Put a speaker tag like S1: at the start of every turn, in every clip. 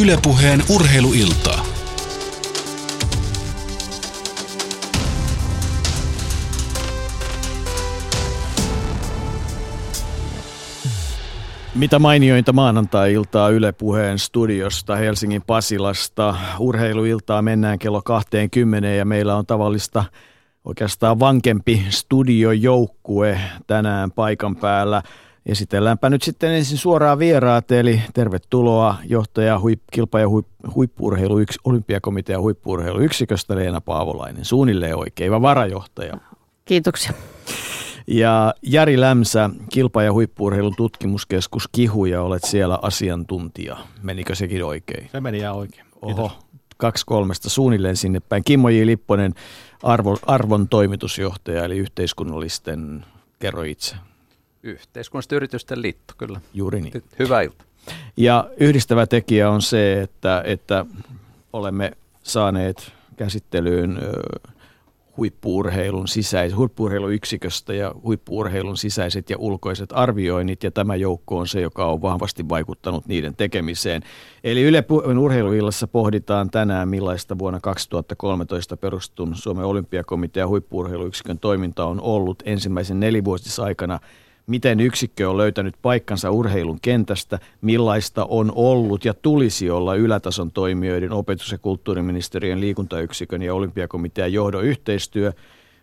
S1: Ylepuheen urheiluiltaa.
S2: Mitä mainiointa maanantai-iltaa Yle Puheen studiosta Helsingin Pasilasta. Urheiluiltaa mennään kello 20 ja meillä on tavallista oikeastaan vankempi studiojoukkue tänään paikan päällä. Esitelläänpä nyt sitten ensin suoraan vieraat, eli tervetuloa johtaja huip, kilpa- ja huip, huippuurheilu, yks, olympiakomitean huippuurheiluyksiköstä Leena Paavolainen, suunnilleen oikein, varajohtaja.
S3: Kiitoksia.
S2: Ja Jari Lämsä, kilpa- ja huippuurheilun tutkimuskeskus Kihu, ja olet siellä asiantuntija. Menikö sekin oikein?
S4: Se meni ihan oikein.
S2: Kiitos. Oho, kaksi kolmesta suunnilleen sinne päin. Kimmo J. Lipponen, arvo, arvon toimitusjohtaja, eli yhteiskunnallisten, kerro itse.
S5: Yhteiskunnallisten yritysten liitto, kyllä.
S2: Juuri niin.
S5: Hyvää iltaa.
S2: Ja yhdistävä tekijä on se, että, että olemme saaneet käsittelyyn huippuurheilun sisäiset, huippuurheiluyksiköstä ja huippuurheilun sisäiset ja ulkoiset arvioinnit, ja tämä joukko on se, joka on vahvasti vaikuttanut niiden tekemiseen. Eli Yle urheiluillassa pohditaan tänään, millaista vuonna 2013 perustun Suomen olympiakomitean huippuurheiluyksikön toiminta on ollut ensimmäisen nelivuotisaikana aikana miten yksikkö on löytänyt paikkansa urheilun kentästä, millaista on ollut ja tulisi olla ylätason toimijoiden opetus- ja kulttuuriministeriön liikuntayksikön ja olympiakomitean johdon yhteistyö,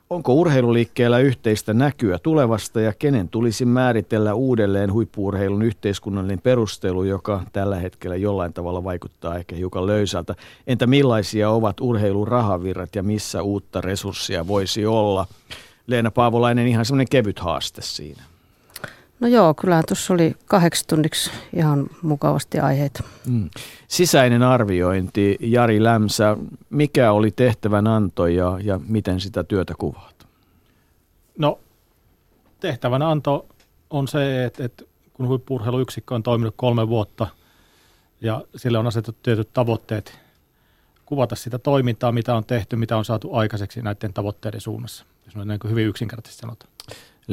S2: onko urheiluliikkeellä yhteistä näkyä tulevasta ja kenen tulisi määritellä uudelleen huippuurheilun yhteiskunnallinen perustelu, joka tällä hetkellä jollain tavalla vaikuttaa ehkä hiukan löysältä. Entä millaisia ovat urheilun rahavirrat ja missä uutta resurssia voisi olla? Leena Paavolainen ihan semmoinen kevyt haaste siinä.
S3: No joo, kyllä tuossa oli kahdeksi tunniksi ihan mukavasti aiheita. Mm.
S2: Sisäinen arviointi, Jari Lämsä, mikä oli tehtävän anto ja, ja miten sitä työtä kuvaat?
S4: No tehtävän anto on se, että, että kun huippurheiluyksikkö on toiminut kolme vuotta ja sille on asetettu tietyt tavoitteet, kuvata sitä toimintaa, mitä on tehty, mitä on saatu aikaiseksi näiden tavoitteiden suunnassa. Jos on niin hyvin yksinkertaisesti sanotaan.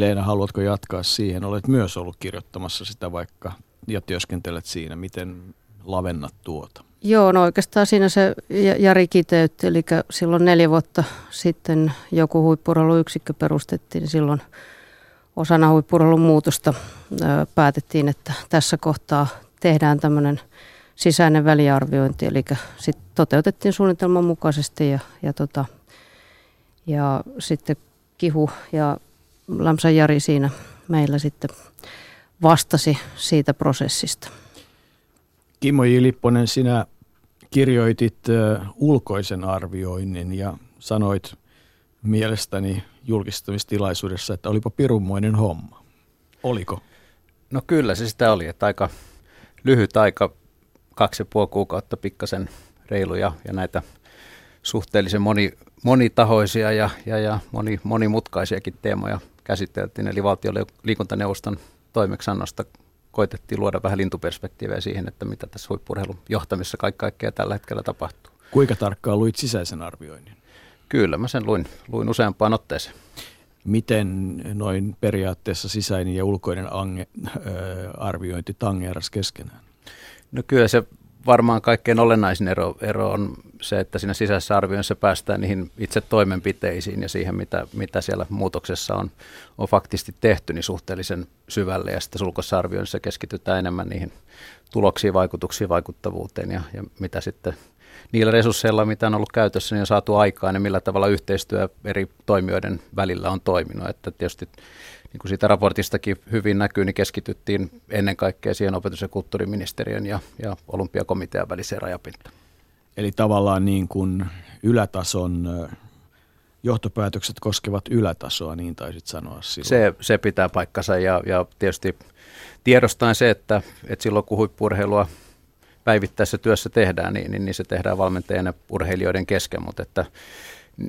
S2: Leena, haluatko jatkaa siihen? Olet myös ollut kirjoittamassa sitä vaikka ja työskentelet siinä. Miten lavennat tuota?
S3: Joo, no oikeastaan siinä se Jari kiteytti, eli silloin neljä vuotta sitten joku huippurheiluyksikkö perustettiin, niin silloin osana huippurheilun muutosta päätettiin, että tässä kohtaa tehdään tämmöinen sisäinen väliarviointi, eli sitten toteutettiin suunnitelman mukaisesti ja, ja, tota, ja sitten Kihu ja Lamsa Jari siinä meillä sitten vastasi siitä prosessista.
S2: Kimmo J. Lipponen, sinä kirjoitit ulkoisen arvioinnin ja sanoit mielestäni julkistamistilaisuudessa, että olipa pirunmoinen homma. Oliko?
S5: No kyllä se sitä oli, että aika lyhyt aika, kaksi ja puoli kuukautta pikkasen reiluja ja näitä suhteellisen moni, monitahoisia ja, ja, ja moni, monimutkaisiakin teemoja käsiteltiin, eli valtion liikuntaneuvoston toimeksannosta koitettiin luoda vähän lintuperspektiivejä siihen, että mitä tässä huippurheilun johtamisessa kaikki kaikkea tällä hetkellä tapahtuu.
S2: Kuinka tarkkaan luit sisäisen arvioinnin?
S5: Kyllä, mä sen luin, luin useampaan otteeseen.
S2: Miten noin periaatteessa sisäinen ja ulkoinen ange, äh, arviointi tangeras keskenään?
S5: No kyllä se varmaan kaikkein olennaisin ero, ero on se, että siinä sisäisessä arvioinnissa päästään niihin itse toimenpiteisiin ja siihen, mitä, mitä siellä muutoksessa on, on faktisesti tehty, niin suhteellisen syvälle. Ja sitten sulkossa arvioinnissa keskitytään enemmän niihin tuloksiin, vaikutuksiin, vaikuttavuuteen ja, ja mitä sitten niillä resursseilla, mitä on ollut käytössä, niin on saatu aikaan ja millä tavalla yhteistyö eri toimijoiden välillä on toiminut. Että tietysti niin kuin siitä raportistakin hyvin näkyy, niin keskityttiin ennen kaikkea siihen opetus- ja kulttuuriministeriön ja, ja olympiakomitean väliseen rajapintaan.
S2: Eli tavallaan niin kuin ylätason johtopäätökset koskevat ylätasoa, niin taisit sanoa silloin.
S5: Se, se pitää paikkansa ja, ja tietysti tiedostaen se, että, että silloin kun huippurheilua päivittäisessä työssä tehdään, niin, niin, niin se tehdään valmentajien ja urheilijoiden kesken, mutta että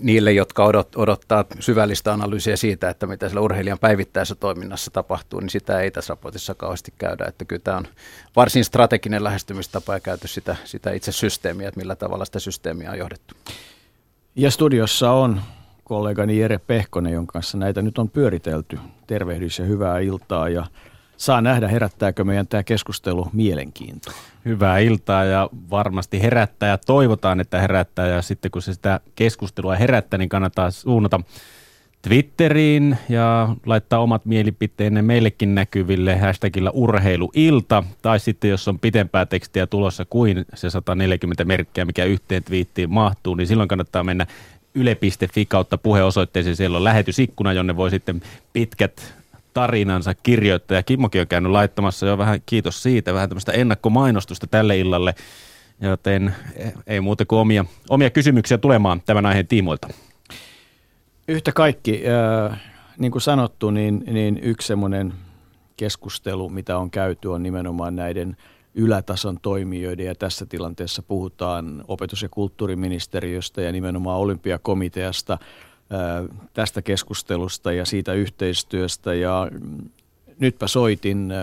S5: niille, jotka odot, odottaa syvällistä analyysiä siitä, että mitä siellä urheilijan päivittäisessä toiminnassa tapahtuu, niin sitä ei tässä raportissa kauheasti käydä. Että kyllä tämä on varsin strateginen lähestymistapa ja käyty sitä, sitä itse systeemiä, että millä tavalla sitä systeemiä on johdettu.
S2: Ja studiossa on kollegani Jere Pehkonen, jonka kanssa näitä nyt on pyöritelty. Tervehdys ja hyvää iltaa. Ja Saa nähdä, herättääkö meidän tämä keskustelu mielenkiintoa.
S6: Hyvää iltaa ja varmasti herättää ja toivotaan, että herättää ja sitten kun se sitä keskustelua herättää, niin kannattaa suunnata Twitteriin ja laittaa omat mielipiteenne meillekin näkyville hashtagillä urheiluilta. Tai sitten jos on pitempää tekstiä tulossa kuin se 140 merkkiä, mikä yhteen twiittiin mahtuu, niin silloin kannattaa mennä yle.fi kautta puheosoitteeseen. Siellä on lähetysikkuna, jonne voi sitten pitkät tarinansa kirjoittaa. Ja Kimmokin on käynyt laittamassa jo vähän, kiitos siitä, vähän tämmöistä ennakkomainostusta tälle illalle. Joten ei muuta kuin omia, omia kysymyksiä tulemaan tämän aiheen tiimoilta.
S2: Yhtä kaikki, niin kuin sanottu, niin, niin yksi semmoinen keskustelu, mitä on käyty, on nimenomaan näiden ylätason toimijoiden ja tässä tilanteessa puhutaan opetus- ja kulttuuriministeriöstä ja nimenomaan olympiakomiteasta tästä keskustelusta ja siitä yhteistyöstä ja nytpä soitin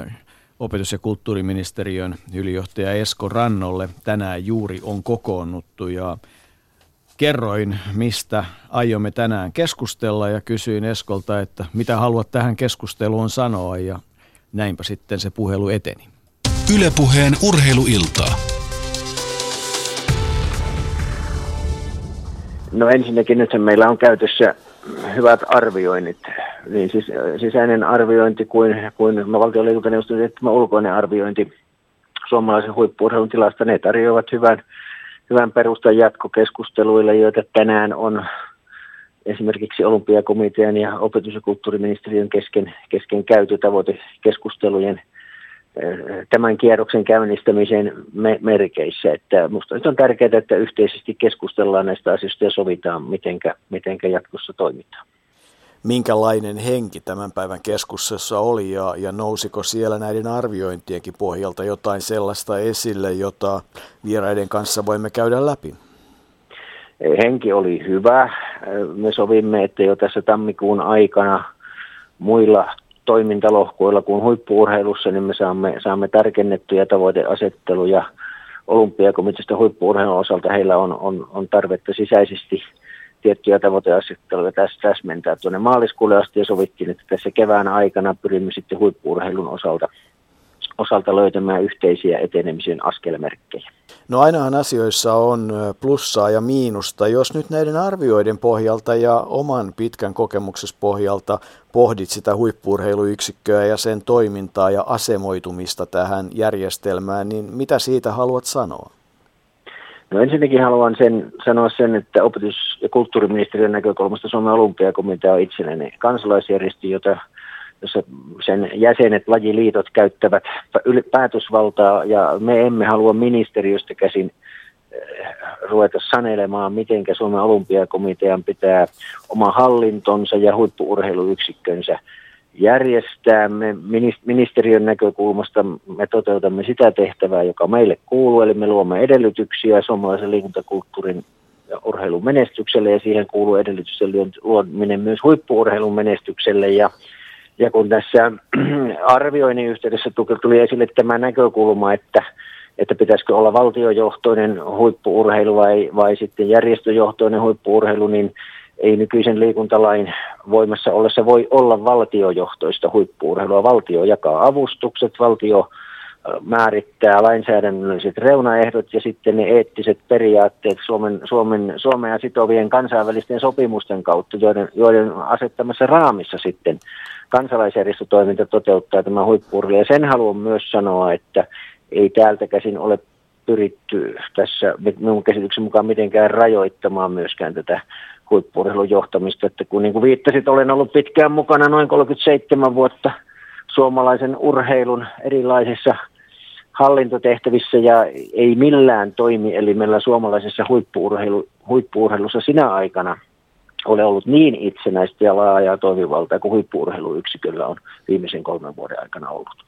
S2: opetus- ja kulttuuriministeriön ylijohtaja Esko Rannolle. Tänään juuri on kokoonnuttu ja kerroin, mistä aiomme tänään keskustella ja kysyin Eskolta, että mitä haluat tähän keskusteluun sanoa ja näinpä sitten se puhelu eteni.
S1: Ylepuheen urheiluiltaa.
S7: No ensinnäkin nyt meillä on käytössä hyvät arvioinnit, niin siis, sisäinen arviointi kuin, kuin valtioliikuntaneuvoston ulkoinen arviointi suomalaisen huippuurheilun tilasta, ne tarjoavat hyvän hyvän perustan jatkokeskusteluille, joita tänään on esimerkiksi olympiakomitean ja opetus- ja kulttuuriministeriön kesken, kesken käyty tavoitekeskustelujen eh, tämän kierroksen käynnistämisen me- merkeissä. Että minusta nyt on tärkeää, että yhteisesti keskustellaan näistä asioista ja sovitaan, mitenkä, mitenkä jatkossa toimitaan
S2: minkälainen henki tämän päivän keskustelussa oli ja, ja nousiko siellä näiden arviointienkin pohjalta jotain sellaista esille, jota vieraiden kanssa voimme käydä läpi?
S7: Henki oli hyvä. Me sovimme, että jo tässä tammikuun aikana muilla toimintalohkoilla kuin huippuurheilussa, niin me saamme, saamme tarkennettuja tavoiteasetteluja olympiakomiteasta huippuurheilun osalta. Heillä on, on, on tarvetta sisäisesti – tiettyjä tavoiteasetteluja tässä täsmentää tuonne maaliskuulle asti ja sovittiin, että tässä kevään aikana pyrimme sitten huippuurheilun osalta, osalta löytämään yhteisiä etenemisen askelmerkkejä.
S2: No ainahan asioissa on plussaa ja miinusta. Jos nyt näiden arvioiden pohjalta ja oman pitkän kokemuksessa pohjalta pohdit sitä huippuurheiluyksikköä ja sen toimintaa ja asemoitumista tähän järjestelmään, niin mitä siitä haluat sanoa?
S7: No ensinnäkin haluan sen, sanoa sen, että opetus- ja kulttuuriministeriön näkökulmasta Suomen olympiakomitea on itsenäinen kansalaisjärjestö, jota, jossa sen jäsenet, lajiliitot käyttävät päätösvaltaa ja me emme halua ministeriöstä käsin eh, ruveta sanelemaan, miten Suomen olympiakomitean pitää oma hallintonsa ja huippuurheiluyksikkönsä järjestää. Me ministeriön näkökulmasta me toteutamme sitä tehtävää, joka meille kuuluu, eli me luomme edellytyksiä suomalaisen liikuntakulttuurin ja urheilun menestykselle, ja siihen kuuluu edellytysten luominen myös huippuurheilun menestykselle. Ja, ja kun tässä arvioinnin yhteydessä tuli esille tämä näkökulma, että että pitäisikö olla valtiojohtoinen huippuurheilu vai, vai sitten järjestöjohtoinen huippuurheilu, niin ei nykyisen liikuntalain voimassa ollessa voi olla valtiojohtoista huippuurheilua. Valtio jakaa avustukset, valtio määrittää lainsäädännölliset reunaehdot ja sitten ne eettiset periaatteet Suomen, Suomen, Suomea sitovien kansainvälisten sopimusten kautta, joiden, joiden asettamassa raamissa sitten kansalaisjärjestötoiminta toteuttaa tämä huippuurheilu. Ja sen haluan myös sanoa, että ei täältä käsin ole pyritty tässä minun käsityksen mukaan mitenkään rajoittamaan myöskään tätä huippurheilun johtamista. Että kun niin kuin viittasit, olen ollut pitkään mukana noin 37 vuotta suomalaisen urheilun erilaisissa hallintotehtävissä ja ei millään toimi, eli meillä suomalaisessa huippuurheilu, huippuurheilussa sinä aikana ole ollut niin itsenäistä ja laajaa toimivaltaa kuin huippuurheiluyksiköllä on viimeisen kolmen vuoden aikana ollut.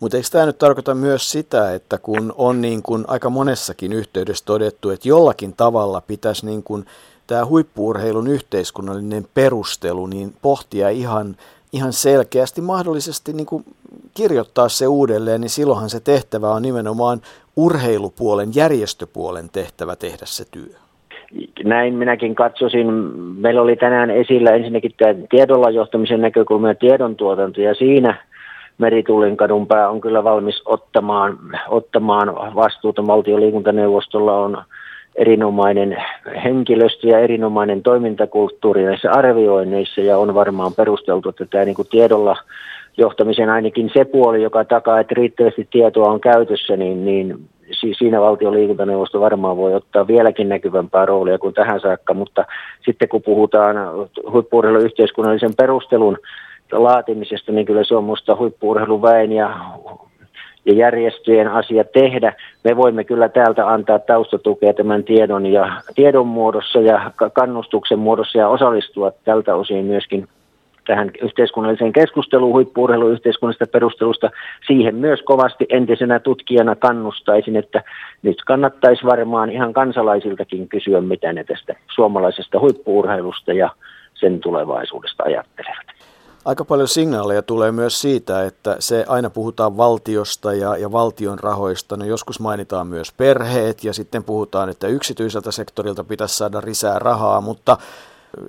S2: Mutta eikö tämä nyt tarkoita myös sitä, että kun on niin kuin aika monessakin yhteydessä todettu, että jollakin tavalla pitäisi niin kuin tämä huippuurheilun yhteiskunnallinen perustelu, niin pohtia ihan, ihan selkeästi mahdollisesti niin kuin kirjoittaa se uudelleen, niin silloinhan se tehtävä on nimenomaan urheilupuolen, järjestöpuolen tehtävä tehdä se työ.
S7: Näin minäkin katsoisin. Meillä oli tänään esillä ensinnäkin tämä tiedolla johtamisen näkökulma ja tiedontuotanto, ja siinä Meritulinkadun pää on kyllä valmis ottamaan, ottamaan vastuuta. Valtion liikuntaneuvostolla on erinomainen henkilöstö ja erinomainen toimintakulttuuri näissä arvioinneissa ja on varmaan perusteltu, että tämä niin kuin tiedolla johtamisen ainakin se puoli, joka takaa, että riittävästi tietoa on käytössä, niin, niin siinä valtion liikuntaneuvosto varmaan voi ottaa vieläkin näkyvämpää roolia kuin tähän saakka, mutta sitten kun puhutaan huippuurheilun yhteiskunnallisen perustelun laatimisesta, niin kyllä se on minusta huippuurheiluväen ja, ja järjestöjen asia tehdä. Me voimme kyllä täältä antaa taustatukea tämän tiedon, ja, tiedon muodossa ja kannustuksen muodossa ja osallistua tältä osin myöskin tähän yhteiskunnalliseen keskusteluun huippuurheilun yhteiskunnallisesta perustelusta. Siihen myös kovasti entisenä tutkijana kannustaisin, että nyt kannattaisi varmaan ihan kansalaisiltakin kysyä, mitä ne tästä suomalaisesta huippuurheilusta ja sen tulevaisuudesta ajattelevat.
S2: Aika paljon signaaleja tulee myös siitä, että se aina puhutaan valtiosta ja, ja valtion rahoista. No joskus mainitaan myös perheet ja sitten puhutaan, että yksityiseltä sektorilta pitäisi saada lisää rahaa, mutta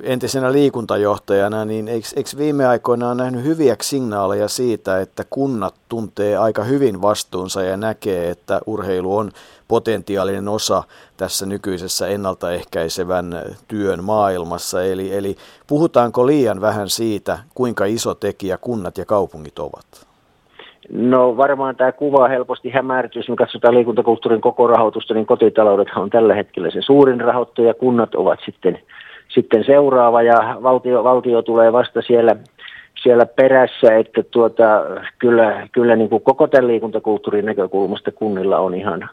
S2: entisenä liikuntajohtajana, niin eikö, eikö viime aikoina ole nähnyt hyviä signaaleja siitä, että kunnat tuntee aika hyvin vastuunsa ja näkee, että urheilu on potentiaalinen osa tässä nykyisessä ennaltaehkäisevän työn maailmassa. Eli, eli puhutaanko liian vähän siitä, kuinka iso tekijä kunnat ja kaupungit ovat?
S7: No varmaan tämä kuva helposti hämärtyy, jos me katsotaan liikuntakulttuurin koko rahoitusta, niin kotitaloudet on tällä hetkellä se suurin rahoittaja, kunnat ovat sitten sitten seuraava ja valtio, valtio tulee vasta siellä, siellä perässä, että tuota, kyllä, kyllä niin kuin koko tämän liikuntakulttuurin näkökulmasta kunnilla on ihan,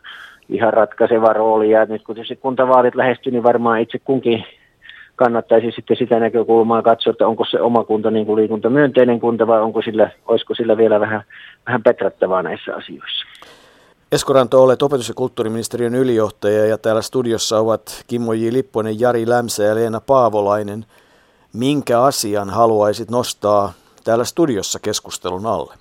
S7: ihan ratkaiseva rooli. Ja nyt kun tietysti kuntavaalit lähestyy, niin varmaan itse kunkin kannattaisi sitten sitä näkökulmaa katsoa, että onko se oma kunta niin kuin liikuntamyönteinen kunta vai onko sillä, olisiko sillä vielä vähän, vähän petrattavaa näissä asioissa.
S2: Esko Ranto, olet opetus- ja kulttuuriministeriön ylijohtaja ja täällä studiossa ovat Kimmo J. Lipponen, Jari Lämsä ja Leena Paavolainen. Minkä asian haluaisit nostaa täällä studiossa keskustelun alle?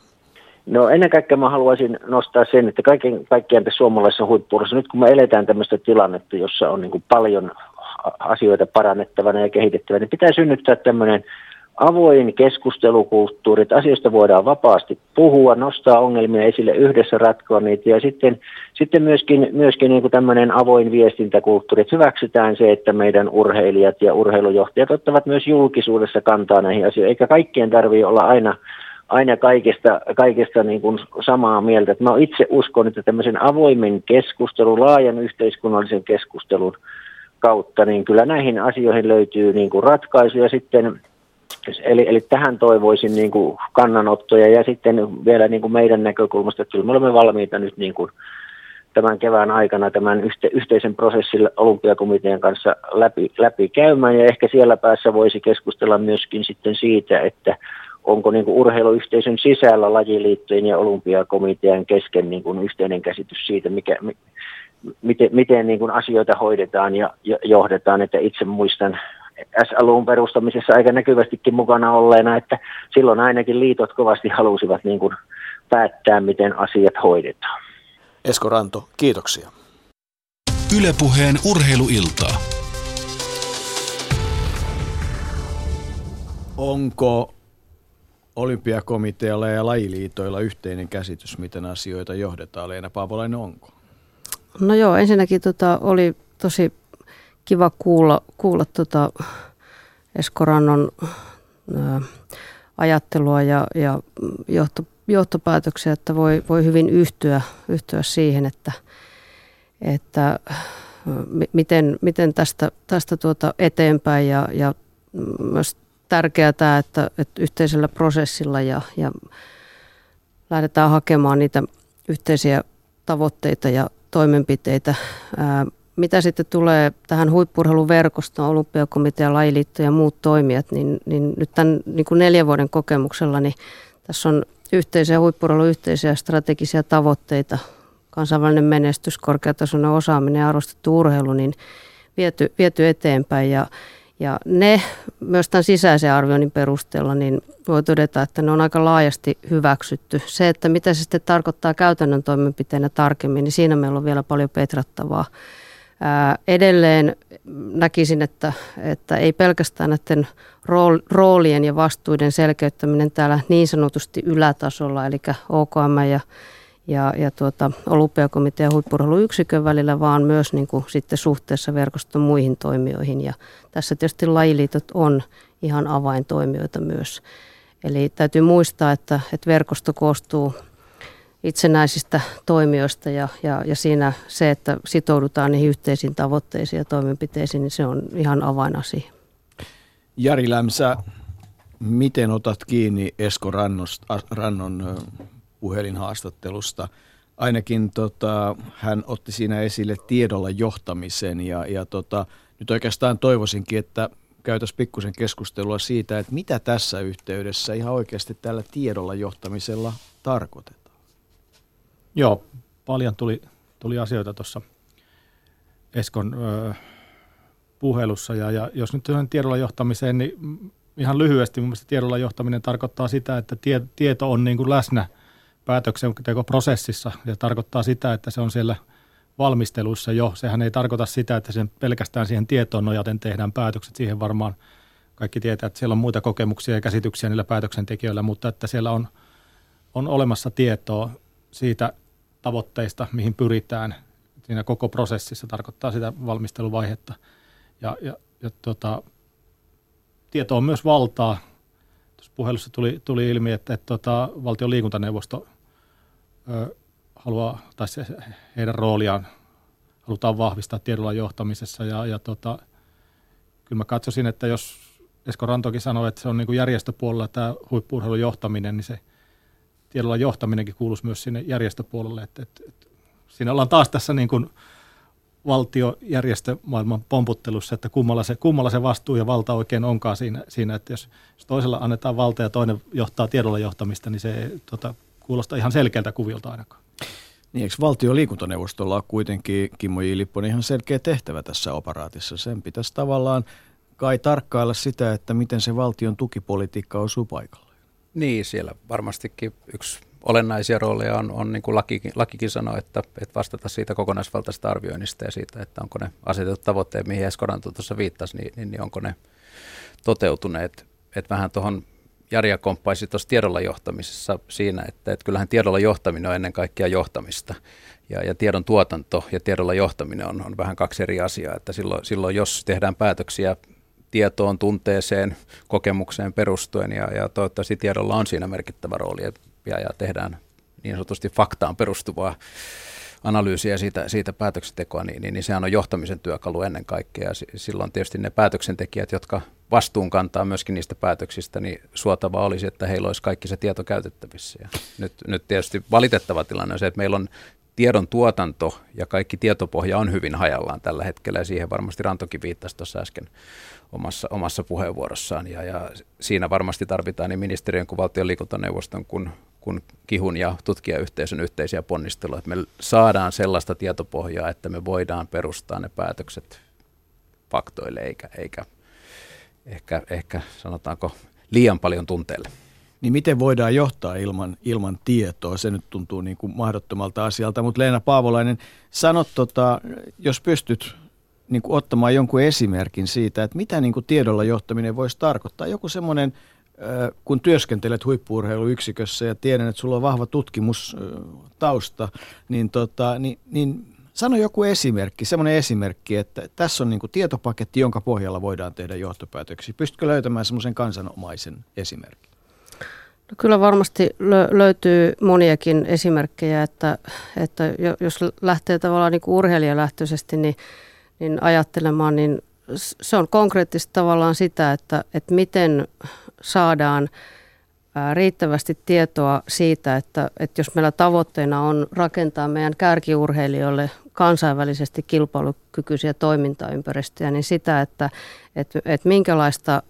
S7: No ennen kaikkea mä haluaisin nostaa sen, että kaiken, kaikkiaan tässä suomalaisessa huippuudessa, nyt kun me eletään tämmöistä tilannetta, jossa on niin paljon asioita parannettavana ja kehitettävänä, niin pitää synnyttää tämmöinen avoin keskustelukulttuuri, että asioista voidaan vapaasti puhua, nostaa ongelmia esille, yhdessä ratkoa niitä. Ja sitten, sitten myöskin, myöskin niin kuin tämmöinen avoin viestintäkulttuuri, että hyväksytään se, että meidän urheilijat ja urheilujohtajat ottavat myös julkisuudessa kantaa näihin asioihin, eikä kaikkien tarvitse olla aina aina kaikesta, kaikesta niin kuin samaa mieltä. Että mä itse uskon, että tämmöisen avoimen keskustelun, laajan yhteiskunnallisen keskustelun kautta, niin kyllä näihin asioihin löytyy niin kuin ratkaisuja. Sitten Eli, eli tähän toivoisin niin kuin kannanottoja ja sitten vielä niin kuin meidän näkökulmasta, että kyllä me olemme valmiita nyt niin kuin tämän kevään aikana tämän yhte, yhteisen prosessin olympiakomitean kanssa läpi, läpi käymään. Ja ehkä siellä päässä voisi keskustella myöskin sitten siitä, että onko niin kuin urheiluyhteisön sisällä lajiliittojen ja olympiakomitean kesken niin kuin yhteinen käsitys siitä, mikä, miten, miten niin kuin asioita hoidetaan ja johdetaan, että itse muistan S-alun perustamisessa aika näkyvästikin mukana olleena, että silloin ainakin liitot kovasti halusivat niin kuin päättää, miten asiat hoidetaan.
S2: Esko Ranto, kiitoksia.
S1: Ylepuheen urheiluiltaa.
S2: Onko olympiakomitealla ja lajiliitoilla yhteinen käsitys, miten asioita johdetaan? Leena Paavolainen, onko?
S3: No joo, ensinnäkin tota, oli tosi kiva kuulla, kuulla tota Eskorannon ajattelua ja, ja johto, johtopäätöksiä, että voi, voi hyvin yhtyä, yhtyä siihen, että, että miten, miten tästä, tästä tuota eteenpäin ja, ja myös tärkeää tämä, että, että yhteisellä prosessilla ja, ja lähdetään hakemaan niitä yhteisiä tavoitteita ja toimenpiteitä. Ää, mitä sitten tulee tähän huippurheiluverkostoon, olympiakomitea, lajiliitto ja muut toimijat, niin, niin nyt tämän niin kuin neljän vuoden kokemuksella niin tässä on yhteisiä huippurheilun yhteisiä strategisia tavoitteita, kansainvälinen menestys, korkeatasoinen osaaminen ja arvostettu urheilu, niin viety, viety eteenpäin. Ja, ja ne myös tämän sisäisen arvioinnin perusteella, niin voi todeta, että ne on aika laajasti hyväksytty. Se, että mitä se sitten tarkoittaa käytännön toimenpiteenä tarkemmin, niin siinä meillä on vielä paljon petrattavaa Edelleen näkisin, että, että ei pelkästään näiden roolien ja vastuiden selkeyttäminen täällä niin sanotusti ylätasolla, eli OKM ja, ja, ja tuota, olympiakomitean huippurheiluyksikön välillä, vaan myös niin kuin sitten suhteessa verkoston muihin toimijoihin. Ja tässä tietysti lajiliitot on ihan avaintoimijoita myös. Eli täytyy muistaa, että, että verkosto koostuu itsenäisistä toimijoista ja, ja, ja siinä se, että sitoudutaan niihin yhteisiin tavoitteisiin ja toimenpiteisiin, niin se on ihan avainasia.
S2: Jari Lämsä, miten otat kiinni Esko Rannosta, Rannon puhelinhaastattelusta? Ainakin tota, hän otti siinä esille tiedolla johtamisen ja, ja tota, nyt oikeastaan toivoisinkin, että käytäisiin pikkusen keskustelua siitä, että mitä tässä yhteydessä ihan oikeasti tällä tiedolla johtamisella tarkoitetaan.
S4: Joo, paljon tuli, tuli asioita tuossa Eskon ö, puhelussa. Ja, ja jos nyt tiedolla johtamiseen, niin ihan lyhyesti mun mielestä tiedolla johtaminen tarkoittaa sitä, että tie, tieto on niin kuin läsnä päätöksentekoprosessissa ja tarkoittaa sitä, että se on siellä valmistelussa jo. Sehän ei tarkoita sitä, että sen pelkästään siihen tietoon nojaten tehdään päätökset. Siihen varmaan kaikki tietää, että siellä on muita kokemuksia ja käsityksiä niillä päätöksentekijöillä, mutta että siellä on, on olemassa tietoa siitä tavoitteista, mihin pyritään siinä koko prosessissa, tarkoittaa sitä valmisteluvaihetta. Ja, ja, ja tota, tieto on myös valtaa. Tuossa puhelussa tuli, tuli ilmi, että, että tota, valtion liikuntaneuvosto ö, haluaa, tai se, heidän rooliaan halutaan vahvistaa tiedolla johtamisessa. Ja, ja tota, kyllä mä katsoisin, että jos Esko Rantokin sanoi, että se on niin kuin järjestöpuolella tämä huippuurheilun johtaminen, niin se – tiedolla johtaminenkin kuuluisi myös sinne järjestöpuolelle. Että, että, että siinä ollaan taas tässä niin kuin valtiojärjestömaailman pomputtelussa, että kummalla se, kummalla se vastuu ja valta oikein onkaan siinä, siinä että jos, jos toisella annetaan valta ja toinen johtaa tiedolla johtamista, niin se tota, kuulostaa ihan selkeältä kuvilta ainakaan.
S2: Niin, eikö valtion liikuntaneuvostolla ole kuitenkin, Kimmo J. Lipponen, ihan selkeä tehtävä tässä operaatissa? Sen pitäisi tavallaan kai tarkkailla sitä, että miten se valtion tukipolitiikka osuu paikalle.
S5: Niin, siellä varmastikin yksi olennaisia rooleja on, on niin kuin lakikin, lakikin sanoo, että, että vastata siitä kokonaisvaltaisesta arvioinnista ja siitä, että onko ne asetetut tavoitteet, mihin Eskoranto tuossa viittasi, niin, niin, niin onko ne toteutuneet. Että vähän tuohon Jari komppaisi tuossa tiedolla johtamisessa siinä, että, että kyllähän tiedolla johtaminen on ennen kaikkea johtamista. Ja, ja tiedon tuotanto ja tiedolla johtaminen on, on vähän kaksi eri asiaa. Että silloin, silloin, jos tehdään päätöksiä tietoon, tunteeseen, kokemukseen perustuen ja, ja toivottavasti tiedolla on siinä merkittävä rooli ja, ja tehdään niin sanotusti faktaan perustuvaa analyysiä siitä, siitä päätöksentekoa, niin, niin, niin sehän on johtamisen työkalu ennen kaikkea. Silloin tietysti ne päätöksentekijät, jotka vastuun kantaa myöskin niistä päätöksistä, niin suotava olisi, että heillä olisi kaikki se tieto käytettävissä. Ja nyt, nyt tietysti valitettava tilanne on se, että meillä on tiedon tuotanto ja kaikki tietopohja on hyvin hajallaan tällä hetkellä ja siihen varmasti Rantokin viittasi tuossa äsken omassa, omassa puheenvuorossaan. Ja, ja siinä varmasti tarvitaan niin ministeriön kuin valtion liikuntaneuvoston kuin, kuin kihun ja tutkijayhteisön yhteisiä ponnisteluja, että me saadaan sellaista tietopohjaa, että me voidaan perustaa ne päätökset faktoille eikä, eikä ehkä, ehkä sanotaanko liian paljon tunteelle.
S2: Niin miten voidaan johtaa ilman, ilman tietoa? Se nyt tuntuu niin kuin mahdottomalta asialta. Mutta Leena Paavolainen, sanot, tota, jos pystyt niin kuin ottamaan jonkun esimerkin siitä, että mitä niin kuin tiedolla johtaminen voisi tarkoittaa. Joku semmoinen, kun työskentelet huippuurheiluyksikössä ja tiedän, että sulla on vahva tutkimustausta, niin, tota, niin, niin sano joku esimerkki, semmoinen esimerkki, että tässä on niin kuin tietopaketti, jonka pohjalla voidaan tehdä johtopäätöksiä. Pystytkö löytämään semmoisen kansanomaisen esimerkin?
S3: No kyllä varmasti lö- löytyy moniakin esimerkkejä, että, että jos lähtee tavallaan niin kuin urheilijalähtöisesti, niin niin ajattelemaan, niin se on konkreettisesti tavallaan sitä, että, että miten saadaan riittävästi tietoa siitä, että, että jos meillä tavoitteena on rakentaa meidän kärkiurheilijoille kansainvälisesti kilpailukykyisiä toimintaympäristöjä, niin sitä, että, että, että minkälaista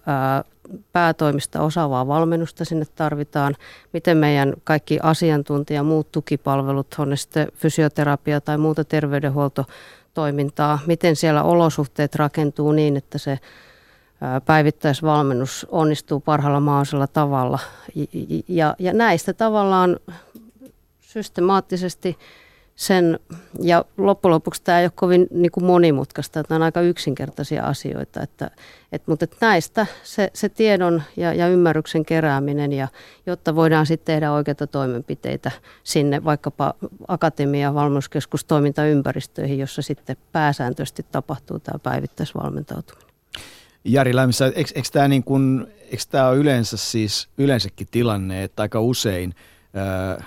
S3: päätoimista osaavaa valmennusta sinne tarvitaan, miten meidän kaikki asiantuntija, muut tukipalvelut, on ne sitten fysioterapia tai muuta terveydenhuolto toimintaa, miten siellä olosuhteet rakentuu niin, että se päivittäisvalmennus onnistuu parhaalla mahdollisella tavalla. Ja, ja näistä tavallaan systemaattisesti sen, ja loppujen lopuksi tämä ei ole kovin niin kuin monimutkaista, että nämä on aika yksinkertaisia asioita, että, et, mutta että näistä se, se tiedon ja, ja ymmärryksen kerääminen, ja, jotta voidaan sitten tehdä oikeita toimenpiteitä sinne vaikkapa akatemia- ja valmennuskeskustoimintaympäristöihin, jossa sitten pääsääntöisesti tapahtuu tämä päivittäisvalmentautuminen.
S2: Jari Lämmissä, eikö, eikö tämä niin kuin, eikö tämä ole yleensä siis yleensäkin tilanne, että aika usein ää,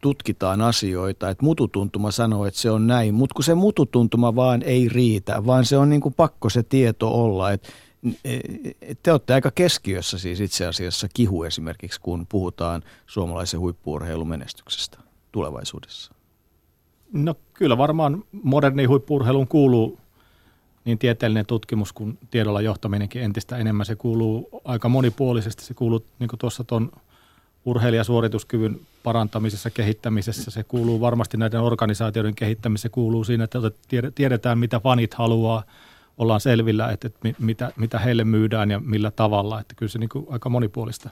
S2: tutkitaan asioita, että mututuntuma sanoo, että se on näin, mutta kun se mututuntuma vaan ei riitä, vaan se on niin kuin pakko se tieto olla, että te olette aika keskiössä siis itse asiassa kihu esimerkiksi, kun puhutaan suomalaisen huippuurheilumenestyksestä tulevaisuudessa.
S4: No kyllä varmaan moderni huippuurheiluun kuuluu niin tieteellinen tutkimus kuin tiedolla johtaminenkin entistä enemmän. Se kuuluu aika monipuolisesti. Se kuuluu, niin kuin tuossa tuon urheilijasuorituskyvyn parantamisessa, kehittämisessä. Se kuuluu varmasti näiden organisaatioiden kehittämisessä. Se kuuluu siinä, että tiedetään, mitä fanit haluaa. Ollaan selvillä, että, että mitä, mitä heille myydään ja millä tavalla. Että kyllä se niin kuin aika monipuolista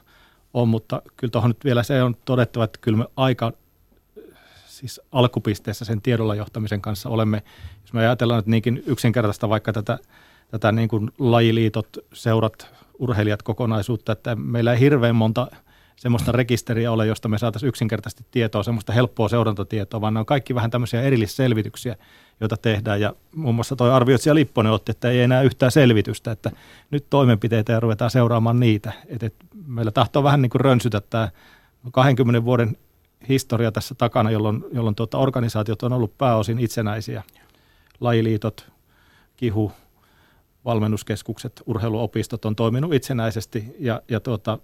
S4: on, mutta kyllä tuohon nyt vielä se on todettava, että kyllä me aika siis alkupisteessä sen tiedolla johtamisen kanssa olemme, jos me ajatellaan että niinkin yksinkertaista vaikka tätä, tätä niin kuin lajiliitot, seurat, urheilijat kokonaisuutta, että meillä ei hirveän monta semmoista rekisteriä ole, josta me saataisiin yksinkertaisesti tietoa, semmoista helppoa seurantatietoa, vaan ne on kaikki vähän tämmöisiä erillisselvityksiä, joita tehdään. Ja muun muassa tuo arvioitsija Lipponen otti, että ei enää yhtään selvitystä, että nyt toimenpiteitä ja ruvetaan seuraamaan niitä. Et, et meillä tahtoo vähän niin kuin rönsytä tämä 20 vuoden historia tässä takana, jolloin, jolloin tuota organisaatiot on ollut pääosin itsenäisiä. Lajiliitot, kihu, valmennuskeskukset, urheiluopistot on toiminut itsenäisesti ja, ja tuota,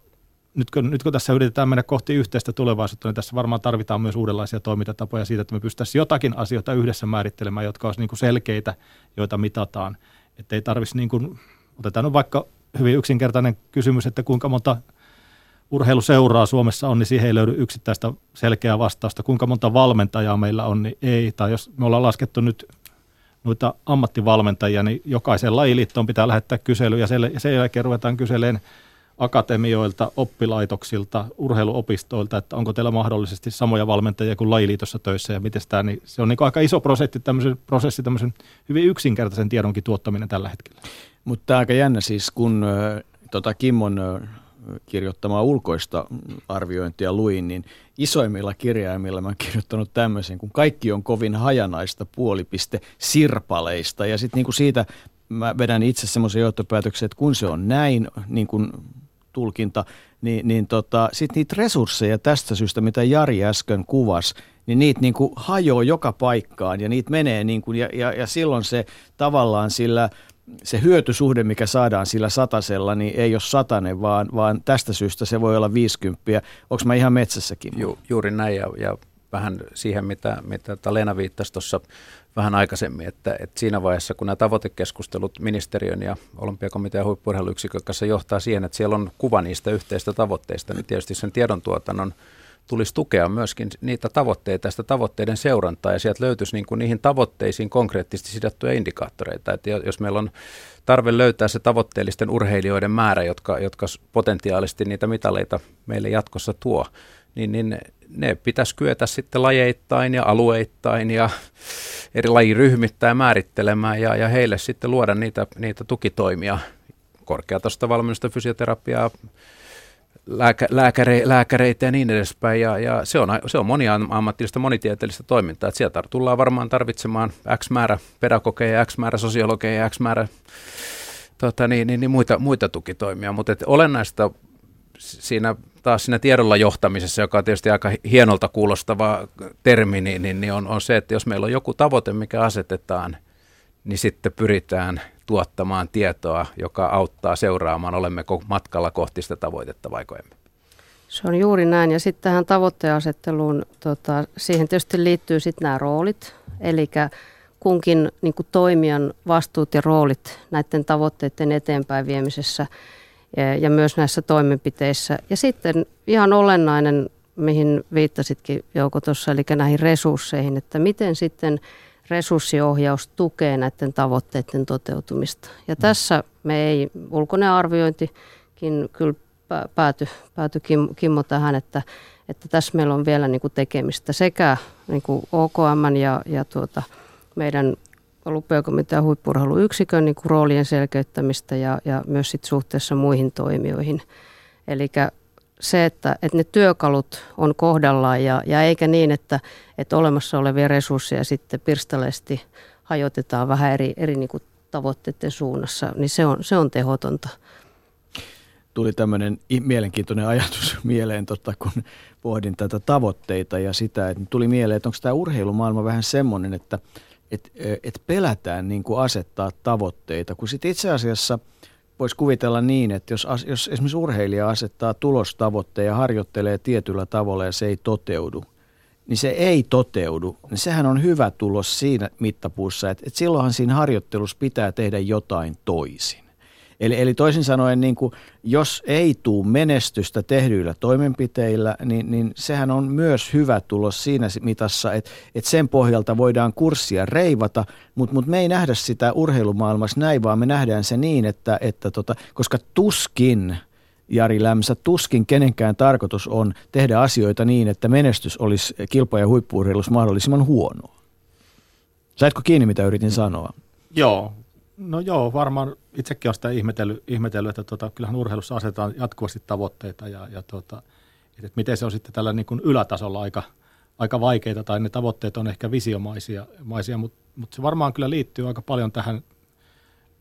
S4: nyt, kun, nyt kun tässä yritetään mennä kohti yhteistä tulevaisuutta, niin tässä varmaan tarvitaan myös uudenlaisia toimintatapoja siitä, että me pystyttäisiin jotakin asioita yhdessä määrittelemään, jotka olisivat niin selkeitä, joita mitataan. Että ei tarvitsisi, niin kuin, otetaan nyt vaikka hyvin yksinkertainen kysymys, että kuinka monta urheiluseuraa Suomessa on, niin siihen ei löydy yksittäistä selkeää vastausta. Kuinka monta valmentajaa meillä on, niin ei. Tai jos me ollaan laskettu nyt noita ammattivalmentajia, niin jokaisen lajiliittoon pitää lähettää kysely ja sen jälkeen ruvetaan kyseleen akatemioilta, oppilaitoksilta, urheiluopistoilta, että onko teillä mahdollisesti samoja valmentajia kuin lajiliitossa töissä ja miten sitä, niin se on niin aika iso prosessi tämmöisen, prosessi tämmöisen hyvin yksinkertaisen tiedonkin tuottaminen tällä hetkellä.
S2: Mutta aika jännä siis, kun tota Kimmon kirjoittamaa ulkoista arviointia luin, niin isoimmilla kirjaimilla mä oon kirjoittanut tämmöisen, kun kaikki on kovin hajanaista puolipiste sirpaleista ja sitten niin siitä mä vedän itse semmoisen johtopäätöksen, että kun se on näin, niin kuin tulkinta, niin, niin tota, sitten niitä resursseja tästä syystä, mitä Jari äsken kuvasi, niin niitä niin kuin hajoaa joka paikkaan ja niitä menee niin kuin, ja, ja, ja silloin se tavallaan sillä se hyötysuhde, mikä saadaan sillä satasella, niin ei ole satanen, vaan, vaan tästä syystä se voi olla 50. Onko mä ihan metsässäkin?
S5: Ju, juuri näin ja, ja vähän siihen, mitä, mitä Lena viittasi tuossa vähän aikaisemmin, että, että siinä vaiheessa, kun nämä tavoitekeskustelut ministeriön ja olympiakomitean huippurheiluyksikön kanssa johtaa siihen, että siellä on kuva niistä yhteistä tavoitteista, niin tietysti sen tiedontuotannon tulisi tukea myöskin niitä tavoitteita ja sitä tavoitteiden seurantaa, ja sieltä löytyisi niin kuin niihin tavoitteisiin konkreettisesti sidottuja indikaattoreita. Että jos meillä on tarve löytää se tavoitteellisten urheilijoiden määrä, jotka, jotka potentiaalisesti niitä mitaleita meille jatkossa tuo, niin, niin ne pitäisi kyetä sitten lajeittain ja alueittain ja eri lajiryhmittäin määrittelemään ja, ja heille sitten luoda niitä, niitä tukitoimia, korkeatasosta valmennusta, fysioterapiaa, lääkä, lääkäre, lääkäreitä ja niin edespäin. Ja, ja se, on, se on moniammatillista, monitieteellistä toimintaa. Että sieltä tullaan varmaan tarvitsemaan X määrä pedagogeja, X määrä sosiologeja, X määrä tota, niin, niin, niin muita, muita tukitoimia. Mutta olennaista siinä taas siinä tiedolla johtamisessa, joka on tietysti aika hienolta kuulostava termi, niin, niin, niin on, on se, että jos meillä on joku tavoite, mikä asetetaan, niin sitten pyritään tuottamaan tietoa, joka auttaa seuraamaan, olemmeko matkalla kohti sitä tavoitetta vai emme.
S3: Se on juuri näin. Ja sitten tähän tavoitteasetteluun, tota, siihen tietysti liittyy sitten nämä roolit, eli kunkin niin toimijan vastuut ja roolit näiden tavoitteiden eteenpäin viemisessä – ja myös näissä toimenpiteissä. Ja sitten ihan olennainen, mihin viittasitkin Jouko tuossa, eli näihin resursseihin, että miten sitten resurssiohjaus tukee näiden tavoitteiden toteutumista. Ja mm. tässä me ei, ulkoinen arviointikin kyllä päätyi pääty Kimmo tähän, että, että tässä meillä on vielä niin kuin tekemistä sekä niin kuin OKM ja, ja tuota, meidän olympiakomitean huippurheiluyksikön niin kuin roolien selkeyttämistä ja, ja myös sit suhteessa muihin toimijoihin. Eli se, että, että ne työkalut on kohdallaan ja, ja eikä niin, että, että olemassa olevia resursseja sitten pirstaleesti hajotetaan vähän eri, eri niin kuin tavoitteiden suunnassa, niin se on, se on tehotonta.
S2: Tuli tämmöinen mielenkiintoinen ajatus mieleen, tota, kun pohdin tätä tavoitteita ja sitä, että tuli mieleen, että onko tämä urheilumaailma vähän semmoinen, että et, et pelätään niin kuin asettaa tavoitteita, kun sitten itse asiassa voisi kuvitella niin, että jos, jos esimerkiksi urheilija asettaa tulostavoitteen ja harjoittelee tietyllä tavalla ja se ei toteudu – niin se ei toteudu, niin sehän on hyvä tulos siinä mittapuussa, että, että silloinhan siinä harjoittelussa pitää tehdä jotain toisin. Eli, eli toisin sanoen, niin kuin, jos ei tule menestystä tehdyillä toimenpiteillä, niin, niin sehän on myös hyvä tulos siinä mitassa, että, että sen pohjalta voidaan kurssia reivata, mutta, mutta me ei nähdä sitä urheilumaailmassa näin, vaan me nähdään se niin, että, että tota, koska tuskin – Jari Lämsä, tuskin kenenkään tarkoitus on tehdä asioita niin, että menestys olisi kilpa- ja huippuurheilussa mahdollisimman huonoa. Saitko kiinni, mitä yritin sanoa?
S4: Joo, no joo, varmaan itsekin olen sitä ihmetellyt, ihmetellyt että tota, kyllähän urheilussa asetetaan jatkuvasti tavoitteita ja, ja tota, että miten se on sitten tällä niin kuin ylätasolla aika, aika vaikeita tai ne tavoitteet on ehkä visiomaisia, maisia, mutta, mutta se varmaan kyllä liittyy aika paljon tähän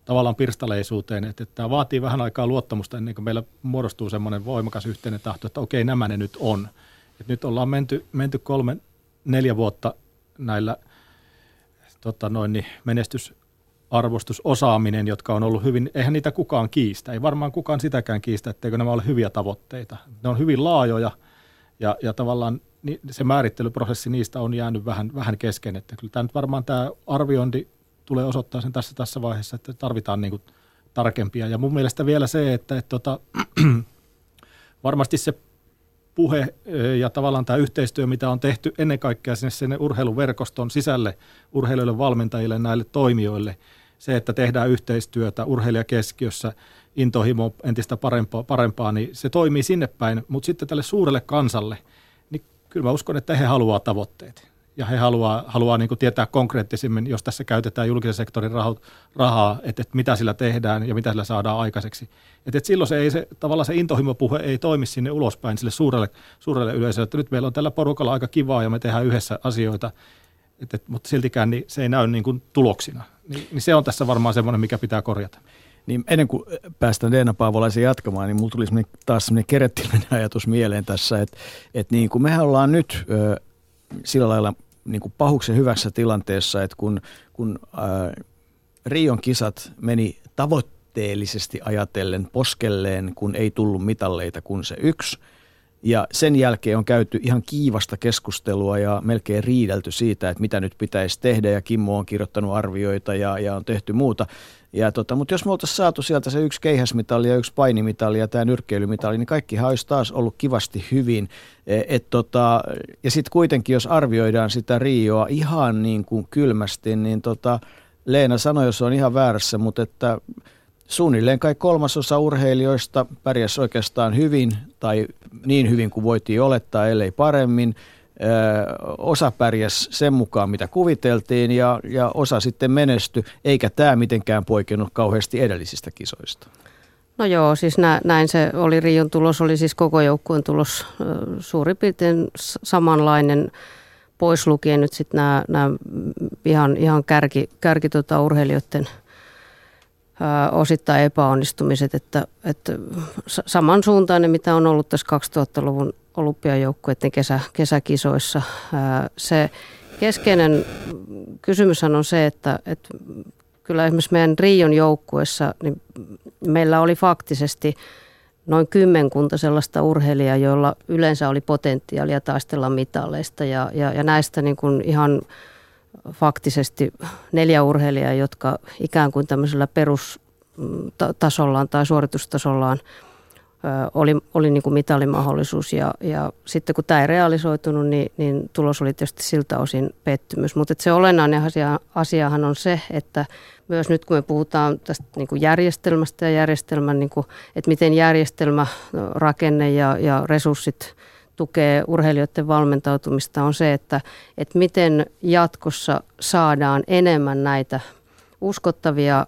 S4: tavallaan pirstaleisuuteen, että, että tämä vaatii vähän aikaa luottamusta ennen kuin meillä muodostuu semmoinen voimakas yhteinen tahto, että okei, nämä ne nyt on. Et nyt ollaan menty, menty kolme, neljä vuotta näillä tota noin, niin menestysarvostusosaaminen, jotka on ollut hyvin, eihän niitä kukaan kiistä, ei varmaan kukaan sitäkään kiistä, etteikö nämä ole hyviä tavoitteita. Ne on hyvin laajoja ja, ja tavallaan se määrittelyprosessi niistä on jäänyt vähän, vähän kesken, että kyllä tämä nyt varmaan tämä arviointi tulee osoittaa sen tässä, tässä vaiheessa, että tarvitaan niin tarkempia. Ja mun mielestä vielä se, että, että tota, varmasti se puhe ja tavallaan tämä yhteistyö, mitä on tehty ennen kaikkea sinne, sinne urheiluverkoston sisälle, urheilijoille, valmentajille, näille toimijoille, se, että tehdään yhteistyötä urheilijakeskiössä, intohimo entistä parempaa, parempaa, niin se toimii sinne päin, mutta sitten tälle suurelle kansalle, niin kyllä mä uskon, että he haluaa tavoitteet ja he haluaa, haluaa niin kuin tietää konkreettisemmin, jos tässä käytetään julkisen sektorin rahaa, että, että mitä sillä tehdään ja mitä sillä saadaan aikaiseksi. Että, että silloin se, ei, se, tavallaan se intohimopuhe ei toimi sinne ulospäin sille suurelle, suurelle yleisölle, että nyt meillä on tällä porukalla aika kivaa ja me tehdään yhdessä asioita, että, että, mutta siltikään niin se ei näy niin kuin tuloksina. Niin, niin se on tässä varmaan semmoinen, mikä pitää korjata.
S2: Niin ennen kuin päästään Leena Paavolaisen jatkamaan, niin mulla tuli taas semmoinen kerettiläinen ajatus mieleen tässä, että, että niin kuin mehän ollaan nyt ö, sillä lailla niin kuin pahuksen hyvässä tilanteessa, että kun, kun ää, Rion kisat meni tavoitteellisesti ajatellen poskelleen, kun ei tullut mitalleita kuin se yksi, ja sen jälkeen on käyty ihan kiivasta keskustelua ja melkein riidelty siitä, että mitä nyt pitäisi tehdä. Ja Kimmo on kirjoittanut arvioita ja, ja on tehty muuta. Ja tota, mutta jos me oltaisiin saatu sieltä se yksi keihäsmitali ja yksi painimitali ja tämä nyrkkeilymitali, niin kaikkihan olisi taas ollut kivasti hyvin. E, et tota, ja sitten kuitenkin, jos arvioidaan sitä Rioa ihan niin kuin kylmästi, niin tota, Leena sanoi, jos on ihan väärässä, mutta että suunnilleen kai kolmasosa urheilijoista pärjäsi oikeastaan hyvin tai niin hyvin kuin voitiin olettaa, ellei paremmin – osa pärjäs sen mukaan, mitä kuviteltiin ja, ja osa sitten menesty, eikä tämä mitenkään poikennut kauheasti edellisistä kisoista.
S3: No joo, siis nä, näin se oli. Rion tulos oli siis koko joukkueen tulos suurin piirtein samanlainen, pois lukien nyt sitten nämä ihan, ihan kärki, kärki tota urheilijoiden osittain epäonnistumiset, että, että samansuuntainen, mitä on ollut tässä 2000-luvun olympiajoukkueiden kesä, kesäkisoissa. Se keskeinen kysymys on se, että, että kyllä esimerkiksi meidän Rion joukkueessa niin meillä oli faktisesti noin kymmenkunta sellaista urheilijaa, joilla yleensä oli potentiaalia taistella mitalleista ja, ja, ja näistä niin kuin ihan faktisesti neljä urheilijaa, jotka ikään kuin tämmöisellä perustasollaan tai suoritustasollaan oli, oli niin kuin mitalimahdollisuus ja, ja sitten kun tämä ei realisoitunut, niin, niin tulos oli tietysti siltä osin pettymys. Mutta se olennainen asia, asiahan on se, että myös nyt kun me puhutaan tästä niin kuin järjestelmästä ja järjestelmän, niin kuin, että miten järjestelmä, rakenne ja, ja resurssit tukee urheilijoiden valmentautumista, on se, että, että miten jatkossa saadaan enemmän näitä uskottavia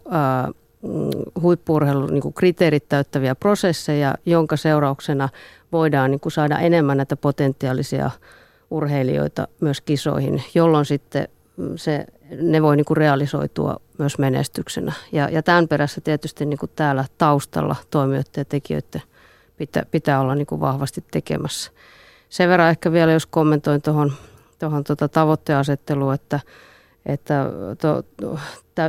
S3: mm, huippuurheilun niin kriteerit täyttäviä prosesseja, jonka seurauksena voidaan niin kuin saada enemmän näitä potentiaalisia urheilijoita myös kisoihin, jolloin sitten mm, se, ne voi niin kuin realisoitua myös menestyksenä. Ja, ja tämän perässä tietysti niin kuin täällä taustalla toimijoiden ja tekijöiden pitää, pitää olla niin kuin vahvasti tekemässä. Sen verran ehkä vielä, jos kommentoin tuohon tuohon tuota tavoitteasetteluun, että, että to,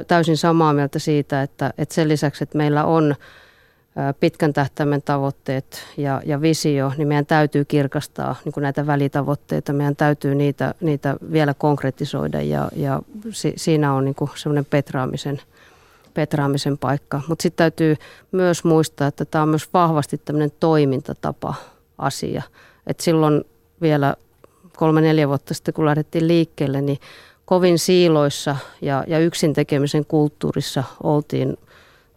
S3: täysin samaa mieltä siitä, että, että sen lisäksi, että meillä on pitkän tähtäimen tavoitteet ja, ja visio, niin meidän täytyy kirkastaa niin kuin näitä välitavoitteita. Meidän täytyy niitä, niitä vielä konkretisoida ja, ja si, siinä on niin semmoinen petraamisen, petraamisen paikka. Mutta sitten täytyy myös muistaa, että tämä on myös vahvasti tämmöinen toimintatapa asia. Et silloin vielä kolme-neljä vuotta sitten, kun lähdettiin liikkeelle, niin kovin siiloissa ja, ja yksin tekemisen kulttuurissa oltiin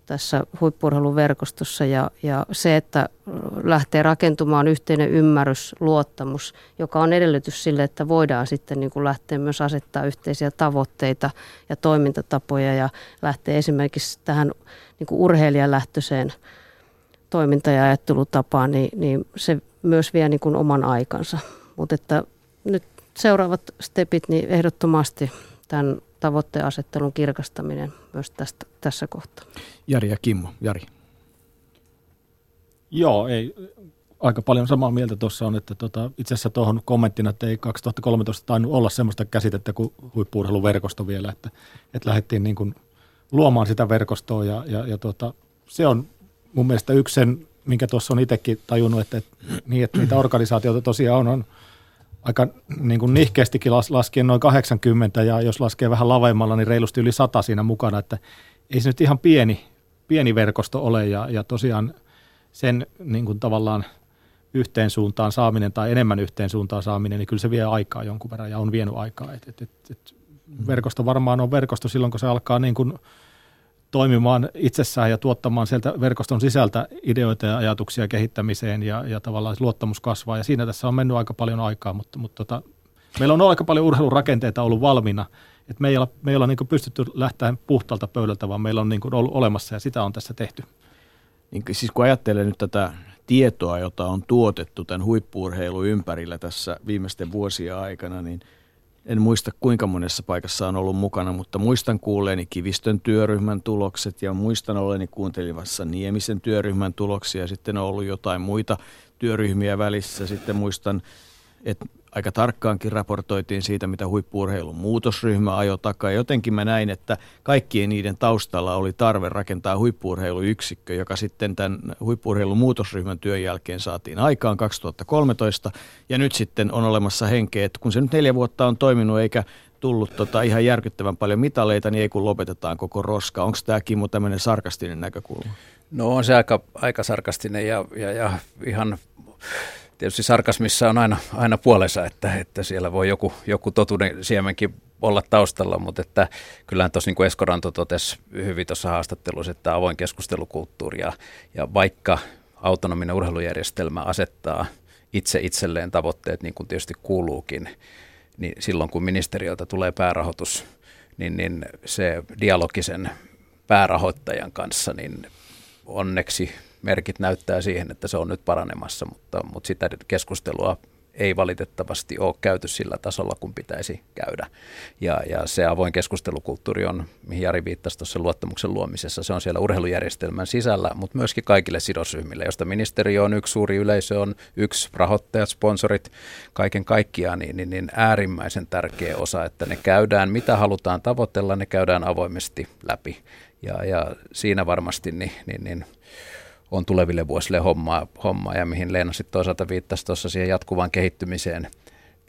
S3: tässä huippurheiluverkostossa. Ja, ja se, että lähtee rakentumaan yhteinen ymmärrys, luottamus, joka on edellytys sille, että voidaan sitten niin kuin lähteä myös asettaa yhteisiä tavoitteita ja toimintatapoja ja lähteä esimerkiksi tähän niin kuin urheilijalähtöiseen toiminta- ja ajattelutapaan, niin, niin se myös vie niin kuin oman aikansa. Mutta että nyt seuraavat stepit, niin ehdottomasti tämän tavoitteasettelun kirkastaminen myös tästä, tässä kohtaa.
S2: Jari ja Kimmo. Jari.
S4: Joo, ei, aika paljon samaa mieltä tuossa on, että tota, itse asiassa tuohon kommenttina, että ei 2013 tainnut olla sellaista käsitettä kuin huippuurheiluverkosto vielä, että, että lähdettiin niin kuin luomaan sitä verkostoa ja, ja, ja tota, se on mun mielestä yksi sen, minkä tuossa on itsekin tajunnut, että, että, niin, että niitä organisaatioita tosiaan on, on aika niin kuin nihkeästikin las, laskien noin 80 ja jos laskee vähän laveimmalla, niin reilusti yli 100 siinä mukana, että ei se nyt ihan pieni, pieni verkosto ole ja, ja tosiaan sen niin kuin tavallaan yhteen suuntaan saaminen tai enemmän yhteen suuntaan saaminen, niin kyllä se vie aikaa jonkun verran ja on vienyt aikaa. Et, et, et, et verkosto varmaan on verkosto silloin, kun se alkaa niin kuin toimimaan itsessään ja tuottamaan sieltä verkoston sisältä ideoita ja ajatuksia kehittämiseen ja, ja tavallaan luottamus kasvaa. Ja siinä tässä on mennyt aika paljon aikaa, mutta, mutta tota, meillä on aika paljon urheilurakenteita ollut valmiina. Et me ei olla, me ei olla niin pystytty lähteä puhtalta pöydältä, vaan meillä on niin ollut olemassa ja sitä on tässä tehty.
S2: Niin, siis kun ajattelee nyt tätä tietoa, jota on tuotettu tämän huippuurheilun ympärillä tässä viimeisten vuosien aikana, niin – en muista kuinka monessa paikassa on ollut mukana, mutta muistan kuulleeni Kivistön työryhmän tulokset ja muistan olleeni kuuntelivassa Niemisen työryhmän tuloksia. Sitten on ollut jotain muita työryhmiä välissä. Sitten muistan, että aika tarkkaankin raportoitiin siitä, mitä huippuurheilun muutosryhmä ajoi takaa. Jotenkin mä näin, että kaikkien niiden taustalla oli tarve rakentaa huippuurheiluyksikkö, joka sitten tämän huippuurheilun muutosryhmän työn jälkeen saatiin aikaan 2013. Ja nyt sitten on olemassa henkeä, että kun se nyt neljä vuotta on toiminut eikä tullut tota ihan järkyttävän paljon mitaleita, niin ei kun lopetetaan koko roska. Onko tämä Kimmo tämmöinen sarkastinen näkökulma?
S5: No on se aika, aika sarkastinen ja, ja, ja ihan tietysti sarkasmissa on aina, aina puolensa, että, että siellä voi joku, joku totuuden siemenkin olla taustalla, mutta että kyllähän tuossa niin kuin Esko totesi hyvin tuossa haastattelussa, että avoin keskustelukulttuuri ja, ja vaikka autonominen urheilujärjestelmä asettaa itse itselleen tavoitteet, niin kuin tietysti kuuluukin, niin silloin kun ministeriöltä tulee päärahoitus, niin, niin se dialogisen päärahoittajan kanssa, niin onneksi merkit näyttää siihen, että se on nyt paranemassa, mutta, mutta sitä keskustelua ei valitettavasti ole käyty sillä tasolla, kun pitäisi käydä. Ja, ja se avoin keskustelukulttuuri on, mihin Jari viittasi tuossa luottamuksen luomisessa, se on siellä urheilujärjestelmän sisällä, mutta myöskin kaikille sidosryhmille, josta ministeriö on yksi suuri yleisö, on yksi rahoittajat, sponsorit, kaiken kaikkiaan, niin, niin, niin äärimmäisen tärkeä osa, että ne käydään, mitä halutaan tavoitella, ne käydään avoimesti läpi. Ja, ja siinä varmasti niin, niin, niin on tuleville vuosille hommaa, hommaa ja mihin Leena sitten toisaalta viittasi tuossa siihen jatkuvaan kehittymiseen,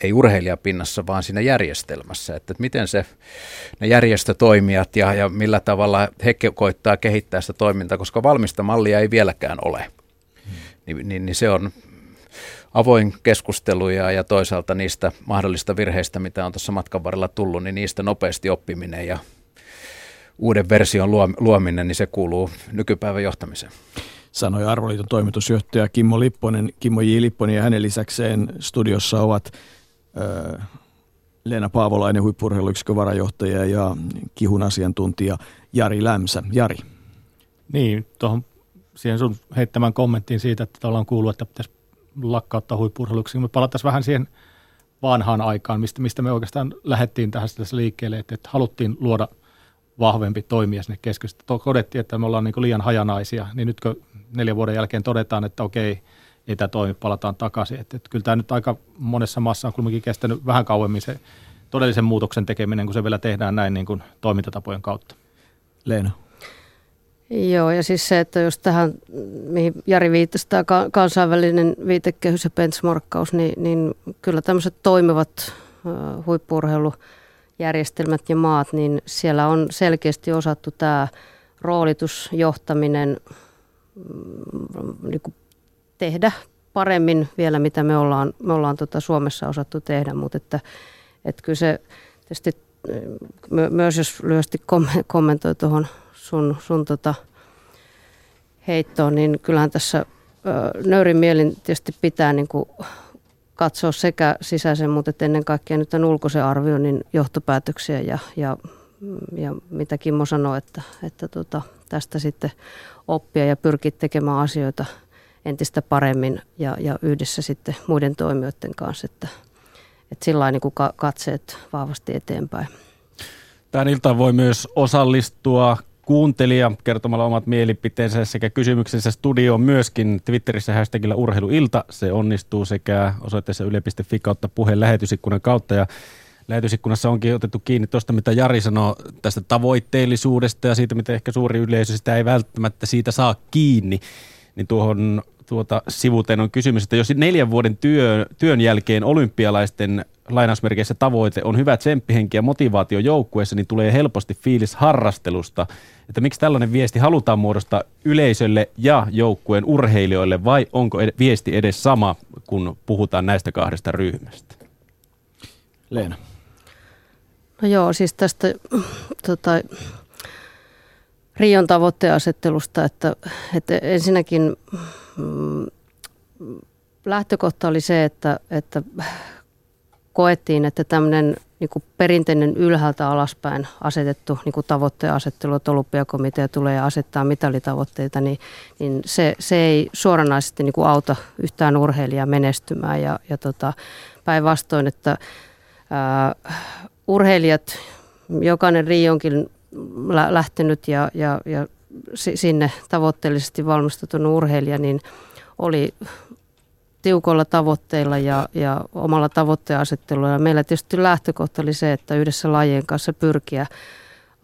S5: ei urheilijapinnassa, vaan siinä järjestelmässä, että miten se, ne järjestötoimijat ja, ja millä tavalla he koittaa kehittää sitä toimintaa, koska valmista mallia ei vieläkään ole. niin, niin, niin se on avoin keskustelu ja, ja toisaalta niistä mahdollista virheistä, mitä on tuossa matkan varrella tullut, niin niistä nopeasti oppiminen ja uuden version luominen, niin se kuuluu nykypäivän johtamiseen.
S2: Sanoi Arvoliiton toimitusjohtaja Kimmo Lipponen, Kimmo J. Lipponen ja hänen lisäkseen studiossa ovat ö, Leena Paavolainen, huippurheiluyksikön varajohtaja ja kihun asiantuntija Jari Lämsä. Jari.
S4: Niin, tuohon siihen sun heittämään kommenttiin siitä, että ollaan kuullut, että pitäisi lakkauttaa huippurheiluksi. Me palattaisiin vähän siihen vanhaan aikaan, mistä, mistä me oikeastaan lähdettiin tähän liikkeelle, että, että haluttiin luoda vahvempi toimija sinne keskusta. Todettiin, että me ollaan niin liian hajanaisia, niin nytkö neljän vuoden jälkeen todetaan, että okei, ei tämä toimi, palataan takaisin. Että, että kyllä tämä nyt aika monessa maassa on kuitenkin kestänyt vähän kauemmin se todellisen muutoksen tekeminen, kun se vielä tehdään näin niin kuin toimintatapojen kautta.
S2: Leena.
S3: Joo, ja siis se, että jos tähän, mihin Jari viittasi, tämä kansainvälinen viitekehys ja benchmarkkaus, niin, niin kyllä tämmöiset toimivat huippurheilujärjestelmät ja maat, niin siellä on selkeästi osattu tämä roolitus, johtaminen mm, niin kuin tehdä paremmin vielä, mitä me ollaan, me ollaan tota Suomessa osattu tehdä, mutta että, että kyllä se tietysti myös jos lyhyesti kommentoi tuohon sun, sun tota heittoon, niin kyllähän tässä nöyrin mielin tietysti pitää niin kuin katsoa sekä sisäisen, mutta ennen kaikkea nyt tämän ulkoisen arvioinnin johtopäätöksiä ja, ja, ja mitä Kimmo sanoi, että, että tota, tästä sitten oppia ja pyrkiä tekemään asioita entistä paremmin ja, ja yhdessä sitten muiden toimijoiden kanssa, että, että sillä niin katseet vahvasti eteenpäin.
S6: Tähän iltaan voi myös osallistua kuuntelija kertomalla omat mielipiteensä sekä kysymyksensä studioon myöskin Twitterissä hashtagillä urheiluilta. Se onnistuu sekä osoitteessa yle.fi kautta puheen lähetysikkunan kautta ja Lähetysikkunassa onkin otettu kiinni tuosta, mitä Jari sanoi tästä tavoitteellisuudesta ja siitä, miten ehkä suuri yleisö sitä ei välttämättä siitä saa kiinni. Niin tuohon tuota, sivuteen on kysymys, että jos neljän vuoden työ, työn jälkeen olympialaisten lainausmerkeissä tavoite on hyvä tsemppihenki ja motivaatio joukkueessa, niin tulee helposti fiilis harrastelusta. Että miksi tällainen viesti halutaan muodostaa yleisölle ja joukkueen urheilijoille vai onko ed- viesti edes sama, kun puhutaan näistä kahdesta ryhmästä?
S2: Leena.
S3: No joo, siis tästä tota, Rion tavoitteasettelusta, että, että ensinnäkin mm, lähtökohta oli se, että, että koettiin, että tämmöinen niin kuin perinteinen ylhäältä alaspäin asetettu niin kuin tavoitteasettelu, että olympiakomitea tulee asettaa mitalitavoitteita, niin, niin se, se ei suoranaisesti niin kuin auta yhtään urheilijaa menestymään. Ja, ja tota, päinvastoin, että ää, urheilijat, jokainen Rionkin lähtenyt ja, ja, ja sinne tavoitteellisesti valmistautunut urheilija, niin oli tiukoilla tavoitteilla ja, ja omalla tavoitteasettelulla. Ja meillä tietysti lähtökohta oli se, että yhdessä lajien kanssa pyrkiä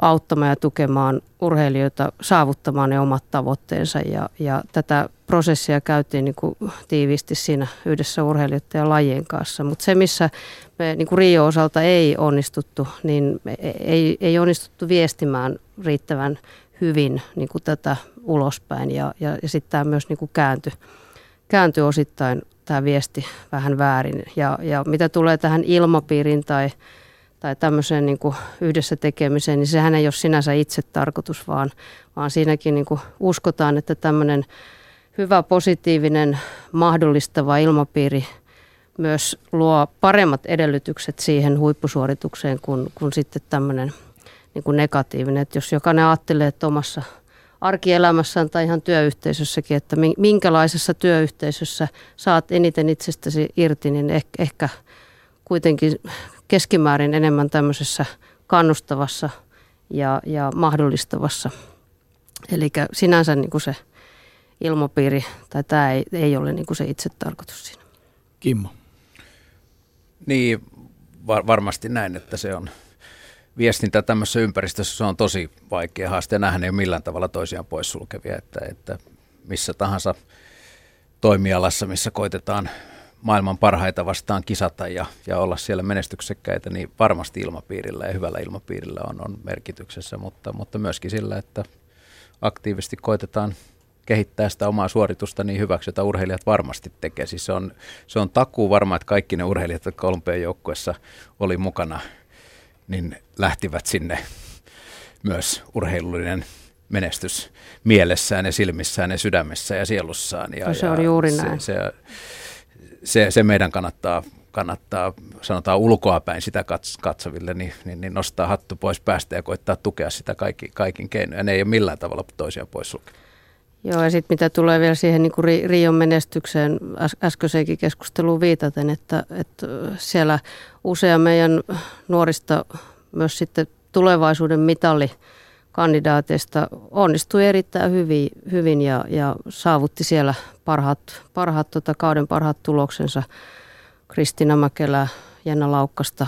S3: auttamaan ja tukemaan urheilijoita saavuttamaan ne omat tavoitteensa. Ja, ja tätä prosessia käytiin niin kuin tiiviisti siinä yhdessä urheilijoiden ja lajien kanssa. Mutta se, missä me niin kuin Rio-osalta ei onnistuttu, niin ei, ei onnistuttu viestimään riittävän hyvin niin kuin tätä ulospäin. Ja, ja, ja sitten tämä myös niin kuin kääntyi, kääntyi osittain tämä viesti vähän väärin. Ja, ja mitä tulee tähän ilmapiiriin tai, tai tämmöiseen niin kuin yhdessä tekemiseen, niin sehän ei ole sinänsä itse tarkoitus, vaan, vaan siinäkin niin kuin uskotaan, että tämmöinen hyvä, positiivinen, mahdollistava ilmapiiri myös luo paremmat edellytykset siihen huippusuoritukseen kuin, kuin sitten tämmöinen niin kuin negatiivinen. Että jos jokainen ajattelee, että omassa – arkielämässään tai ihan työyhteisössäkin, että minkälaisessa työyhteisössä saat eniten itsestäsi irti, niin ehkä, ehkä kuitenkin keskimäärin enemmän tämmöisessä kannustavassa ja, ja mahdollistavassa. Eli sinänsä niin kuin se ilmapiiri tai tämä ei, ei ole niin kuin se itse tarkoitus siinä.
S2: Kimmo.
S5: Niin, var, varmasti näin, että se on viestintä tämmöisessä ympäristössä se on tosi vaikea haaste nähdään ei ole millään tavalla toisiaan poissulkevia, että, että missä tahansa toimialassa, missä koitetaan maailman parhaita vastaan kisata ja, ja olla siellä menestyksekkäitä, niin varmasti ilmapiirillä ja hyvällä ilmapiirillä on, on merkityksessä, mutta, mutta myöskin sillä, että aktiivisesti koitetaan kehittää sitä omaa suoritusta niin hyväksi, jota urheilijat varmasti tekee. Siis se, on, se on takuu varma, että kaikki ne urheilijat, jotka Olympian joukkueessa oli mukana, niin lähtivät sinne myös urheilullinen menestys mielessään ja silmissään ja sydämessä ja sielussaan. Ja,
S3: no se on juuri
S5: se,
S3: näin.
S5: Se, se, se meidän kannattaa, kannattaa, sanotaan ulkoapäin sitä katsoville, niin, niin, niin nostaa hattu pois päästä ja koittaa tukea sitä kaikki, kaikin keinoin. Ne ei ole millään tavalla toisiaan pois sulkea.
S3: Joo, ja sitten mitä tulee vielä siihen niin kuin Rion menestykseen äskeiseenkin keskusteluun viitaten, että, että siellä usea meidän nuorista myös sitten tulevaisuuden mitalli kandidaateista onnistui erittäin hyvin, hyvin ja, ja saavutti siellä parhaat, parhaat tota, kauden parhaat tuloksensa. Kristina Mäkelä, Jenna Laukkasta,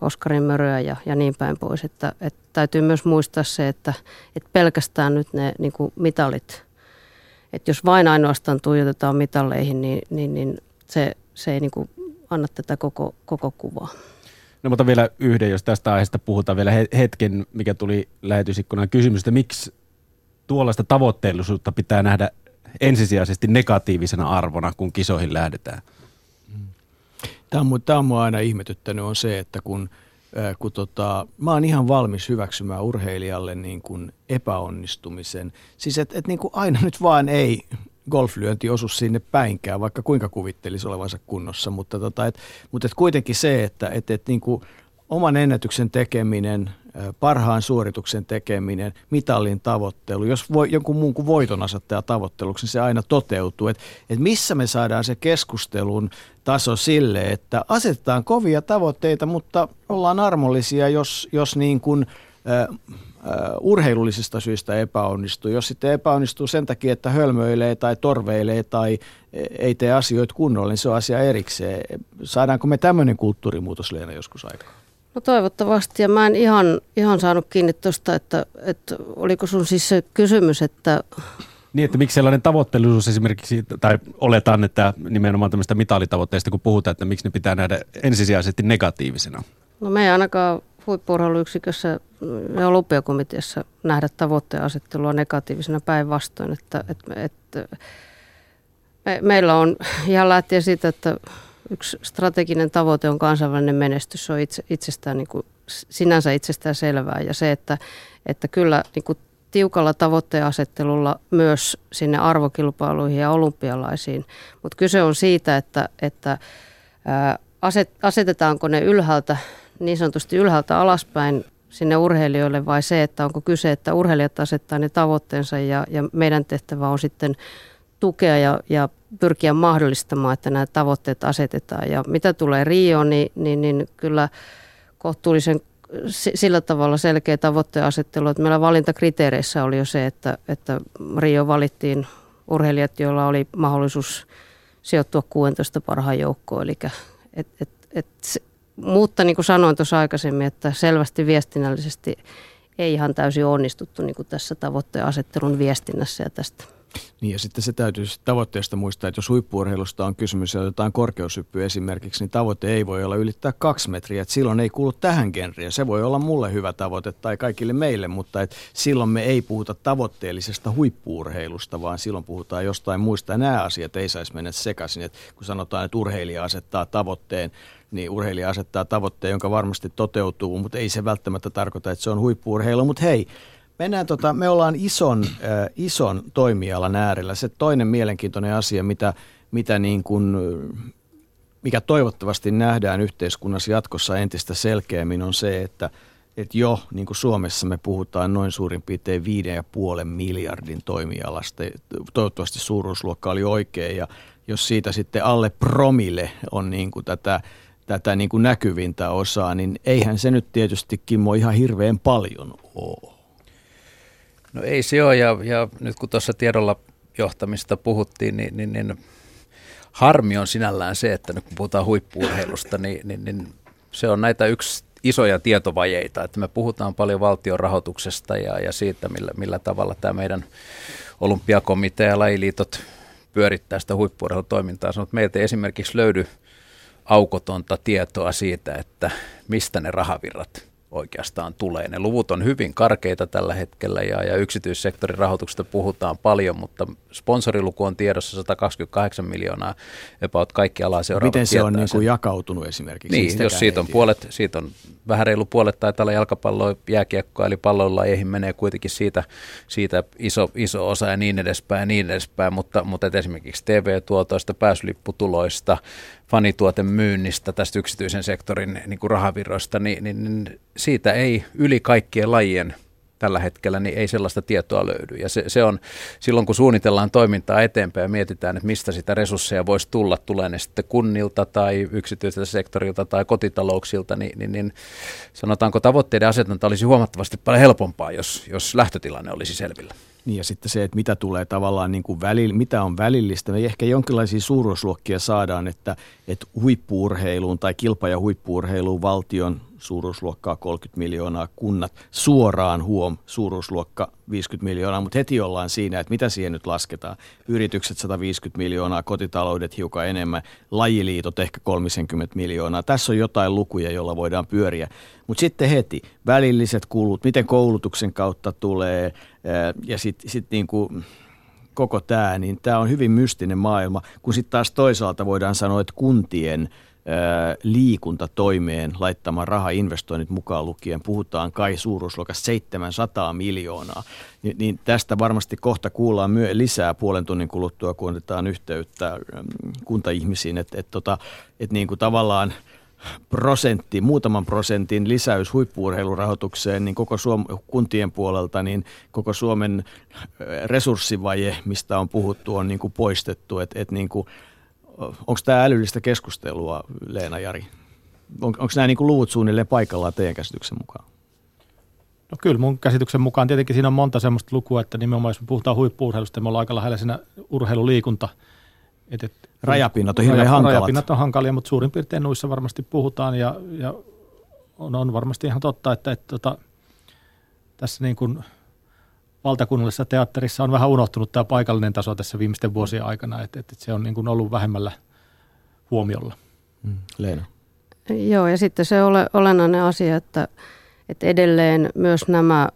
S3: Oskarin Möröä ja, ja niin päin pois. Että, että täytyy myös muistaa se, että, että pelkästään nyt ne niin kuin mitalit, että jos vain ainoastaan tuijotetaan mitalleihin, niin, niin, niin se, se ei niin kuin anna tätä koko, koko kuvaa.
S6: No mutta vielä yhden, jos tästä aiheesta puhutaan vielä hetken, mikä tuli lähetysikkunan kysymys, että miksi tuollaista tavoitteellisuutta pitää nähdä ensisijaisesti negatiivisena arvona, kun kisoihin lähdetään?
S2: Tämä on, tämä on mua aina ihmetyttänyt on se, että kun, kun tota, mä oon ihan valmis hyväksymään urheilijalle niin kuin epäonnistumisen. Siis että et niin kuin aina nyt vaan ei golflyönti osu sinne päinkään, vaikka kuinka kuvittelisi olevansa kunnossa, mutta, tota, et, mutta et kuitenkin se, että et, et niin kuin oman ennätyksen tekeminen, parhaan suorituksen tekeminen, mitallin tavoittelu, jos voi, jonkun muun kuin voiton asettaa tavoitteluksi, niin se aina toteutuu. Et, et missä me saadaan se keskustelun taso sille, että asetetaan kovia tavoitteita, mutta ollaan armollisia, jos, jos niin kuin, äh, urheilullisista syistä epäonnistuu. Jos sitten epäonnistuu sen takia, että hölmöilee tai torveilee tai ei tee asioita kunnolla, niin se on asia erikseen. Saadaanko me tämmöinen kulttuurimuutos Leena joskus aikaan?
S3: No toivottavasti, ja mä en ihan, ihan saanut kiinni tuosta, että, että oliko sun siis se kysymys, että...
S6: Niin, että miksi sellainen tavoitteellisuus esimerkiksi, tai oletaan, että nimenomaan tämmöistä mitalitavoitteista, kun puhutaan, että miksi ne pitää nähdä ensisijaisesti negatiivisena?
S3: No me ei ainakaan huippuurheiluyksikössä ja olympiakomiteassa nähdä tavoitteen asettelua negatiivisena päinvastoin. Että, että, että me, meillä on ihan lähtien siitä, että yksi strateginen tavoite on kansainvälinen menestys. Se on itse, itsestään, niin kuin, sinänsä itsestään selvää. Ja se, että, että kyllä niin kuin tiukalla tavoitteen asettelulla myös sinne arvokilpailuihin ja olympialaisiin. Mutta kyse on siitä, että, että ää, aset, asetetaanko ne ylhäältä niin sanotusti ylhäältä alaspäin sinne urheilijoille vai se, että onko kyse, että urheilijat asettaa ne tavoitteensa ja, ja meidän tehtävä on sitten tukea ja, ja pyrkiä mahdollistamaan, että nämä tavoitteet asetetaan. Ja mitä tulee Rioon, niin, niin, niin kyllä kohtuullisen sillä tavalla selkeä tavoitteasettelu, että meillä valintakriteereissä oli jo se, että, että Rio valittiin urheilijat, joilla oli mahdollisuus sijoittua 16 parhaan joukkoon. Eli et, et, et mutta niin kuin sanoin tuossa aikaisemmin, että selvästi viestinnällisesti ei ihan täysin onnistuttu niin kuin tässä tavoitteen asettelun viestinnässä ja tästä.
S2: Niin ja sitten se täytyy tavoitteesta muistaa, että jos huippuurheilusta on kysymys ja otetaan korkeushyppy esimerkiksi, niin tavoite ei voi olla ylittää kaksi metriä. Että silloin ei kuulu tähän genreen. Se voi olla mulle hyvä tavoite tai kaikille meille, mutta et silloin me ei puhuta tavoitteellisesta huippuurheilusta, vaan silloin puhutaan jostain muista. Ja nämä asiat ei saisi mennä sekaisin. Et kun sanotaan, että urheilija asettaa tavoitteen niin urheilija asettaa tavoitteen, jonka varmasti toteutuu, mutta ei se välttämättä tarkoita, että se on huippuurheilu. Mutta hei, mennään tota, me ollaan ison, äh, ison toimialan äärellä. Se toinen mielenkiintoinen asia, mitä, mitä niin kuin, mikä toivottavasti nähdään yhteiskunnassa jatkossa entistä selkeämmin, on se, että että jo niin kuin Suomessa me puhutaan noin suurin piirtein 5,5 miljardin toimialasta. Toivottavasti suuruusluokka oli oikein ja jos siitä sitten alle promille on niin kuin tätä tätä niin kuin näkyvintä osaa, niin eihän se nyt tietysti Kimmo ihan hirveän paljon ole.
S5: No ei se ole, ja, ja nyt kun tuossa tiedolla johtamista puhuttiin, niin, niin, niin harmi on sinällään se, että nyt kun puhutaan huippuurheilusta, niin, niin, niin se on näitä yksi isoja tietovajeita, että me puhutaan paljon valtion rahoituksesta ja, ja siitä, millä, millä tavalla tämä meidän olympiakomitea ja lajiliitot pyörittää sitä huippuurheilutoimintaa. Sanot, meiltä ei esimerkiksi löydy aukotonta tietoa siitä, että mistä ne rahavirrat oikeastaan tulee. Ne luvut on hyvin karkeita tällä hetkellä ja, ja yksityissektorin rahoituksesta puhutaan paljon, mutta sponsoriluku on tiedossa 128 miljoonaa, about kaikki alaa seuraavat
S2: Miten se on niin kuin jakautunut esimerkiksi?
S5: Niin, jos siitä on, puolet, siitä on vähän reilu puolet taitaa olla jalkapalloa, jääkiekkoa, eli pallolajeihin menee kuitenkin siitä, siitä iso, iso osa ja niin edespäin ja niin edespäin, mutta, mutta esimerkiksi TV-tuotoista, pääsylipputuloista, fanituotemyynnistä, tästä yksityisen sektorin niin kuin rahavirroista, niin, niin, niin siitä ei yli kaikkien lajien tällä hetkellä, niin ei sellaista tietoa löydy. Ja se, se on silloin, kun suunnitellaan toimintaa eteenpäin ja mietitään, että mistä sitä resursseja voisi tulla, tulee ne sitten kunnilta tai yksityiseltä sektorilta tai kotitalouksilta, niin, niin, niin sanotaanko tavoitteiden asetanta olisi huomattavasti paljon helpompaa, jos, jos lähtötilanne olisi selvillä.
S2: Niin ja sitten se, että mitä tulee tavallaan niin kuin välillä, mitä on välillistä. Me ehkä jonkinlaisia suuruusluokkia saadaan, että, että huippuurheiluun tai kilpa- ja huippuurheiluun valtion suuruusluokkaa 30 miljoonaa, kunnat suoraan huom suuruusluokka 50 miljoonaa, mutta heti ollaan siinä, että mitä siihen nyt lasketaan. Yritykset 150 miljoonaa, kotitaloudet hiukan enemmän, lajiliitot ehkä 30 miljoonaa. Tässä on jotain lukuja, joilla voidaan pyöriä. Mutta sitten heti välilliset kulut, miten koulutuksen kautta tulee ja sitten sit niinku koko tämä, niin tämä on hyvin mystinen maailma, kun sitten taas toisaalta voidaan sanoa, että kuntien – liikuntatoimeen laittamaan rahainvestoinnit mukaan lukien, puhutaan kai suuruusluokassa 700 miljoonaa, Ni, niin tästä varmasti kohta kuullaan myö lisää puolen tunnin kuluttua, kun otetaan yhteyttä kuntaihmisiin, että et tota, et niin kuin tavallaan prosentti, muutaman prosentin lisäys huippuurheilurahoitukseen, niin koko Suom- kuntien puolelta, niin koko Suomen resurssivaje, mistä on puhuttu, on niin kuin poistettu, että et niin kuin onko tämä älyllistä keskustelua, Leena Jari? On, onko nämä niin kuin luvut suunnilleen paikallaan teidän käsityksen mukaan?
S4: No kyllä mun käsityksen mukaan tietenkin siinä on monta semmoista lukua, että nimenomaan jos me puhutaan huippuurheilusta, me ollaan aika lähellä siinä urheiluliikunta.
S2: Et, et, rajapinnat on hirveän hankalat.
S4: Rajapinnat on hankalia, mutta suurin piirtein nuissa varmasti puhutaan ja, ja on, on varmasti ihan totta, että, että, että tota, tässä niin kuin – valtakunnallisessa teatterissa on vähän unohtunut tämä paikallinen taso tässä viimeisten vuosien aikana, että, että se on niin kuin ollut vähemmällä huomiolla.
S2: Mm. Leena.
S3: Joo, ja sitten se ole, olennainen asia, että, että edelleen myös nämä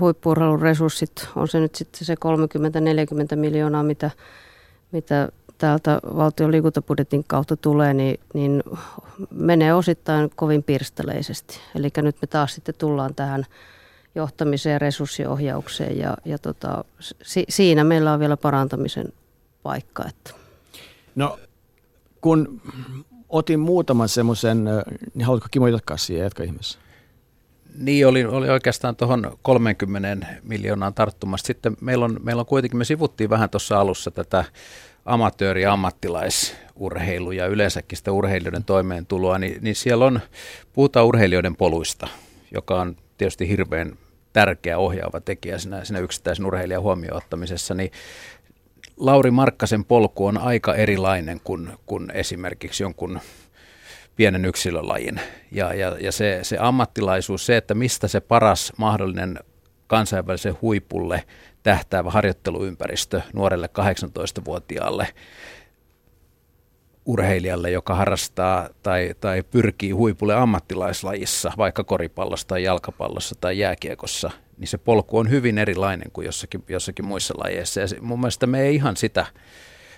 S3: huippuurheilun resurssit, on se nyt sitten se 30-40 miljoonaa, mitä, mitä täältä valtion liikuntabudjetin kautta tulee, niin, niin menee osittain kovin pirstaleisesti. Eli nyt me taas sitten tullaan tähän johtamiseen ja resurssiohjaukseen ja, ja tota, si, siinä meillä on vielä parantamisen paikka. Että.
S2: No kun otin muutaman semmoisen, niin haluatko Kimo jatkaa siihen, jatka ihmeessä?
S5: Niin, oli, oli oikeastaan tuohon 30 miljoonaan tarttumasta. Sitten meillä on, meillä on kuitenkin, me sivuttiin vähän tuossa alussa tätä amatööri- ja ammattilaisurheilu ja yleensäkin sitä urheilijoiden toimeentuloa, niin, niin siellä on, puhutaan urheilijoiden poluista, joka on tietysti hirveän tärkeä ohjaava tekijä siinä, siinä yksittäisen urheilijan huomioon ottamisessa, niin Lauri Markkasen polku on aika erilainen kuin, kuin esimerkiksi jonkun pienen yksilölajin. Ja, ja, ja se, se ammattilaisuus, se, että mistä se paras mahdollinen kansainvälisen huipulle tähtäävä harjoitteluympäristö nuorelle 18-vuotiaalle urheilijalle, joka harrastaa tai, tai pyrkii huipulle ammattilaislajissa, vaikka koripallossa tai jalkapallossa tai jääkiekossa, niin se polku on hyvin erilainen kuin jossakin, jossakin muissa lajeissa. Ja se, mun mielestä me ei ihan sitä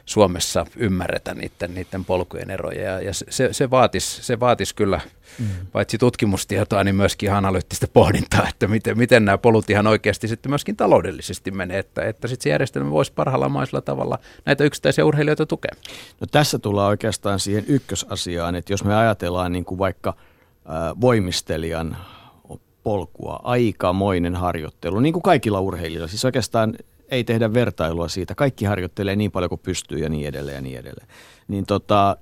S5: Suomessa ymmärretä niiden, niiden polkujen eroja. Ja, ja se, se, vaatisi, se vaatis kyllä mm. paitsi tutkimustietoa, niin myöskin ihan analyyttistä pohdintaa, että miten, miten nämä polut ihan oikeasti sitten myöskin taloudellisesti menee, että, että sitten se järjestelmä voisi parhaalla maisella tavalla näitä yksittäisiä urheilijoita tukea.
S2: No tässä tullaan oikeastaan siihen ykkösasiaan, että jos me ajatellaan niin kuin vaikka äh, voimistelijan polkua, aikamoinen harjoittelu, niin kuin kaikilla urheilijoilla. Siis oikeastaan ei tehdä vertailua siitä. Kaikki harjoittelee niin paljon kuin pystyy ja niin edelleen ja niin edelleen. Niin tota,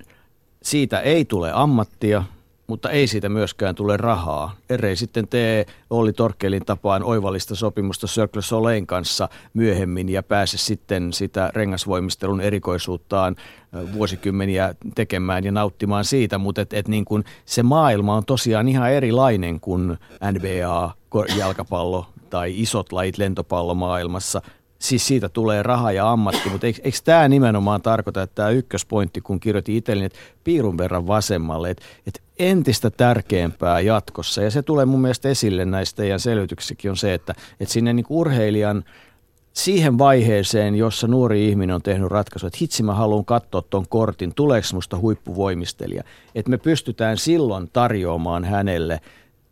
S2: siitä ei tule ammattia, mutta ei siitä myöskään tule rahaa. Ellei sitten tee Olli Torkkelin tapaan oivallista sopimusta Circle Solein kanssa myöhemmin ja pääse sitten sitä rengasvoimistelun erikoisuuttaan vuosikymmeniä tekemään ja nauttimaan siitä, mutta et, et niin kun se maailma on tosiaan ihan erilainen kuin NBA, jalkapallo tai isot lajit lentopallomaailmassa siis siitä tulee raha ja ammatti, mutta eikö, eikö tämä nimenomaan tarkoita, että tämä ykköspointti, kun kirjoitin itselleni, että piirun verran vasemmalle, että, että entistä tärkeämpää jatkossa, ja se tulee mun mielestä esille näistä teidän selvityksissäkin, on se, että, että sinne niin urheilijan siihen vaiheeseen, jossa nuori ihminen on tehnyt ratkaisu, että hitsi mä haluan katsoa tuon kortin, tuleeko musta huippuvoimistelija, että me pystytään silloin tarjoamaan hänelle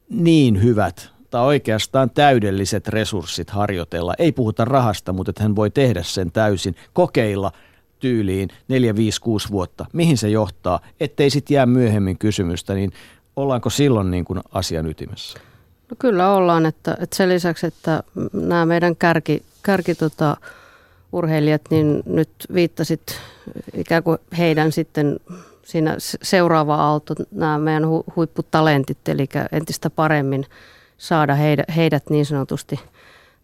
S2: niin hyvät tai oikeastaan täydelliset resurssit harjoitella. Ei puhuta rahasta, mutta että hän voi tehdä sen täysin, kokeilla tyyliin 4, 5, 6 vuotta. Mihin se johtaa, ettei sitten jää myöhemmin kysymystä, niin ollaanko silloin niin kuin asian ytimessä?
S3: No kyllä ollaan, että, että sen lisäksi, että nämä meidän kärki, kärki tota, urheilijat, niin nyt viittasit ikään kuin heidän sitten siinä seuraava aalto, nämä meidän hu, huipputalentit, eli entistä paremmin saada heidät, heidät niin sanotusti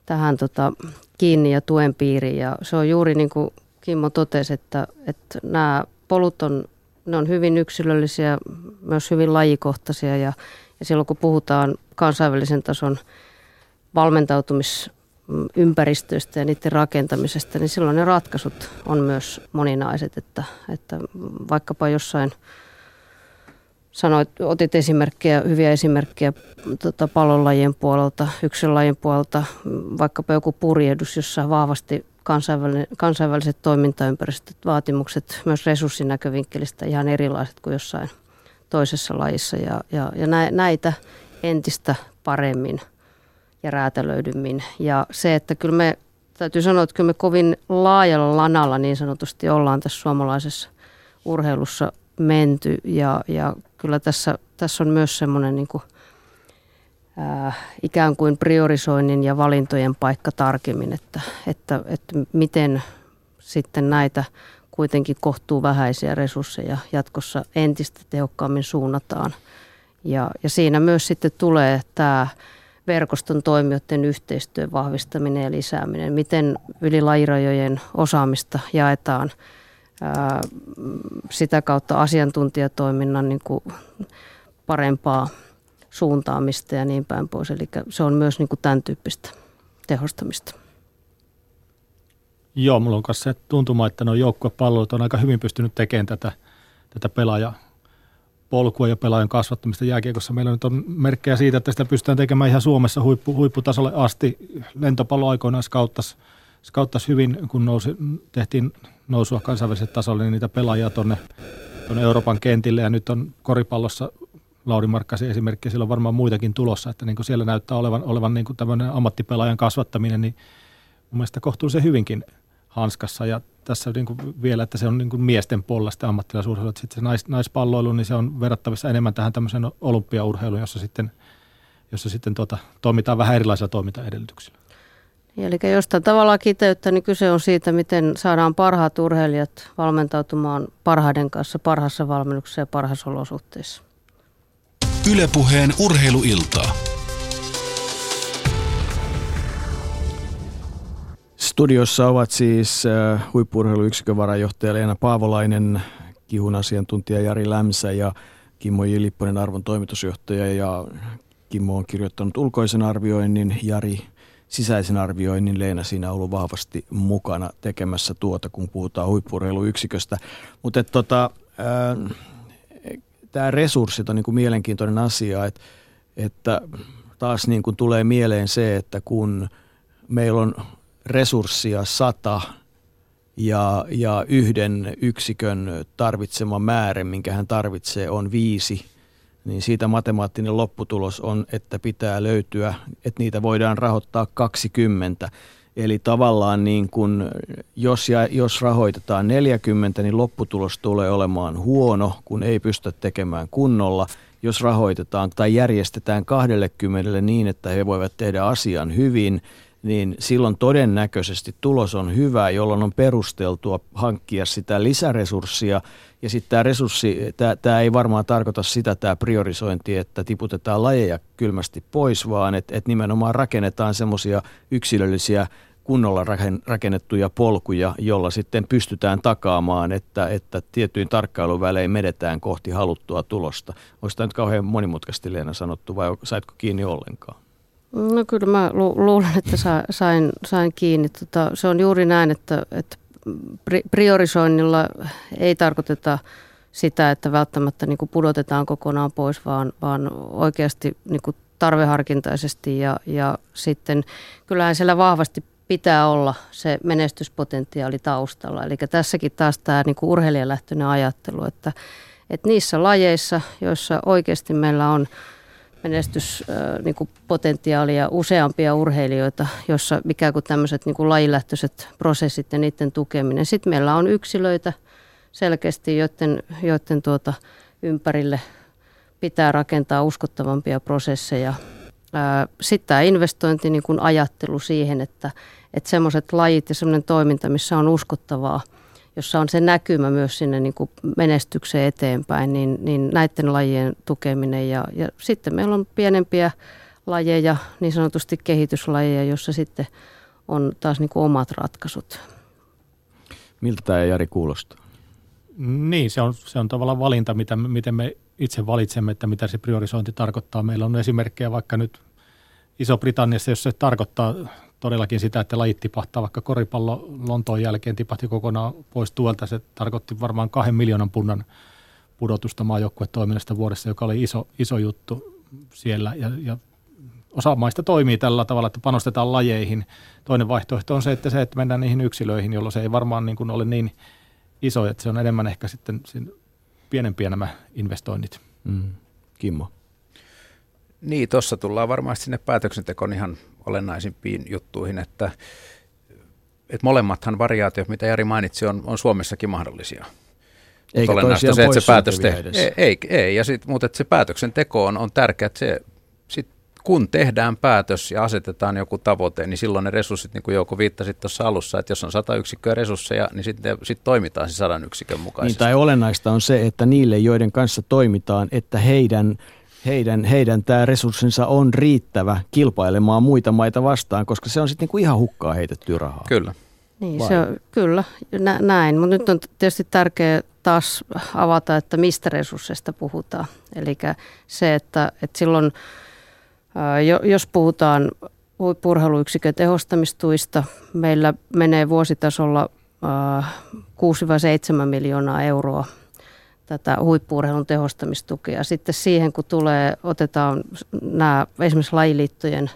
S3: tähän tota, kiinni ja tuen piiriin. Ja se on juuri niin kuin Kimmo totesi, että, että nämä polut on, ne on hyvin yksilöllisiä, myös hyvin lajikohtaisia ja, ja silloin kun puhutaan kansainvälisen tason valmentautumisympäristöistä ja niiden rakentamisesta, niin silloin ne ratkaisut on myös moninaiset, että, että vaikkapa jossain – sanoit, otit esimerkkejä, hyviä esimerkkejä tota, pallonlajien puolelta, yksilölajien puolelta, vaikkapa joku purjehdus, jossa vahvasti kansainväliset toimintaympäristöt, vaatimukset myös resurssin näkövinkkelistä ihan erilaiset kuin jossain toisessa lajissa. Ja, ja, ja näitä entistä paremmin ja räätälöidymmin. Ja se, että kyllä me, täytyy sanoa, että kyllä me kovin laajalla lanalla niin sanotusti ollaan tässä suomalaisessa urheilussa menty ja, ja kyllä tässä, tässä on myös semmoinen niin kuin, ää, ikään kuin priorisoinnin ja valintojen paikka tarkemmin, että, että, että miten sitten näitä kuitenkin kohtuu vähäisiä resursseja jatkossa entistä tehokkaammin suunnataan. Ja, ja siinä myös sitten tulee tämä verkoston toimijoiden yhteistyön vahvistaminen ja lisääminen, miten yli lajirajojen osaamista jaetaan – sitä kautta asiantuntijatoiminnan niin kuin parempaa suuntaamista ja niin päin pois. Eli se on myös niin kuin tämän tyyppistä tehostamista.
S4: Joo, mulla on myös se tuntuma, että nuo joukkuepalvelut on aika hyvin pystynyt tekemään tätä, tätä pelaaja polkua ja pelaajan kasvattamista jääkiekossa. Meillä nyt on merkkejä siitä, että sitä pystytään tekemään ihan Suomessa huippu, huipputasolle asti. Lentopallo aikoinaan skauttasi, skauttasi hyvin, kun nousi, tehtiin nousua kansainväliselle tasolle, niin niitä pelaajia tuonne Euroopan kentille ja nyt on koripallossa Lauri Markkasi esimerkki, siellä on varmaan muitakin tulossa, että niin kuin siellä näyttää olevan, olevan niin kuin tämmöinen ammattipelaajan kasvattaminen, niin mun mielestä kohtuullisen hyvinkin hanskassa ja tässä niin kuin vielä, että se on niin kuin miesten puolella sitten ammattilaisurheilu, että sitten se nais, naispalloilu, niin se on verrattavissa enemmän tähän tämmöiseen olympiaurheiluun, jossa sitten, jossa sitten tuota, toimitaan vähän erilaisilla toimintaedellytyksillä.
S3: Eli jostain tavallaan kiteyttä, niin kyse on siitä, miten saadaan parhaat urheilijat valmentautumaan parhaiden kanssa parhaassa valmennuksessa ja parhaassa olosuhteissa.
S1: Ylepuheen urheiluiltaa.
S2: Studiossa ovat siis äh, huippurheiluyksikön varajohtaja Leena Paavolainen, kihun asiantuntija Jari Lämsä ja Kimmo J. Lipponen arvon toimitusjohtaja ja Kimmo on kirjoittanut ulkoisen arvioinnin, Jari sisäisen arvioinnin. Leena siinä on ollut vahvasti mukana tekemässä tuota, kun puhutaan huippurheiluyksiköstä. Mutta tota, tämä resurssit on niin kuin mielenkiintoinen asia, että, että taas niin kuin tulee mieleen se, että kun meillä on resurssia sata ja, ja yhden yksikön tarvitsema määrä, minkä hän tarvitsee, on viisi – niin siitä matemaattinen lopputulos on, että pitää löytyä, että niitä voidaan rahoittaa 20. Eli tavallaan niin kun, jos, ja, jos rahoitetaan 40, niin lopputulos tulee olemaan huono, kun ei pystytä tekemään kunnolla. Jos rahoitetaan tai järjestetään 20 niin, että he voivat tehdä asian hyvin, niin silloin todennäköisesti tulos on hyvä, jolloin on perusteltua hankkia sitä lisäresurssia – ja sitten tämä resurssi, tämä ei varmaan tarkoita sitä tämä priorisointi, että tiputetaan lajeja kylmästi pois, vaan että et nimenomaan rakennetaan semmoisia yksilöllisiä kunnolla rakennettuja polkuja, jolla sitten pystytään takaamaan, että, että tietyin tarkkailuvälein medetään kohti haluttua tulosta. Olisi tämä nyt kauhean monimutkaisesti Leena sanottu vai saitko kiinni ollenkaan?
S3: No kyllä mä lu- luulen, että sa- sain, sain kiinni. Tota, se on juuri näin, että, että priorisoinnilla ei tarkoiteta sitä, että välttämättä niin kuin pudotetaan kokonaan pois, vaan, vaan oikeasti niin kuin tarveharkintaisesti ja, ja sitten kyllähän siellä vahvasti pitää olla se menestyspotentiaali taustalla. Eli tässäkin taas tämä niin kuin urheilijalähtöinen ajattelu, että, että niissä lajeissa, joissa oikeasti meillä on menestyspotentiaalia niin useampia urheilijoita, jossa ikään kuin tämmöiset niin kuin lajilähtöiset prosessit ja niiden tukeminen. Sitten meillä on yksilöitä selkeästi, joiden, joiden tuota, ympärille pitää rakentaa uskottavampia prosesseja. Sitten tämä investointi, niin kuin ajattelu siihen, että, että semmoiset lajit ja semmoinen toiminta, missä on uskottavaa – jossa on se näkymä myös sinne niin kuin menestykseen eteenpäin, niin, niin näiden lajien tukeminen. Ja, ja sitten meillä on pienempiä lajeja, niin sanotusti kehityslajeja, jossa sitten on taas niin kuin omat ratkaisut.
S2: Miltä tämä Jari kuulostaa?
S4: Niin, se on, se on tavallaan valinta, mitä, miten me itse valitsemme, että mitä se priorisointi tarkoittaa. Meillä on esimerkkejä vaikka nyt Iso-Britanniassa, jos se tarkoittaa todellakin sitä, että lajit tipahtaa, vaikka koripallo Lontoon jälkeen tipahti kokonaan pois tuolta. Se tarkoitti varmaan kahden miljoonan punnan pudotusta maajoukkuetoiminnasta vuodessa, joka oli iso, iso juttu siellä. Ja, ja osa maista toimii tällä tavalla, että panostetaan lajeihin. Toinen vaihtoehto on se, että se, että mennään niihin yksilöihin, jolloin se ei varmaan niin kuin ole niin iso, että se on enemmän ehkä sitten pienempiä nämä investoinnit. Mm.
S2: Kimmo.
S5: Niin, tuossa tullaan varmasti sinne päätöksentekoon ihan olennaisimpiin juttuihin, että, että molemmathan variaatiot, mitä Jari mainitsi, on, on Suomessakin mahdollisia.
S2: Eikä olennaista se, että se päätös te-
S5: ei, ei, ei, ja sit, mutta että se päätöksenteko on, on tärkeää, että se, sit, kun tehdään päätös ja asetetaan joku tavoite, niin silloin ne resurssit, niin kuin Jouko viittasi tuossa alussa, että jos on sata yksikköä resursseja, niin sitten sit toimitaan se sadan yksikön mukaisesti.
S2: Niin, tai olennaista on se, että niille, joiden kanssa toimitaan, että heidän – heidän, heidän tämä resurssinsa on riittävä kilpailemaan muita maita vastaan, koska se on sitten niinku ihan hukkaa heitettyä rahaa.
S5: Kyllä.
S3: Niin, se on, kyllä, nä, näin. Mutta nyt on tietysti tärkeää taas avata, että mistä resursseista puhutaan. Eli se, että, että silloin, jos puhutaan huippurheiluyksikön tehostamistuista, meillä menee vuositasolla 6-7 miljoonaa euroa tätä huippuurheilun tehostamistukea. Sitten siihen, kun tulee, otetaan nämä esimerkiksi lajiliittojen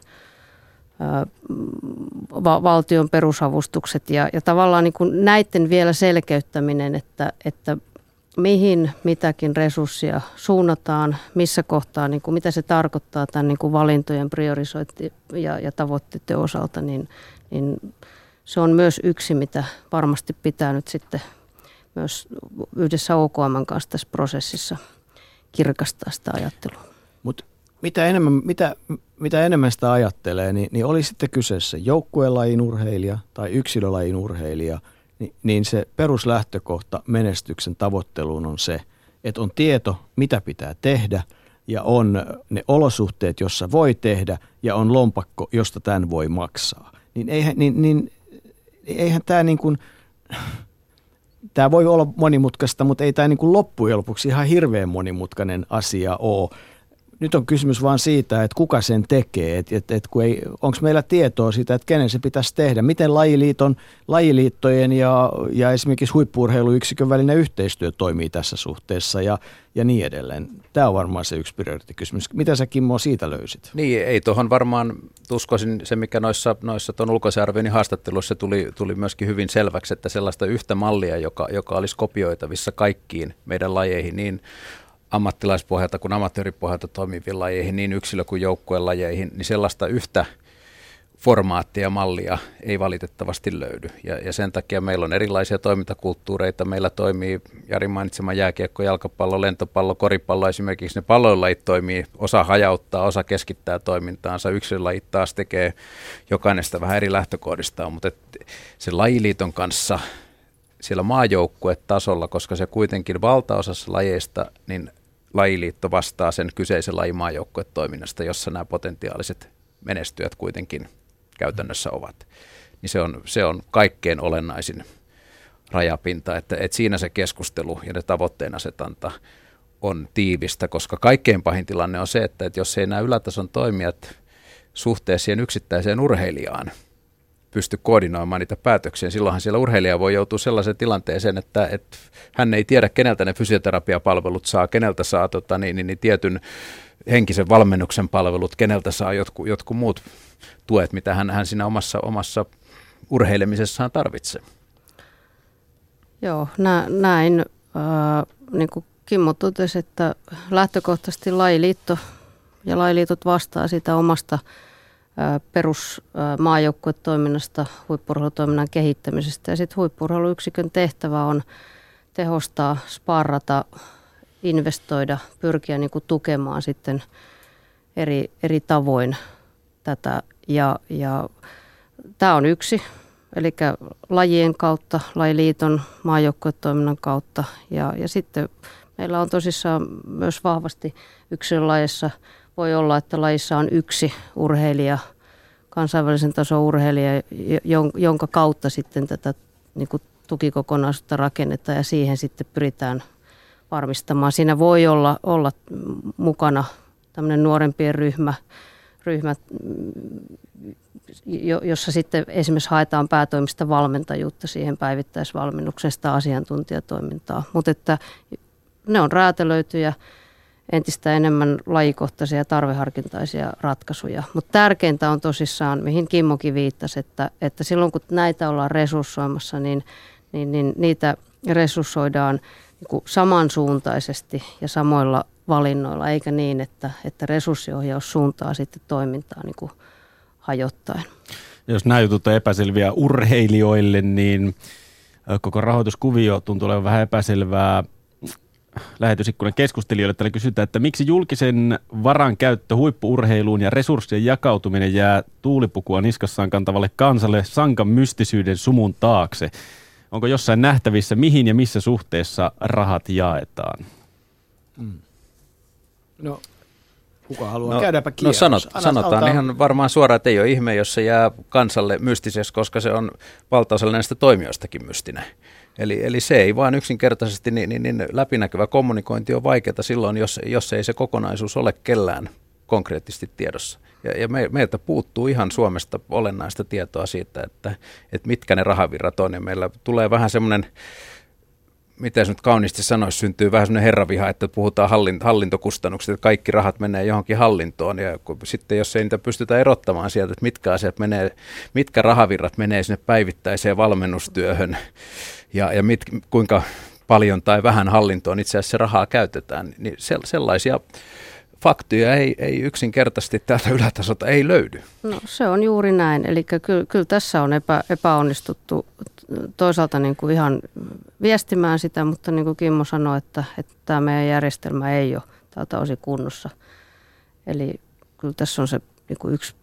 S3: va- valtion perusavustukset ja, ja tavallaan niin kuin näiden vielä selkeyttäminen, että, että mihin mitäkin resurssia suunnataan, missä kohtaa, niin kuin, mitä se tarkoittaa tämän niin kuin valintojen priorisointi ja, ja tavoitteiden osalta, niin, niin se on myös yksi, mitä varmasti pitää nyt sitten myös yhdessä OKM kanssa tässä prosessissa kirkastaa sitä ajattelua.
S2: Mutta mitä enemmän, mitä, mitä enemmän sitä ajattelee, niin, niin oli sitten kyseessä joukkuelajin urheilija tai yksilölajin urheilija, niin, niin se peruslähtökohta menestyksen tavoitteluun on se, että on tieto, mitä pitää tehdä ja on ne olosuhteet, jossa voi tehdä ja on lompakko, josta tämän voi maksaa. Niin eihän, niin, niin, eihän tämä niin kuin, tämä voi olla monimutkaista, mutta ei tämä niin loppujen lopuksi ihan hirveän monimutkainen asia ole nyt on kysymys vain siitä, että kuka sen tekee, että et, et onko meillä tietoa siitä, että kenen se pitäisi tehdä, miten lajiliiton, lajiliittojen ja, ja esimerkiksi huippuurheiluyksikön välinen yhteistyö toimii tässä suhteessa ja, ja niin edelleen. Tämä on varmaan se yksi prioriteettikysymys. Mitä sä Kimmo siitä löysit?
S5: Niin, ei tuohon varmaan uskoisin se, mikä noissa, noissa tuon ulkoisen haastattelussa tuli, tuli myöskin hyvin selväksi, että sellaista yhtä mallia, joka, joka olisi kopioitavissa kaikkiin meidän lajeihin, niin ammattilaispohjalta kuin amatööripohjalta toimiviin lajeihin, niin yksilö- kuin joukkueen lajeihin, niin sellaista yhtä formaattia, mallia ei valitettavasti löydy. Ja, ja sen takia meillä on erilaisia toimintakulttuureita. Meillä toimii Jari mainitsema jääkiekko, jalkapallo, lentopallo, koripallo esimerkiksi. Ne pallolajit toimii, osa hajauttaa, osa keskittää toimintaansa. Yksilölajit taas tekee jokainen sitä vähän eri lähtökohdistaan, mutta se lajiliiton kanssa siellä maajoukkuetasolla, koska se kuitenkin valtaosassa lajeista, niin lajiliitto vastaa sen kyseisen lajin maajoukkuetoiminnasta, jossa nämä potentiaaliset menestyjät kuitenkin käytännössä ovat. Niin se on, se on kaikkein olennaisin rajapinta, että, että siinä se keskustelu ja ne tavoitteen asetanta on tiivistä, koska kaikkein pahin tilanne on se, että, että jos ei nämä ylätason toimijat suhteessa siihen yksittäiseen urheilijaan pysty koordinoimaan niitä päätöksiä. Silloinhan siellä urheilija voi joutua sellaiseen tilanteeseen, että, että hän ei tiedä, keneltä ne fysioterapiapalvelut saa, keneltä saa tota, niin, niin, niin, tietyn henkisen valmennuksen palvelut, keneltä saa jotkut, jotkut muut tuet, mitä hän, hän siinä omassa, omassa urheilemisessaan tarvitsee.
S3: Joo, nä, näin. Äh, niin kuin Kimmo totesi, että lähtökohtaisesti lajiliitto ja lajiliitot vastaa sitä omasta perusmaajoukkuetoiminnasta, huippurheilutoiminnan kehittämisestä. Ja sitten huippurheiluyksikön tehtävä on tehostaa, sparrata, investoida, pyrkiä niin kuin tukemaan sitten eri, eri tavoin tätä. Ja, ja tämä on yksi, eli lajien kautta, lajiliiton maajoukkuetoiminnan kautta. Ja, ja sitten meillä on tosissaan myös vahvasti yksilölajissa – voi olla, että lajissa on yksi urheilija, kansainvälisen tason urheilija, jonka kautta sitten tätä niin kuin tukikokonaisuutta rakennetaan ja siihen sitten pyritään varmistamaan. Siinä voi olla, olla mukana tämmöinen nuorempien ryhmä, ryhmä, jossa sitten esimerkiksi haetaan päätoimista valmentajuutta siihen päivittäisvalmennuksesta asiantuntijatoimintaa. Mutta että ne on räätälöityjä entistä enemmän lajikohtaisia ja tarveharkintaisia ratkaisuja. Mutta tärkeintä on tosissaan, mihin Kimmokin viittasi, että, että silloin kun näitä ollaan resurssoimassa, niin, niin, niin niitä resurssoidaan niin samansuuntaisesti ja samoilla valinnoilla, eikä niin, että, että resurssiohjaus suuntaa sitten toimintaa niin kuin hajottaen.
S6: Jos nämä jutut on epäselviä urheilijoille, niin koko rahoituskuvio tuntuu olevan vähän epäselvää lähetysikkunan keskustelijoille. Täällä kysytään, että miksi julkisen varan käyttö huippuurheiluun ja resurssien jakautuminen jää tuulipukua niskassaan kantavalle kansalle sankan mystisyyden sumun taakse? Onko jossain nähtävissä, mihin ja missä suhteessa rahat jaetaan? Hmm.
S2: No, kuka haluaa? No, Käydäänpä
S5: no kierros. No sanot, Anna, sanotaan alta... ihan varmaan suoraan, että ei ole ihme, jos se jää kansalle mystiseksi, koska se on valtaosalle näistä toimijoistakin mystinen. Eli, eli se ei vaan yksinkertaisesti, niin, niin, niin läpinäkyvä kommunikointi on vaikeaa silloin, jos, jos ei se kokonaisuus ole kellään konkreettisesti tiedossa. Ja, ja me, meiltä puuttuu ihan Suomesta olennaista tietoa siitä, että, että mitkä ne rahavirrat on. Ja meillä tulee vähän semmoinen, miten nyt kauniisti sanoisi, syntyy vähän semmoinen herraviha, että puhutaan hallint, hallintokustannuksista, että kaikki rahat menee johonkin hallintoon. Ja kun, sitten jos ei niitä pystytä erottamaan sieltä, että mitkä asiat menee, mitkä rahavirrat menee sinne päivittäiseen valmennustyöhön, ja, ja mit, kuinka paljon tai vähän hallintoon itse asiassa rahaa käytetään, niin se, sellaisia faktoja ei, ei yksinkertaisesti täältä ylätasolta ei löydy.
S3: No se on juuri näin. Eli kyllä, kyllä tässä on epä, epäonnistuttu toisaalta niin kuin ihan viestimään sitä, mutta niin kuin Kimmo sanoi, että, että tämä meidän järjestelmä ei ole tältä osin kunnossa. Eli kyllä tässä on se niin kuin yksi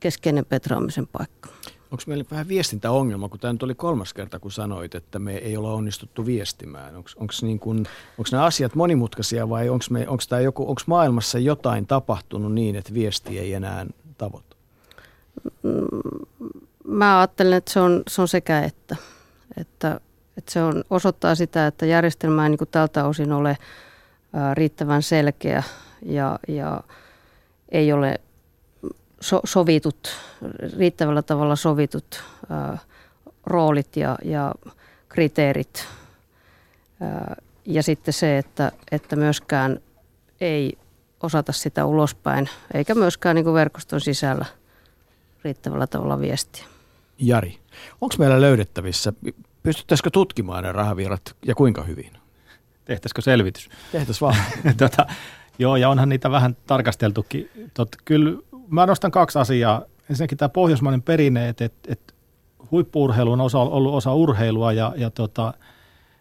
S3: keskeinen petraamisen paikka.
S2: Onko meillä vähän viestintäongelma, kun tämä nyt oli kolmas kerta, kun sanoit, että me ei olla onnistuttu viestimään? Onko niin nämä asiat monimutkaisia vai onko onko maailmassa jotain tapahtunut niin, että viesti ei enää tavoita?
S3: Mm, mä ajattelen, että se on, se on sekä että. että. Että se on, osoittaa sitä, että järjestelmä ei niin tältä osin ole riittävän selkeä ja, ja ei ole so, sovitut, riittävällä tavalla sovitut ää, roolit ja, ja kriteerit. Ää, ja sitten se, että, että myöskään ei osata sitä ulospäin, eikä myöskään niin kuin verkoston sisällä riittävällä tavalla viestiä.
S2: Jari, onko meillä löydettävissä, pystyttäisikö tutkimaan ne rahavirrat ja kuinka hyvin?
S4: Tehtäisikö selvitys?
S2: Tehtäisiin vaan.
S4: tota, joo, ja onhan niitä vähän tarkasteltukin. Tot, kyllä mä nostan kaksi asiaa. Ensinnäkin tämä pohjoismainen perinne, että, että, että huippuurheilu on osa, ollut osa urheilua ja, ja tota,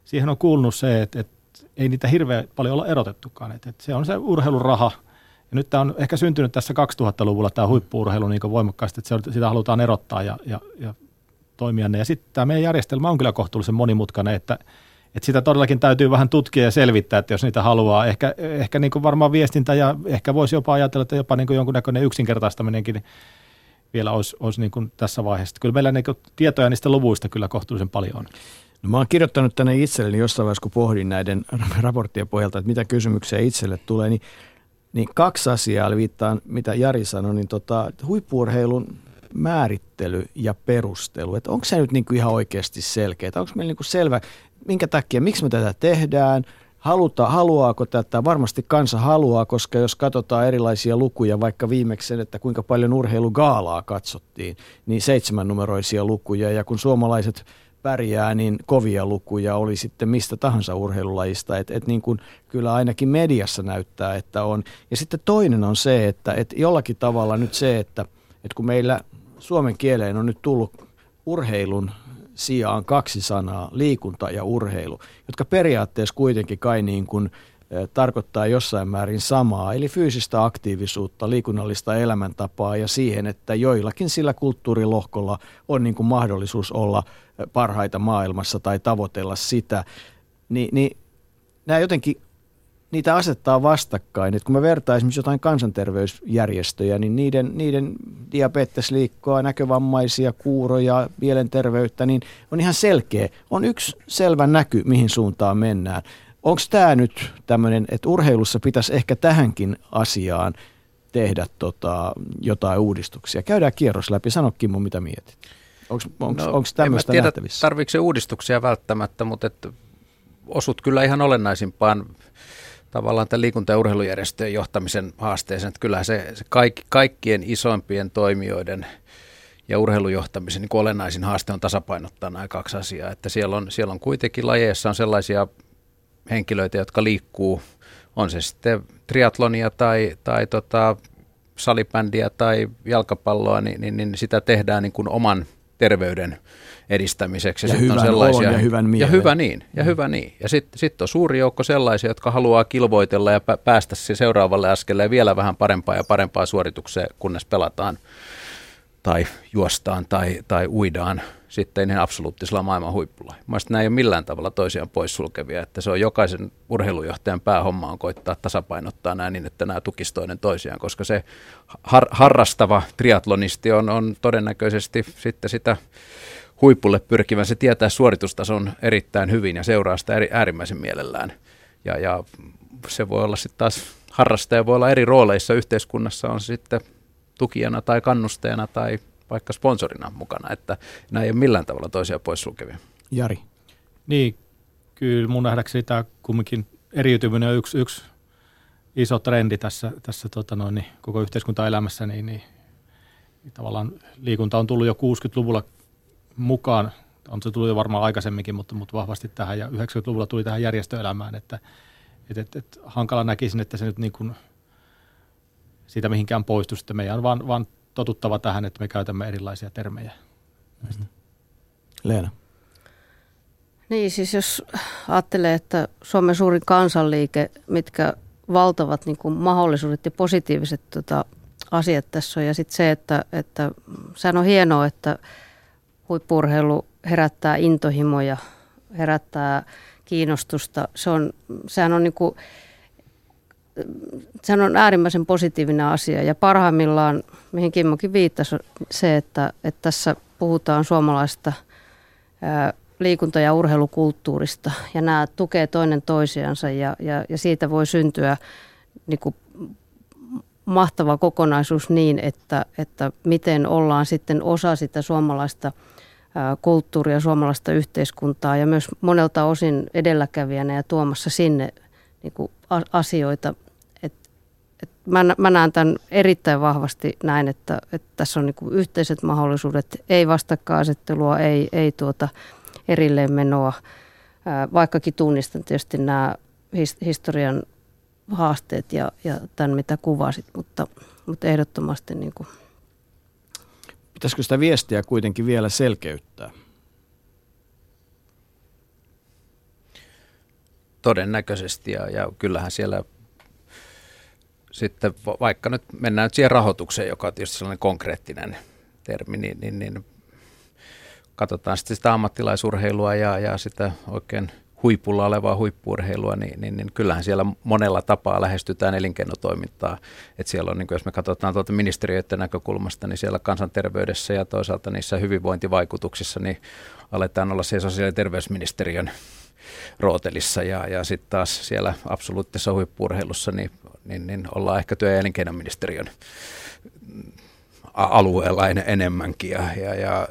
S4: siihen on kuulunut se, että, että ei niitä hirveän paljon olla erotettukaan. Että, että se on se urheiluraha. Ja nyt tämä on ehkä syntynyt tässä 2000-luvulla tämä huippuurheilu niin voimakkaasti, että se sitä halutaan erottaa ja, ja, ja toimia ne. Ja sitten tämä meidän järjestelmä on kyllä kohtuullisen monimutkainen, että, että sitä todellakin täytyy vähän tutkia ja selvittää, että jos niitä haluaa. Ehkä, ehkä niin kuin varmaan viestintä ja ehkä voisi jopa ajatella, että jopa niin kuin jonkunnäköinen yksinkertaistaminenkin vielä olisi, olisi niin kuin tässä vaiheessa. Kyllä meillä niin tietoja niistä luvuista kyllä kohtuullisen paljon on.
S2: No mä oon kirjoittanut tänne itselleni jossain vaiheessa, kun pohdin näiden raporttien pohjalta, että mitä kysymyksiä itselle tulee, niin niin kaksi asiaa, eli viittaan mitä Jari sanoi, niin tota, huippuurheilun määrittely ja perustelu, että onko se nyt niin kuin ihan oikeasti selkeä, onko meillä niin kuin selvä, minkä takia, miksi me tätä tehdään, haluta, haluaako tätä, varmasti kansa haluaa, koska jos katsotaan erilaisia lukuja, vaikka viimeksi että kuinka paljon urheilugaalaa katsottiin, niin seitsemän numeroisia lukuja, ja kun suomalaiset pärjää, niin kovia lukuja oli sitten mistä tahansa urheilulajista. Et, et niin kuin kyllä ainakin mediassa näyttää, että on. Ja sitten toinen on se, että et jollakin tavalla nyt se, että et kun meillä suomen kieleen on nyt tullut urheilun sijaan kaksi sanaa, liikunta ja urheilu, jotka periaatteessa kuitenkin kai niin kuin, tarkoittaa jossain määrin samaa, eli fyysistä aktiivisuutta, liikunnallista elämäntapaa ja siihen, että joillakin sillä kulttuurilohkolla on niin kuin mahdollisuus olla parhaita maailmassa tai tavoitella sitä, Ni, niin nämä jotenkin niitä asettaa vastakkain. Et kun me vertaa esimerkiksi jotain kansanterveysjärjestöjä, niin niiden, niiden diabetesliikkoa, näkövammaisia, kuuroja, mielenterveyttä, niin on ihan selkeä. On yksi selvä näky, mihin suuntaan mennään. Onko tämä nyt tämmöinen, että urheilussa pitäisi ehkä tähänkin asiaan tehdä tota, jotain uudistuksia? Käydään kierros läpi. Sano Kimmo, mitä mietit. Onko no, tämmöistä tiedä, nähtävissä?
S5: Tarvitse uudistuksia välttämättä, mutta et osut kyllä ihan olennaisimpaan tavallaan tämän liikunta- ja urheilujärjestöjen johtamisen haasteeseen. Että kyllähän se, se kaikki, kaikkien isoimpien toimijoiden ja urheilujohtamisen niin olennaisin haaste on tasapainottaa nämä kaksi asiaa. Että siellä on, siellä on kuitenkin lajeissa on sellaisia henkilöitä, jotka liikkuu, on se sitten triatlonia tai, tai tota, salibändiä tai jalkapalloa, niin, niin, niin sitä tehdään niin kuin oman terveyden edistämiseksi.
S2: Ja, hyvän on sellaisia, ja hyvän mielen.
S5: Ja hyvä niin, ja mm. hyvä niin. Ja sitten sit on suuri joukko sellaisia, jotka haluaa kilvoitella ja päästä seuraavalle askeleen vielä vähän parempaa ja parempaa suoritukseen, kunnes pelataan tai juostaan tai, tai uidaan sitten ne absoluuttisella maailman huipulla. Mielestäni nämä ei ole millään tavalla toisiaan poissulkevia, että se on jokaisen urheilujohtajan päähomma on koittaa tasapainottaa nämä niin, että nämä tukisi toinen toisiaan, koska se har- harrastava triatlonisti on, on todennäköisesti sitten sitä huipulle pyrkivän, se tietää suoritustason erittäin hyvin ja seuraa sitä eri, äärimmäisen mielellään. Ja, ja se voi olla sitten taas, harrastaja voi olla eri rooleissa yhteiskunnassa, on sitten tukijana tai kannusteena tai vaikka sponsorina mukana, että nämä ei ole millään tavalla toisia poissulkevia.
S2: Jari.
S4: Niin, kyllä mun nähdäkseni tämä kumminkin eriytyminen on yksi, yksi iso trendi tässä, tässä tota noin, niin koko yhteiskuntaelämässä, niin, niin, niin tavallaan liikunta on tullut jo 60-luvulla mukaan, on se tullut jo varmaan aikaisemminkin, mutta, mutta vahvasti tähän, ja 90-luvulla tuli tähän järjestöelämään, että et, et, et, hankala näkisin, että se nyt niin kuin siitä mihinkään poistu, sitten meidän on vaan, vaan totuttava tähän, että me käytämme erilaisia termejä. Mm-hmm.
S2: Leena.
S3: Niin, siis jos ajattelee, että Suomen suurin kansanliike, mitkä valtavat niin kuin mahdollisuudet ja positiiviset tota, asiat tässä on, ja sitten se, että, että sehän on hienoa, että huippurheilu herättää intohimoja, herättää kiinnostusta. Se on, sehän on niin kuin, sehän on äärimmäisen positiivinen asia ja parhaimmillaan, mihin Kimmokin viittasi, se, että, että tässä puhutaan suomalaista liikunta- ja urheilukulttuurista ja nämä tukee toinen toisiansa ja, ja, ja siitä voi syntyä niin kuin mahtava kokonaisuus niin, että, että miten ollaan sitten osa sitä suomalaista kulttuuria, suomalaista yhteiskuntaa ja myös monelta osin edelläkävijänä ja tuomassa sinne niin kuin asioita. Mä, mä näen tämän erittäin vahvasti näin, että, että tässä on niin yhteiset mahdollisuudet, ei vastakkainasettelua, ei, ei tuota erilleen menoa, vaikkakin tunnistan tietysti nämä historian haasteet ja, ja tämän, mitä kuvasit, mutta, mutta ehdottomasti niin kuin
S2: Pitäisikö sitä viestiä kuitenkin vielä selkeyttää?
S5: Todennäköisesti ja, ja kyllähän siellä sitten vaikka nyt mennään nyt siihen rahoitukseen, joka on tietysti sellainen konkreettinen termi, niin, niin, niin katsotaan sitten sitä ammattilaisurheilua ja, ja sitä oikein huipulla olevaa huippurheilua, niin, niin, niin kyllähän siellä monella tapaa lähestytään elinkeinotoimintaa. Et siellä on, niin jos me katsotaan tuolta ministeriöiden näkökulmasta, niin siellä kansanterveydessä ja toisaalta niissä hyvinvointivaikutuksissa, niin aletaan olla se sosiaali- ja terveysministeriön rootelissa ja, ja sitten taas siellä absoluuttisessa huippurheilussa, niin niin, niin ollaan ehkä työ- ja elinkeinoministeriön alueella en, enemmänkin. Ja, ja, ja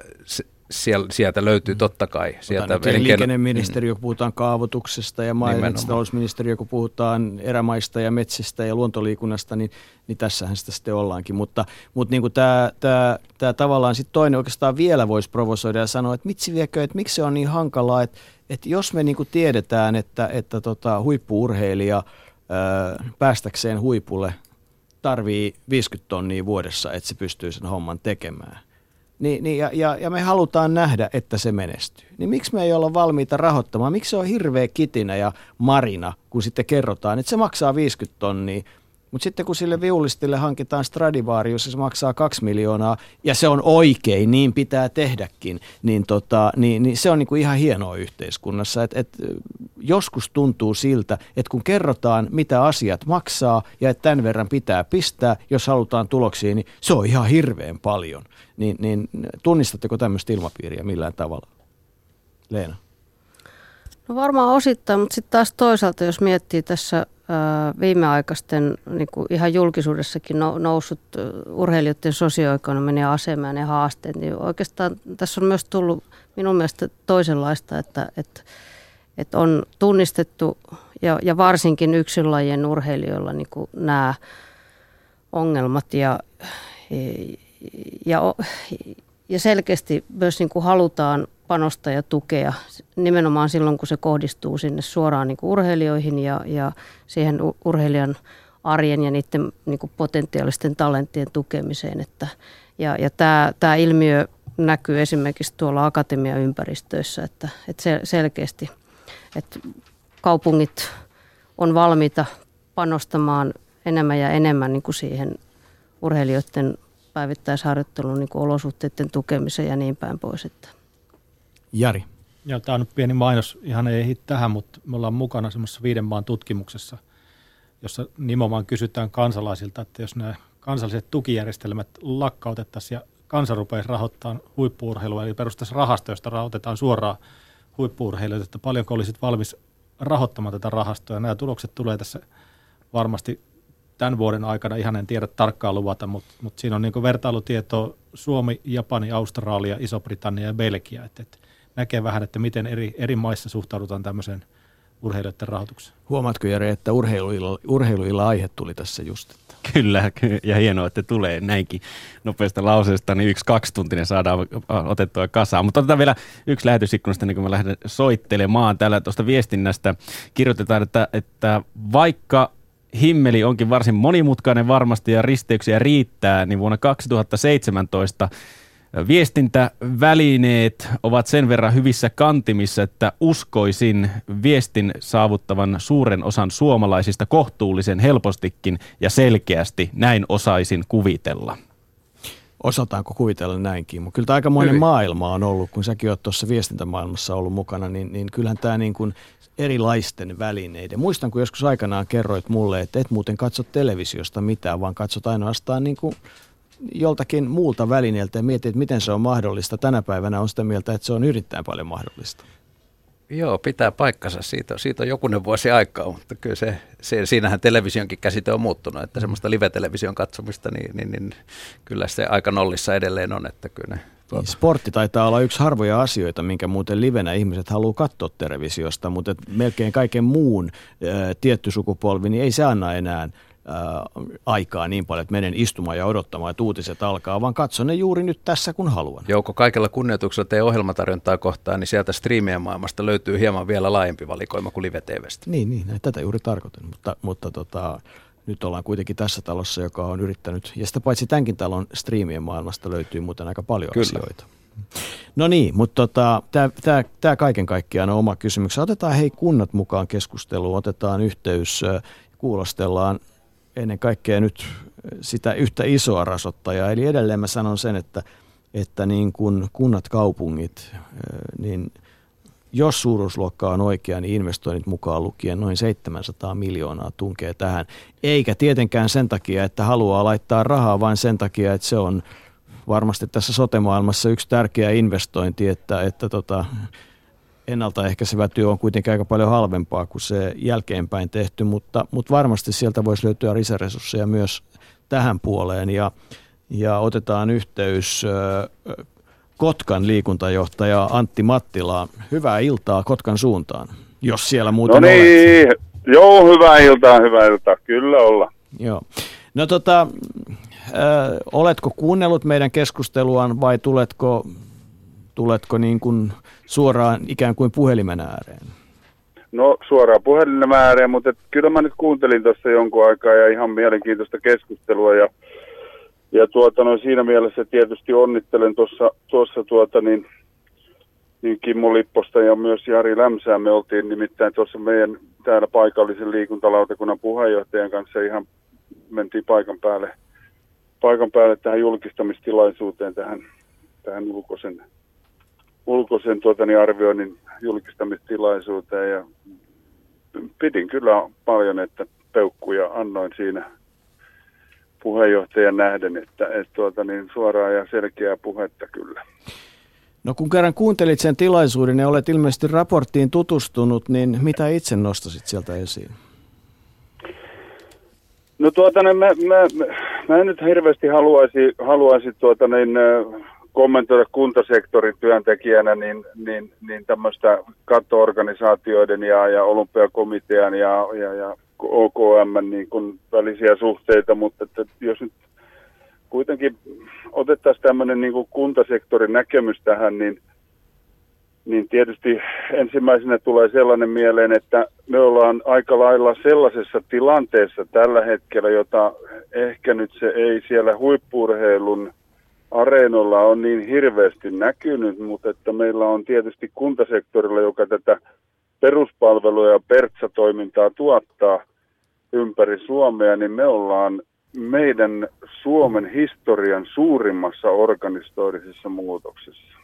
S5: sieltä löytyy totta kai. Sieltä
S2: elinkeino... liikenneministeriö, kun puhutaan kaavoituksesta ja maa- ja talousministeriö, kun puhutaan erämaista ja metsistä ja luontoliikunnasta, niin, niin tässähän sitä sitten ollaankin. Mutta, mutta niin tämä, tämä, tämä tavallaan sitten toinen oikeastaan vielä voisi provosoida ja sanoa, että mitsi viekö, että miksi se on niin hankalaa, että, että jos me niin tiedetään, että, että tota, huippuurheilija päästäkseen huipulle tarvii 50 tonnia vuodessa, että se pystyy sen homman tekemään – niin, niin, ja, ja, ja me halutaan nähdä, että se menestyy. Niin miksi me ei olla valmiita rahoittamaan? Miksi se on hirveä kitinä ja marina, kun sitten kerrotaan, että se maksaa 50 tonnia, mutta sitten kun sille viulistille hankitaan Stradivarius se maksaa kaksi miljoonaa ja se on oikein, niin pitää tehdäkin, niin, tota, niin, niin se on niinku ihan hienoa yhteiskunnassa. Et, et, joskus tuntuu siltä, että kun kerrotaan, mitä asiat maksaa ja että tämän verran pitää pistää, jos halutaan tuloksia, niin se on ihan hirveän paljon. Niin, niin tunnistatteko tämmöistä ilmapiiriä millään tavalla? Leena.
S3: No varmaan osittain, mutta sitten taas toisaalta, jos miettii tässä viimeaikaisten niin kuin ihan julkisuudessakin noussut urheilijoiden sosioekonominen asema ja ne haasteet, niin oikeastaan tässä on myös tullut minun mielestä toisenlaista, että, että, että on tunnistettu ja, ja varsinkin yksilajien urheilijoilla niin kuin nämä ongelmat ja, ja, ja selkeästi myös niin kuin halutaan panosta ja tukea nimenomaan silloin, kun se kohdistuu sinne suoraan niin kuin urheilijoihin ja, ja siihen urheilijan arjen ja niiden niin kuin potentiaalisten talenttien tukemiseen. Että, ja ja tämä, tämä ilmiö näkyy esimerkiksi tuolla akatemiaympäristöissä, että, että se, selkeästi että kaupungit on valmiita panostamaan enemmän ja enemmän niin kuin siihen urheilijoiden päivittäisharjoittelun niin kuin olosuhteiden tukemiseen ja niin päin pois. Että.
S2: Jari.
S4: Ja tämä on pieni mainos, ihan ei ehdi tähän, mutta me ollaan mukana semmoisessa viiden maan tutkimuksessa, jossa nimenomaan kysytään kansalaisilta, että jos nämä kansalliset tukijärjestelmät lakkautettaisiin ja kansa rupeaisi rahoittamaan huippuurheilua, eli perustaisiin rahasto, josta rahoitetaan suoraan huippuurheilijoita, että paljonko olisit valmis rahoittamaan tätä rahastoa. Nämä tulokset tulee tässä varmasti tämän vuoden aikana, ihan en tiedä tarkkaan luvata, mutta, mutta siinä on niin vertailutietoa Suomi, Japani, Australia, Iso-Britannia ja Belgia. Että, että näkee vähän, että miten eri, eri maissa suhtaudutaan tämmöiseen urheilijoiden rahoitukseen.
S2: Huomaatko Jari, että urheiluilla, urheiluilla aihe tuli tässä just? Että.
S6: Kyllä, ja hienoa, että tulee näinkin nopeasta lauseesta, niin yksi kaksi tuntinen saadaan otettua kasaan. Mutta otetaan vielä yksi lähetysikkunasta, niin kuin mä lähden soittelemaan. Täällä tuosta viestinnästä kirjoitetaan, että, että vaikka himmeli onkin varsin monimutkainen varmasti ja risteyksiä riittää, niin vuonna 2017 Viestintävälineet ovat sen verran hyvissä kantimissa, että uskoisin viestin saavuttavan suuren osan suomalaisista kohtuullisen helpostikin ja selkeästi. Näin osaisin kuvitella.
S2: Osataanko kuvitella näinkin? Mutta kyllä tämä aikamoinen Hyvin. maailma on ollut, kun säkin olet tuossa viestintämaailmassa ollut mukana, niin, niin kyllähän tämä niin kuin erilaisten välineiden. Muistan, kun joskus aikanaan kerroit mulle, että et muuten katso televisiosta mitään, vaan katsot ainoastaan niin kuin joltakin muulta välineeltä ja mietit, että miten se on mahdollista. Tänä päivänä on sitä mieltä, että se on yrittäen paljon mahdollista.
S5: Joo, pitää paikkansa. Siitä, siitä on jokunen vuosi aikaa, mutta kyllä se, se, siinähän televisionkin käsite on muuttunut, että semmoista live-television katsomista, niin, niin, niin kyllä se aika nollissa edelleen on. Että kyllä ne,
S2: tuota. sportti taitaa olla yksi harvoja asioita, minkä muuten livenä ihmiset haluaa katsoa televisiosta, mutta melkein kaiken muun ää, tietty sukupolvi, niin ei se anna enää aikaa niin paljon, että menen istumaan ja odottamaan, että uutiset alkaa, vaan katson ne juuri nyt tässä, kun haluan.
S5: Jouko, kaikella kunnioituksella tee ohjelmatarjontaa kohtaan, niin sieltä striimien maailmasta löytyy hieman vielä laajempi valikoima kuin live TVstä.
S2: Niin, niin tätä juuri tarkoitan, mutta, mutta tota, nyt ollaan kuitenkin tässä talossa, joka on yrittänyt, ja sitä paitsi tämänkin talon striimien maailmasta löytyy muuten aika paljon Kyllä. asioita. No niin, mutta tota, tämä kaiken kaikkiaan on oma kysymys. Otetaan hei kunnat mukaan keskusteluun, otetaan yhteys, kuulostellaan ennen kaikkea nyt sitä yhtä isoa rasottajaa. Eli edelleen mä sanon sen, että, että niin kun kunnat, kaupungit, niin jos suuruusluokka on oikea, niin investoinnit mukaan lukien noin 700 miljoonaa tunkee tähän. Eikä tietenkään sen takia, että haluaa laittaa rahaa, vaan sen takia, että se on varmasti tässä sotemaailmassa yksi tärkeä investointi, että, että tota, ennaltaehkäisevä työ on kuitenkin aika paljon halvempaa kuin se jälkeenpäin tehty, mutta, mutta varmasti sieltä voisi löytyä lisäresursseja myös tähän puoleen ja, ja otetaan yhteys Kotkan liikuntajohtaja Antti Mattila. Hyvää iltaa Kotkan suuntaan, jos siellä muuten
S8: No niin,
S2: olet.
S8: joo, hyvää iltaa, hyvää iltaa, kyllä olla.
S2: Joo. No tota, äh, oletko kuunnellut meidän keskusteluaan vai tuletko, tuletko niin kuin suoraan ikään kuin puhelimen ääreen?
S8: No suoraan puhelimen ääreen, mutta kyllä mä nyt kuuntelin tuossa jonkun aikaa ja ihan mielenkiintoista keskustelua ja ja tuota, no siinä mielessä tietysti onnittelen tuossa, tuossa tuota, niin, niin Kimmo Lipposta ja myös Jari Lämsää. Me oltiin nimittäin tuossa meidän täällä paikallisen liikuntalautakunnan puheenjohtajan kanssa ihan mentiin paikan päälle, paikan päälle tähän julkistamistilaisuuteen, tähän, tähän ulkoisen, ulkoisen tuota, niin arvioinnin julkistamistilaisuuteen ja pidin kyllä paljon, että peukkuja annoin siinä puheenjohtajan nähden, että, että tuota, niin suoraa ja selkeää puhetta kyllä.
S2: No kun kerran kuuntelit sen tilaisuuden ja olet ilmeisesti raporttiin tutustunut, niin mitä itse nostasit sieltä esiin?
S8: No tuota, niin mä, mä, mä, mä en nyt hirveästi haluaisi, haluaisi tuota, niin, kommentoida kuntasektorin työntekijänä niin, niin, niin tämmöistä kattoorganisaatioiden ja, ja olympiakomitean ja, ja, ja OKM niin kuin välisiä suhteita, mutta että jos nyt kuitenkin otettaisiin tämmöinen niin kuin kuntasektorin näkemys tähän, niin, niin tietysti ensimmäisenä tulee sellainen mieleen, että me ollaan aika lailla sellaisessa tilanteessa tällä hetkellä, jota ehkä nyt se ei siellä huippurheilun areenolla on niin hirveästi näkynyt, mutta että meillä on tietysti kuntasektorilla, joka tätä peruspalveluja ja pertsatoimintaa tuottaa, ympäri Suomea, niin me ollaan meidän Suomen historian suurimmassa organistorisessa muutoksessa,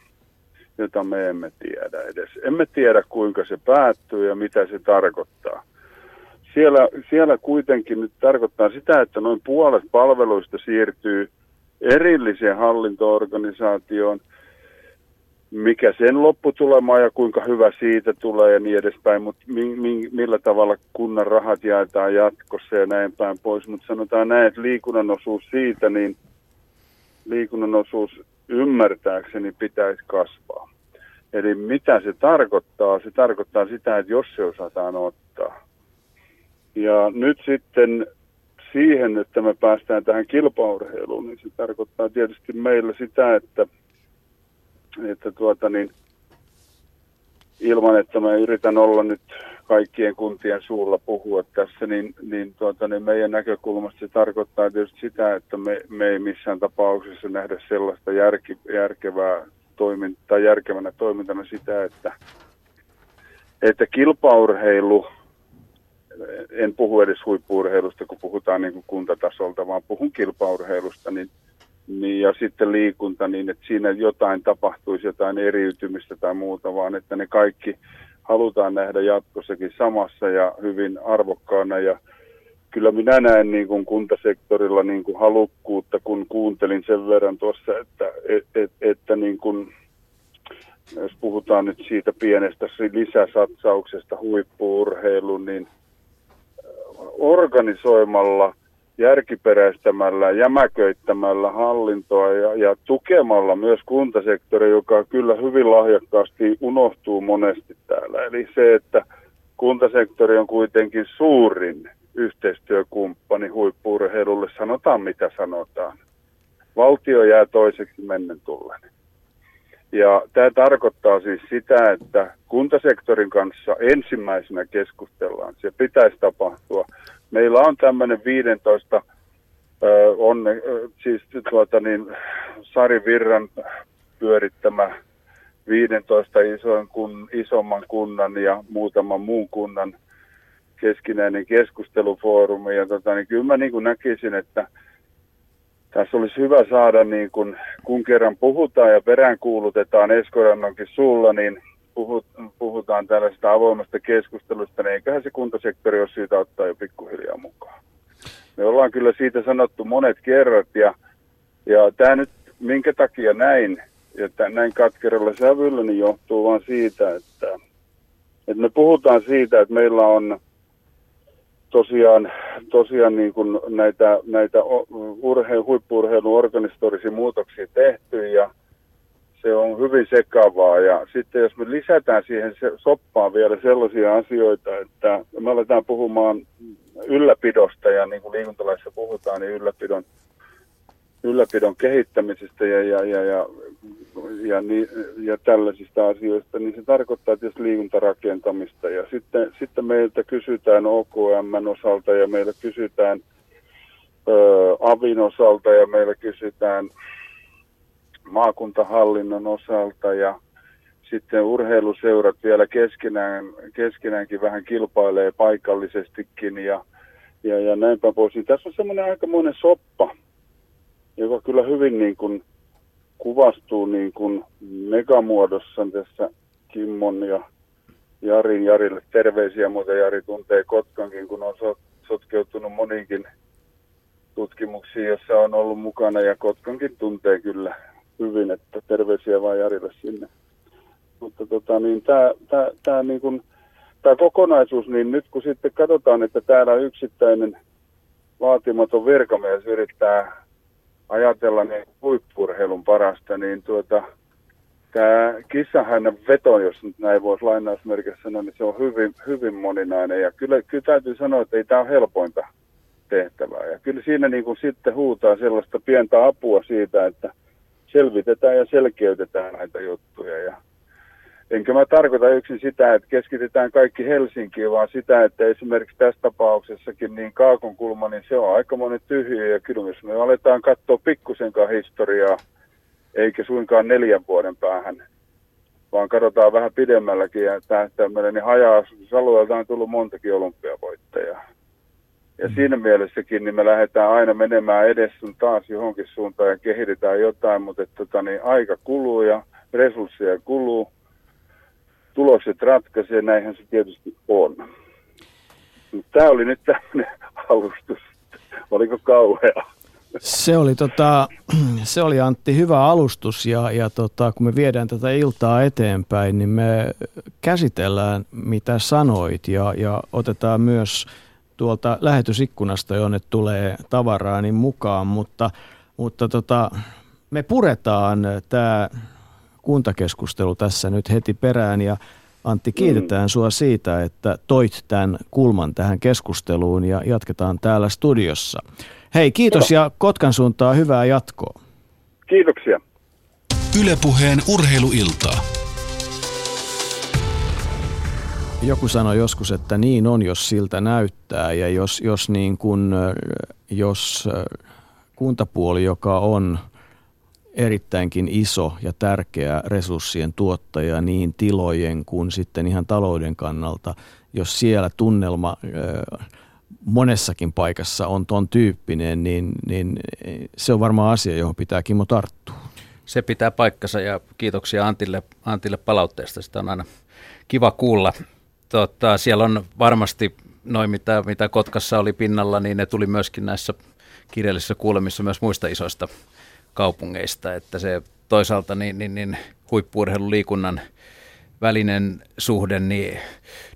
S8: jota me emme tiedä edes. Emme tiedä, kuinka se päättyy ja mitä se tarkoittaa. Siellä, siellä kuitenkin nyt tarkoittaa sitä, että noin puolet palveluista siirtyy erilliseen hallintoorganisaatioon – mikä sen lopputulema ja kuinka hyvä siitä tulee ja niin edespäin, mutta mi, mi, millä tavalla kunnan rahat jaetaan jatkossa ja näin päin pois. Mutta sanotaan näin, että liikunnan osuus siitä, niin liikunnan osuus ymmärtääkseni pitäisi kasvaa. Eli mitä se tarkoittaa? Se tarkoittaa sitä, että jos se osataan ottaa. Ja nyt sitten siihen, että me päästään tähän kilpaurheiluun, niin se tarkoittaa tietysti meillä sitä, että että tuota niin, ilman, että mä yritän olla nyt kaikkien kuntien suulla puhua tässä, niin, niin, tuota, niin meidän näkökulmasta se tarkoittaa tietysti sitä, että me, me ei missään tapauksessa nähdä sellaista järki, järkevää toimintaa, järkevänä toimintana sitä, että, että kilpaurheilu, en puhu edes huippuurheilusta, kun puhutaan niin kuin kuntatasolta, vaan puhun kilpaurheilusta, niin niin, ja sitten liikunta niin, että siinä jotain tapahtuisi, jotain eriytymistä tai muuta, vaan että ne kaikki halutaan nähdä jatkossakin samassa ja hyvin arvokkaana. Ja kyllä minä näen niin kuin kuntasektorilla niin kuin halukkuutta, kun kuuntelin sen verran tuossa, että, et, et, että niin kuin, jos puhutaan nyt siitä pienestä lisäsatsauksesta huippuurheiluun, niin organisoimalla – järkiperäistämällä, jämäköittämällä hallintoa ja, ja tukemalla myös kuntasektori, joka kyllä hyvin lahjakkaasti unohtuu monesti täällä. Eli se, että kuntasektori on kuitenkin suurin yhteistyökumppani huippuurheilulle, sanotaan mitä sanotaan. Valtio jää toiseksi mennen tullen. Ja tämä tarkoittaa siis sitä, että kuntasektorin kanssa ensimmäisenä keskustellaan. Se pitäisi tapahtua meillä on tämmöinen 15 on siis tuota niin, Sari Virran pyörittämä 15 isoin kun, isomman kunnan ja muutaman muun kunnan keskinäinen keskustelufoorumi. Ja tota, niin kyllä mä niin näkisin, että tässä olisi hyvä saada, niin kun, kun kerran puhutaan ja peräänkuulutetaan Eskorannonkin sulla, niin puhut, puhutaan tällaista avoimesta keskustelusta, niin eiköhän se kuntasektori ole syytä ottaa jo pikkuhiljaa mukaan. Me ollaan kyllä siitä sanottu monet kerrat ja, ja tämä nyt, minkä takia näin, että näin katkeralla sävyllä, niin johtuu vaan siitä, että että me puhutaan siitä, että meillä on tosiaan, tosiaan niin kuin näitä, näitä urheilu, huippuurheilun organisatorisia muutoksia tehty ja se on hyvin sekavaa. Ja sitten jos me lisätään siihen se, soppaan vielä sellaisia asioita, että me aletaan puhumaan ylläpidosta ja niin kuin liikuntalaissa puhutaan, niin ylläpidon, ylläpidon kehittämisestä ja, ja, ja, ja, ja, niin, ja tällaisista asioista, niin se tarkoittaa tietysti liikuntarakentamista. Ja sitten, sitten meiltä kysytään OKM osalta ja meiltä kysytään ö, AVin osalta ja meillä kysytään maakuntahallinnon osalta ja sitten urheiluseurat vielä keskenään, keskenäänkin vähän kilpailee paikallisestikin ja, ja, ja näinpä pois. Niin tässä on semmoinen aikamoinen soppa, joka kyllä hyvin niin kuin kuvastuu niin kuin megamuodossa tässä Kimmon ja Jarin Jarille terveisiä, mutta Jari tuntee Kotkankin, kun on sotkeutunut moniinkin tutkimuksiin, jossa on ollut mukana ja Kotkankin tuntee kyllä hyvin, että terveisiä vaan Jarille sinne. Mutta tota, niin tämä tää, tää, niin kun, tää kokonaisuus, niin nyt kun sitten katsotaan, että täällä yksittäinen vaatimaton virkamies yrittää ajatella niin huippurheilun parasta, niin tuota, tämä kissahännän veto, jos nyt näin voisi lainausmerkissä sanoa, niin se on hyvin, hyvin moninainen. Ja kyllä, kyllä täytyy sanoa, että ei tämä ole helpointa tehtävää. Ja kyllä siinä niin kuin sitten huutaa sellaista pientä apua siitä, että – selvitetään ja selkeytetään näitä juttuja. Ja enkä mä tarkoita yksin sitä, että keskitetään kaikki Helsinkiin, vaan sitä, että esimerkiksi tässä tapauksessakin niin Kaakon kulma, niin se on aika monen tyhjä. Ja kyllä jos me aletaan katsoa pikkusenkaan historiaa, eikä suinkaan neljän vuoden päähän, vaan katsotaan vähän pidemmälläkin ja tähtäimellä, niin haja-asutusalueelta on tullut montakin olympiavoittajaa. Ja mm. siinä mielessäkin niin me lähdetään aina menemään edes sun taas johonkin suuntaan ja kehitetään jotain, mutta että, tota, niin aika kuluu ja resursseja kuluu. Tulokset ratkaisee, näinhän se tietysti on. Tämä oli nyt tämmöinen alustus. Oliko kauhea?
S2: Se oli, tota, se oli Antti hyvä alustus ja, ja tota, kun me viedään tätä iltaa eteenpäin, niin me käsitellään mitä sanoit ja, ja otetaan myös – tuolta lähetysikkunasta, jonne tulee tavaraa, niin mukaan, mutta, mutta tota, me puretaan tämä kuntakeskustelu tässä nyt heti perään ja Antti, kiitetään mm. sua siitä, että toit tämän kulman tähän keskusteluun ja jatketaan täällä studiossa. Hei, kiitos Joo. ja Kotkan suuntaan hyvää jatkoa.
S8: Kiitoksia.
S1: Ylepuheen urheiluiltaa.
S2: Joku sanoi joskus, että niin on, jos siltä näyttää ja jos, jos, niin kun, jos kuntapuoli, joka on erittäinkin iso ja tärkeä resurssien tuottaja niin tilojen kuin sitten ihan talouden kannalta, jos siellä tunnelma monessakin paikassa on ton tyyppinen, niin, niin se on varmaan asia, johon pitää Kimmo tarttua.
S5: Se pitää paikkansa ja kiitoksia Antille, Antille palautteesta. Sitä on aina kiva kuulla tota, siellä on varmasti noin, mitä, mitä Kotkassa oli pinnalla, niin ne tuli myöskin näissä kirjallisissa kuulemissa myös muista isoista kaupungeista, että se toisaalta niin, niin, niin huippuurheiluliikunnan välinen suhde, niin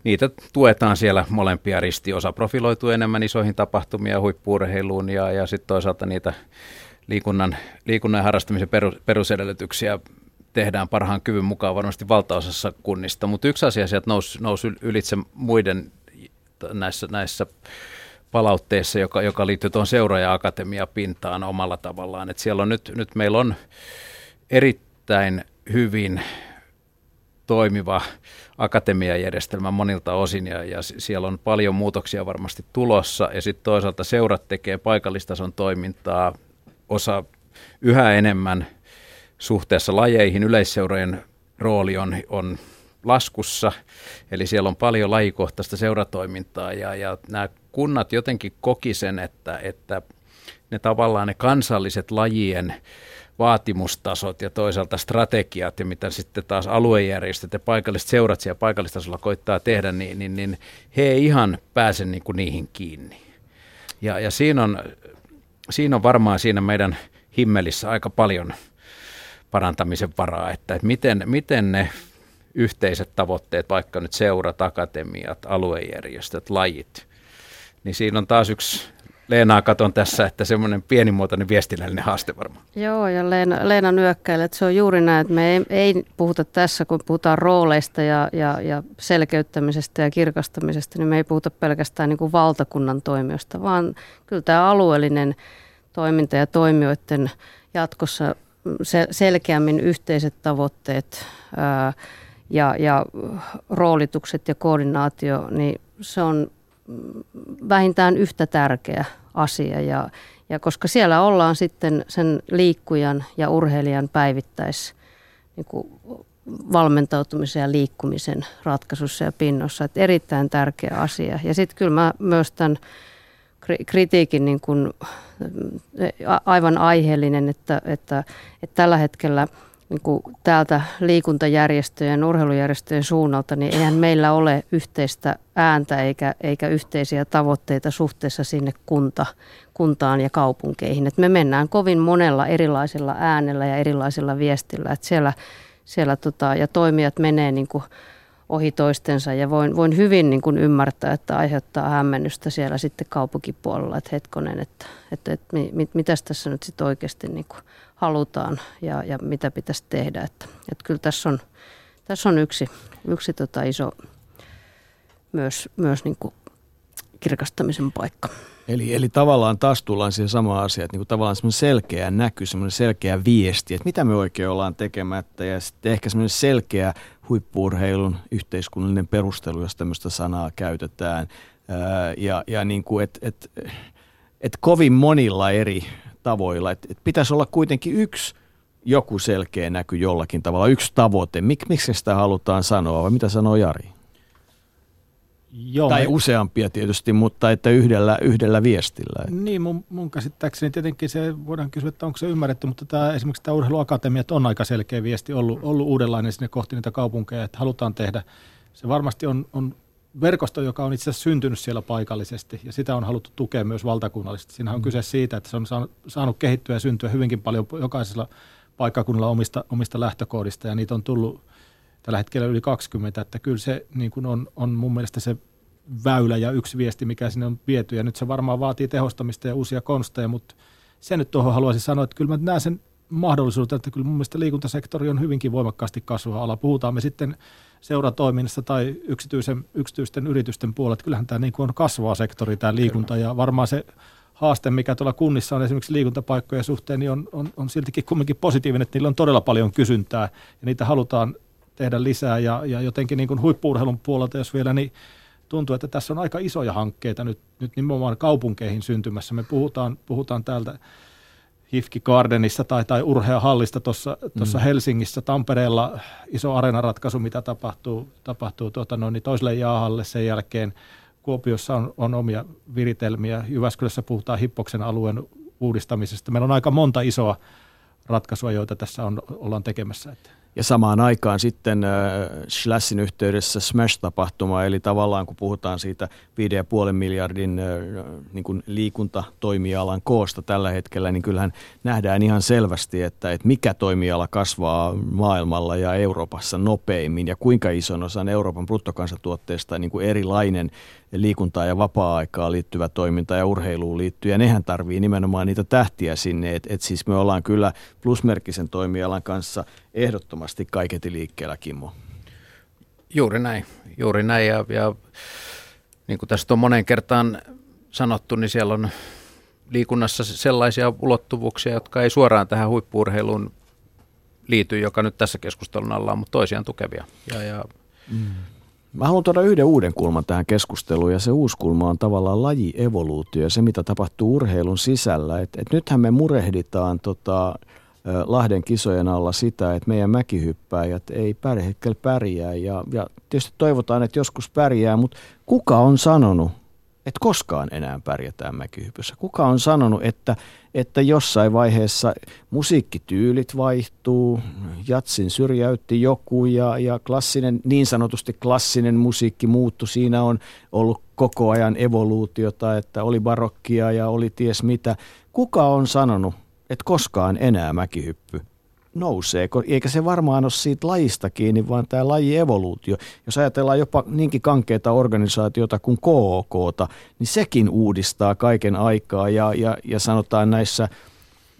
S5: niitä tuetaan siellä molempia risti. Osa profiloituu enemmän isoihin tapahtumia huippuurheiluun ja, ja sitten toisaalta niitä liikunnan, liikunnan ja harrastamisen perusedellytyksiä tehdään parhaan kyvyn mukaan varmasti valtaosassa kunnista, mutta yksi asia sieltä nousi, nousi ylitse muiden näissä, näissä palautteissa, joka, joka liittyy tuohon seuraaja akatemia pintaan omalla tavallaan. Et siellä on nyt, nyt meillä on erittäin hyvin toimiva akatemiajärjestelmä monilta osin ja, ja siellä on paljon muutoksia varmasti tulossa ja sitten toisaalta seurat tekee paikallistason toimintaa, osa yhä enemmän – suhteessa lajeihin yleisseurojen rooli on, on laskussa, eli siellä on paljon lajikohtaista seuratoimintaa ja, ja nämä kunnat jotenkin koki sen, että, että ne tavallaan ne kansalliset lajien vaatimustasot ja toisaalta strategiat ja mitä sitten taas aluejärjestöt ja paikalliset seurat siellä paikallistasolla koittaa tehdä, niin, niin, niin he ei ihan pääse niin kuin niihin kiinni. Ja, ja siinä, on, siinä on varmaan siinä meidän himmelissä aika paljon – parantamisen varaa, että, että miten, miten ne yhteiset tavoitteet, vaikka nyt seurat, akatemiat, aluejärjestöt, lajit, niin siinä on taas yksi Leenaa katon tässä, että semmoinen pienimuotoinen viestinnällinen haaste varmaan.
S3: Joo, ja Leena, Leena nyökkäilee, että se on juuri näin, että me ei, ei puhuta tässä, kun puhutaan rooleista ja, ja, ja selkeyttämisestä ja kirkastamisesta, niin me ei puhuta pelkästään niin kuin valtakunnan toimijoista, vaan kyllä tämä alueellinen toiminta ja toimijoiden jatkossa selkeämmin yhteiset tavoitteet ää, ja, ja roolitukset ja koordinaatio, niin se on vähintään yhtä tärkeä asia. Ja, ja koska siellä ollaan sitten sen liikkujan ja urheilijan päivittäis niin kuin valmentautumisen ja liikkumisen ratkaisussa ja pinnossa. Että erittäin tärkeä asia. Ja sitten kyllä mä myös tämän kritiikin niin kuin, aivan aiheellinen, että, että, että tällä hetkellä – niin kuin täältä liikuntajärjestöjen urheilujärjestöjen suunnalta, niin eihän meillä ole yhteistä ääntä eikä, eikä yhteisiä tavoitteita suhteessa sinne kunta, kuntaan ja kaupunkeihin. Et me mennään kovin monella erilaisella äänellä ja erilaisella viestillä. Et siellä, siellä tota, ja toimijat menee niin kuin ohi toistensa ja voin, voin hyvin niin kuin ymmärtää, että aiheuttaa hämmennystä siellä sitten kaupunkipuolella, että hetkonen, että, että, että mit, mitäs tässä nyt sitten oikeasti niin kuin halutaan ja, ja mitä pitäisi tehdä. Että, että kyllä tässä on, tässä on yksi, yksi tota iso myös, myös niin kuin kirkastamisen paikka.
S2: Eli, eli tavallaan taas tullaan siihen samaan asiaan, että niin kuin tavallaan semmoinen selkeä näky, semmoinen selkeä viesti, että mitä me oikein ollaan tekemättä ja sitten ehkä semmoinen selkeä huippuurheilun yhteiskunnallinen perustelu, jos tämmöistä sanaa käytetään. Ää, ja ja niin kuin, että et, et kovin monilla eri tavoilla. Et, et pitäisi olla kuitenkin yksi joku selkeä näky jollakin tavalla, yksi tavoite. Mik, miksi sitä halutaan sanoa vai mitä sanoo Jari? Joo, tai me... useampia tietysti, mutta että yhdellä, yhdellä viestillä.
S4: Niin, mun, mun käsittääkseni tietenkin se voidaan kysyä, että onko se ymmärretty, mutta tämä, esimerkiksi tämä urheiluakatemia on aika selkeä viesti ollut, ollut uudenlainen sinne kohti niitä kaupunkeja, että halutaan tehdä. Se varmasti on, on verkosto, joka on itse asiassa syntynyt siellä paikallisesti ja sitä on haluttu tukea myös valtakunnallisesti. Siinä on mm. kyse siitä, että se on saanut kehittyä ja syntyä hyvinkin paljon jokaisella paikkakunnalla omista, omista lähtökohdista ja niitä on tullut tällä hetkellä yli 20, että kyllä se niin kuin on, on mun mielestä se väylä ja yksi viesti, mikä sinne on viety ja nyt se varmaan vaatii tehostamista ja uusia konsteja, mutta se nyt tuohon haluaisin sanoa, että kyllä mä näen sen mahdollisuuden, että kyllä mun mielestä liikuntasektori on hyvinkin voimakkaasti kasvava ala. Puhutaan me sitten seuratoiminnasta tai yksityisen, yksityisten yritysten puolella. Kyllähän tämä niin kuin on kasvava sektori, tämä liikunta, ja varmaan se haaste, mikä tuolla kunnissa on esimerkiksi liikuntapaikkojen suhteen, niin on, on, on siltikin kumminkin positiivinen, että niillä on todella paljon kysyntää, ja niitä halutaan tehdä lisää, ja, ja jotenkin niin kuin huippuurheilun puolelta, jos vielä, niin tuntuu, että tässä on aika isoja hankkeita nyt, nyt nimenomaan kaupunkeihin syntymässä. Me puhutaan, puhutaan täältä Hifki Gardenissa tai, tai urheahallista tuossa mm. Helsingissä, Tampereella iso areenaratkaisu, mitä tapahtuu, tapahtuu tuota, no, niin toiselle jaahalle sen jälkeen. Kuopiossa on, on omia viritelmiä. Jyväskylässä puhutaan Hippoksen alueen uudistamisesta. Meillä on aika monta isoa ratkaisua, joita tässä on, ollaan tekemässä. Että.
S2: Ja samaan aikaan sitten äh, Schlassin yhteydessä Smash-tapahtuma, eli tavallaan kun puhutaan siitä 5,5 miljardin äh, niin kuin liikuntatoimialan koosta tällä hetkellä, niin kyllähän nähdään ihan selvästi, että, että mikä toimiala kasvaa maailmalla ja Euroopassa nopeimmin ja kuinka ison osan Euroopan bruttokansantuotteesta niin kuin erilainen liikuntaa ja vapaa-aikaa liittyvä toiminta ja urheiluun liittyy, ja nehän tarvii nimenomaan niitä tähtiä sinne, että et siis me ollaan kyllä plusmerkkisen toimialan kanssa ehdottomasti kaiketi liikkeellä, Kimmo.
S5: Juuri näin, juuri näin, ja, ja niin kuin tästä on monen kertaan sanottu, niin siellä on liikunnassa sellaisia ulottuvuuksia, jotka ei suoraan tähän huippuurheiluun liity, joka nyt tässä keskustelun alla on, mutta toisiaan tukevia. Ja, ja mm.
S2: Mä haluan tuoda yhden uuden kulman tähän keskusteluun ja se uusi kulma on tavallaan lajievoluutio ja se mitä tapahtuu urheilun sisällä. Et, et nythän me murehditaan tota, Lahden kisojen alla sitä, että meidän mäkihyppäjät ei pärjää, hetkellä pärjää ja, ja tietysti toivotaan, että joskus pärjää, mutta kuka on sanonut, että koskaan enää pärjätään mäkihypyssä? Kuka on sanonut, että, että jossain vaiheessa musiikkityylit vaihtuu, jatsin syrjäytti joku ja, ja klassinen, niin sanotusti klassinen musiikki muuttui. Siinä on ollut koko ajan evoluutiota, että oli barokkia ja oli ties mitä. Kuka on sanonut, että koskaan enää mäkihyppy nousee, eikä se varmaan ole siitä lajista kiinni, vaan tämä laji evoluutio. Jos ajatellaan jopa niinkin kankeita organisaatiota kuin KOK, niin sekin uudistaa kaiken aikaa ja, ja, ja sanotaan näissä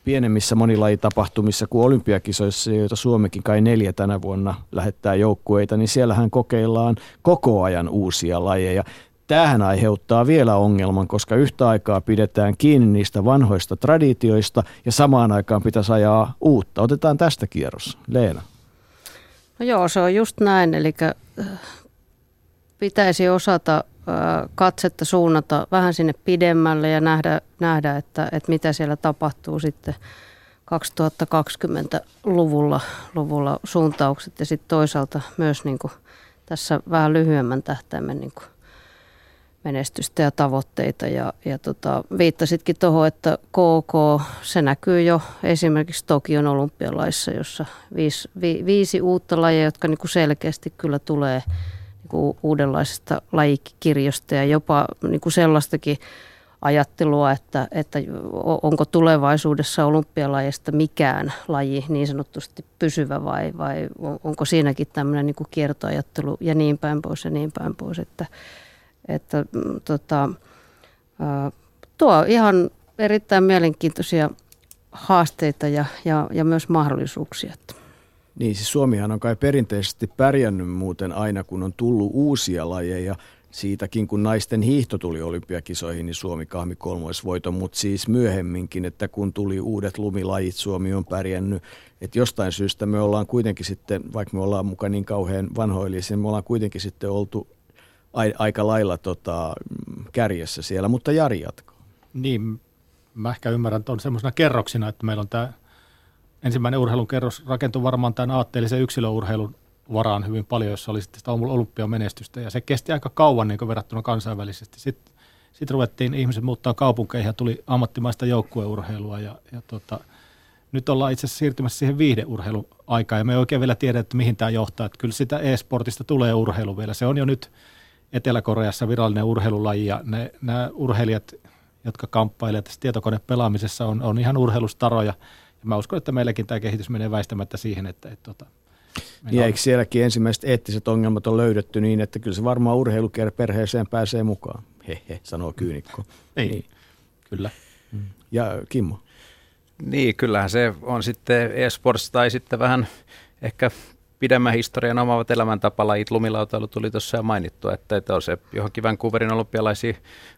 S2: pienemmissä monilajitapahtumissa kuin olympiakisoissa, joita Suomekin kai neljä tänä vuonna lähettää joukkueita, niin siellähän kokeillaan koko ajan uusia lajeja. Tämähän aiheuttaa vielä ongelman, koska yhtä aikaa pidetään kiinni niistä vanhoista traditioista ja samaan aikaan pitäisi ajaa uutta. Otetaan tästä kierros. Leena.
S3: No joo, se on just näin. Eli äh, pitäisi osata äh, katsetta suunnata vähän sinne pidemmälle ja nähdä, nähdä että, että mitä siellä tapahtuu sitten 2020-luvulla luvulla suuntaukset ja sitten toisaalta myös niin kuin tässä vähän lyhyemmän tähtäimen niin kuin menestystä ja tavoitteita. Ja, ja tota, viittasitkin tuohon, että KK, se näkyy jo esimerkiksi Tokion olympialaissa, jossa viisi, vi, viisi uutta lajia, jotka niin kuin selkeästi kyllä tulee niin kuin uudenlaisesta lajikirjosta ja jopa niin kuin sellaistakin ajattelua, että, että onko tulevaisuudessa olympialajista mikään laji niin sanotusti pysyvä vai, vai onko siinäkin tämmöinen niin kuin kiertoajattelu ja niin päin pois ja niin päin pois, että, että mm, tota, tuo ihan erittäin mielenkiintoisia haasteita ja, ja, ja myös mahdollisuuksia.
S2: Niin, siis Suomihan on kai perinteisesti pärjännyt muuten aina, kun on tullut uusia lajeja. Siitäkin, kun naisten hiihto tuli olympiakisoihin, niin Suomi kahmi kolmoisvoiton, mutta siis myöhemminkin, että kun tuli uudet lumilajit, Suomi on pärjännyt. Että jostain syystä me ollaan kuitenkin sitten, vaikka me ollaan mukaan niin kauhean vanhoillisia, me ollaan kuitenkin sitten oltu aika lailla tota, kärjessä siellä, mutta Jari jatkoo.
S4: Niin, mä ehkä ymmärrän tuon semmoisena kerroksina, että meillä on tämä ensimmäinen urheilun kerros rakentui varmaan tämän aatteellisen yksilöurheilun varaan hyvin paljon, jossa oli sitten sitä olympiamenestystä ja se kesti aika kauan niin verrattuna kansainvälisesti. Sitten sit ruvettiin ihmiset muuttaa kaupunkeihin ja tuli ammattimaista joukkueurheilua ja, ja tota, nyt ollaan itse asiassa siirtymässä siihen viihdeurheilun aikaan ja me ei oikein vielä tiedä, että mihin tämä johtaa. Että kyllä sitä e-sportista tulee urheilu vielä. Se on jo nyt Etelä-Koreassa virallinen urheilulaji ja ne, nämä urheilijat, jotka kamppailevat tässä tietokonepelaamisessa, on, on ihan urheilustaroja. Ja mä uskon, että meilläkin tämä kehitys menee väistämättä siihen, että, että, että
S2: ja eikö sielläkin ensimmäiset eettiset ongelmat on löydetty niin, että kyllä se varmaan urheiluperheeseen pääsee mukaan. Hehe, sanoo kyynikko.
S4: niin, niin. kyllä.
S2: Ja Kimmo?
S5: Niin, kyllähän se on sitten esports tai sitten vähän ehkä pidemmän historian omaavat elämäntapalajit. Lumilautailu tuli tuossa jo mainittu, että, että on se johonkin Vancouverin olympialaisiin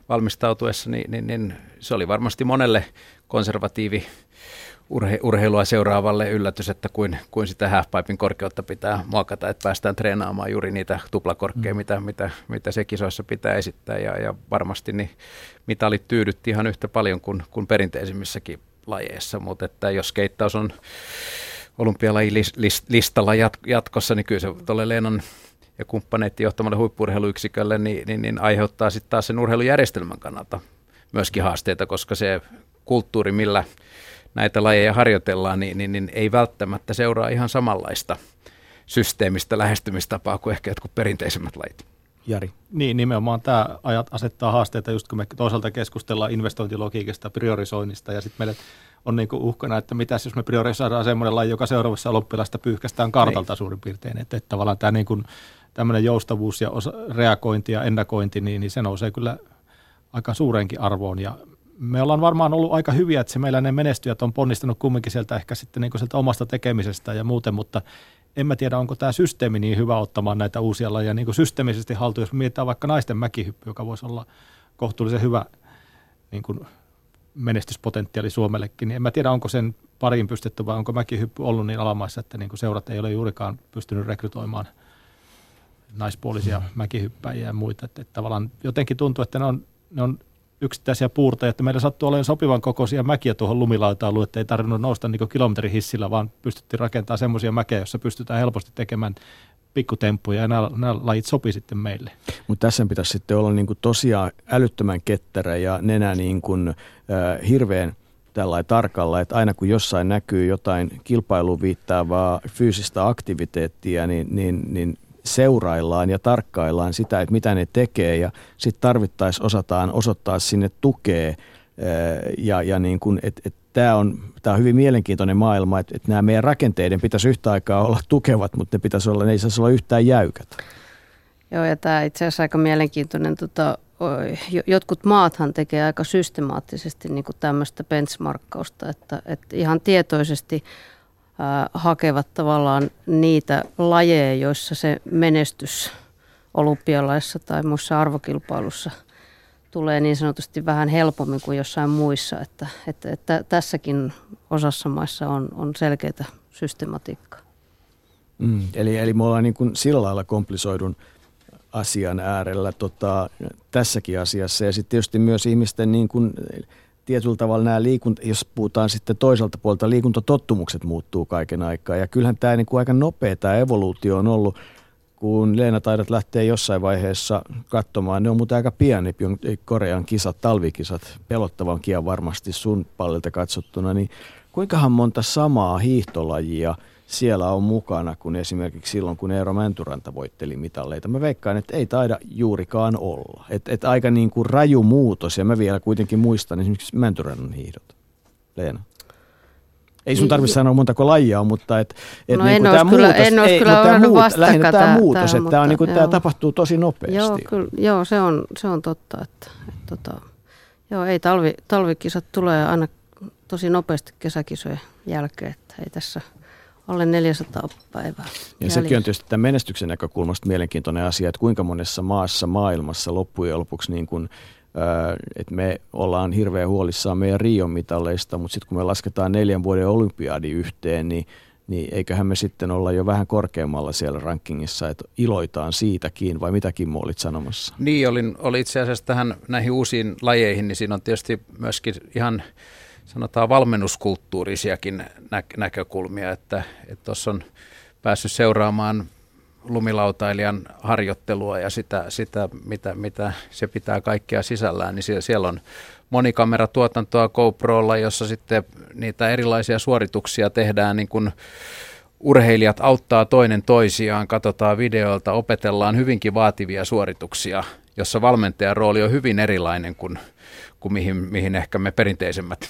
S5: valmistautuessa, niin, niin, niin se oli varmasti monelle konservatiivi urhe, urheilua seuraavalle yllätys, että kuin, kuin sitä halfpipein korkeutta pitää muokata, että päästään treenaamaan juuri niitä tuplakorkkeja, mm. mitä, mitä, mitä se kisoissa pitää esittää. Ja, ja varmasti niin mitalit tyydytti ihan yhtä paljon kuin, kuin perinteisimmissäkin lajeissa, mutta että jos keittaus on olympialajilistalla jat, jatkossa, niin kyllä se tuolle Leenan ja kumppaneiden johtamalle huippurheiluyksikölle niin, niin, niin aiheuttaa sitten taas sen urheilujärjestelmän kannalta myöskin haasteita, koska se kulttuuri, millä näitä lajeja harjoitellaan, niin, niin, niin ei välttämättä seuraa ihan samanlaista systeemistä lähestymistapaa kuin ehkä jotkut perinteisemmät lajit.
S2: Jari.
S4: Niin, nimenomaan tämä ajat asettaa haasteita, just kun me toisaalta keskustellaan investointilogiikasta, priorisoinnista ja sitten meille on niin uhkana, että mitä jos me priorisoidaan semmoinen laji, joka seuraavassa olympialaista pyyhkästään kartalta Ei. suurin piirtein. Että, että tavallaan tämä niin kuin, tämmöinen joustavuus ja osa, reagointi ja ennakointi, niin, niin se nousee kyllä aika suurenkin arvoon. Ja me ollaan varmaan ollut aika hyviä, että se meillä ne menestyjät on ponnistanut kumminkin sieltä ehkä sitten niin sieltä omasta tekemisestä ja muuten, mutta en mä tiedä, onko tämä systeemi niin hyvä ottamaan näitä uusia lajeja niin kuin systeemisesti haltuun, jos mietitään vaikka naisten mäkihyppy, joka voisi olla kohtuullisen hyvä niin kuin menestyspotentiaali Suomellekin, niin en mä tiedä, onko sen pariin pystytty vai onko mäkihyppy ollut niin alamaissa, että niin kuin seurat ei ole juurikaan pystynyt rekrytoimaan naispuolisia mm. mäkihyppäjiä ja muita. Että, että tavallaan jotenkin tuntuu, että ne on, ne on yksittäisiä puurteja, että meillä sattuu olemaan sopivan kokoisia mäkiä tuohon lumilautailuun, että ei tarvinnut nousta niin kilometrihissillä, vaan pystyttiin rakentamaan semmoisia mäkiä, joissa pystytään helposti tekemään pikkutemppuja ja nämä, nämä lajit sopii sitten meille.
S2: Mutta tässä pitäisi sitten olla niin kuin tosiaan älyttömän ketterä ja nenä niin kuin, äh, hirveän tällainen tarkalla, että aina kun jossain näkyy jotain kilpailuun viittaavaa fyysistä aktiviteettia, niin, niin, niin seuraillaan ja tarkkaillaan sitä, että mitä ne tekee ja sitten tarvittaessa osataan osoittaa sinne tukea Ja, ja niin kuin, et, et tämä on, tämä on hyvin mielenkiintoinen maailma, että, että nämä meidän rakenteiden pitäisi yhtä aikaa olla tukevat, mutta ne pitäisi olla, ne ei saisi olla yhtään jäykät.
S3: Joo, ja tämä itse asiassa aika mielenkiintoinen. Tota, jotkut maathan tekee aika systemaattisesti niin kuin tämmöistä benchmarkkausta, että, että ihan tietoisesti äh, hakevat tavallaan niitä lajeja, joissa se menestys olympialaissa tai muissa arvokilpailussa tulee niin sanotusti vähän helpommin kuin jossain muissa, että, että, että tässäkin osassa maissa on, on selkeitä systematiikkaa.
S2: Mm, eli, eli me ollaan niin kuin sillä lailla komplisoidun asian äärellä tota, tässäkin asiassa. Ja sitten tietysti myös ihmisten niin kuin, tietyllä tavalla nämä liikunta, jos puhutaan sitten toiselta puolta, liikuntatottumukset muuttuu kaiken aikaa. Ja kyllähän tämä niin kuin aika nopea tämä evoluutio on ollut, kun Leena taidat lähtee jossain vaiheessa katsomaan. Ne on muuten aika pieni, Korean kisat, talvikisat, pelottavan kian varmasti sun pallilta katsottuna. Niin kuinkahan monta samaa hiihtolajia – siellä on mukana kuin esimerkiksi silloin, kun Eero Mäntyranta voitteli mitalleita. Mä veikkaan, että ei taida juurikaan olla. Et, et aika niin kuin raju muutos, ja mä vielä kuitenkin muistan esimerkiksi Mäntyrannan hiihdot. Leena. Ei sun tarvitse sanoa montako lajia on, mutta et, et
S3: no niin tämä
S2: muutos,
S3: en ei,
S2: kyllä
S3: tämä
S2: muut,
S3: lähinnä
S2: tämä muutos, tämä, että tämä, niin kuin, tämä tapahtuu tosi nopeasti.
S3: Joo, kyllä, joo se, on, se on totta, että, että tota, joo, ei talvi, talvikisat tulee aina tosi nopeasti kesäkisojen jälkeen, että ei tässä – alle 400 päivää.
S2: Ja sekin on tietysti tämän menestyksen näkökulmasta mielenkiintoinen asia, että kuinka monessa maassa maailmassa loppujen lopuksi niin kuin, että me ollaan hirveän huolissaan meidän Rion mitalleista, mutta sitten kun me lasketaan neljän vuoden olympiadi yhteen, niin niin eiköhän me sitten olla jo vähän korkeammalla siellä rankingissa, että iloitaan siitäkin, vai mitäkin Kimmo olit sanomassa?
S5: Niin, olin, oli itse asiassa tähän näihin uusiin lajeihin, niin siinä on tietysti myöskin ihan sanotaan valmennuskulttuurisiakin nä- näkökulmia, että tuossa on päässyt seuraamaan lumilautailijan harjoittelua ja sitä, sitä mitä, mitä se pitää kaikkea sisällään, niin siellä, siellä on monikameratuotantoa GoProlla, jossa sitten niitä erilaisia suorituksia tehdään niin kuin urheilijat auttaa toinen toisiaan, katsotaan videolta, opetellaan hyvinkin vaativia suorituksia, jossa valmentajan rooli on hyvin erilainen kuin, kuin mihin, mihin ehkä me perinteisemmät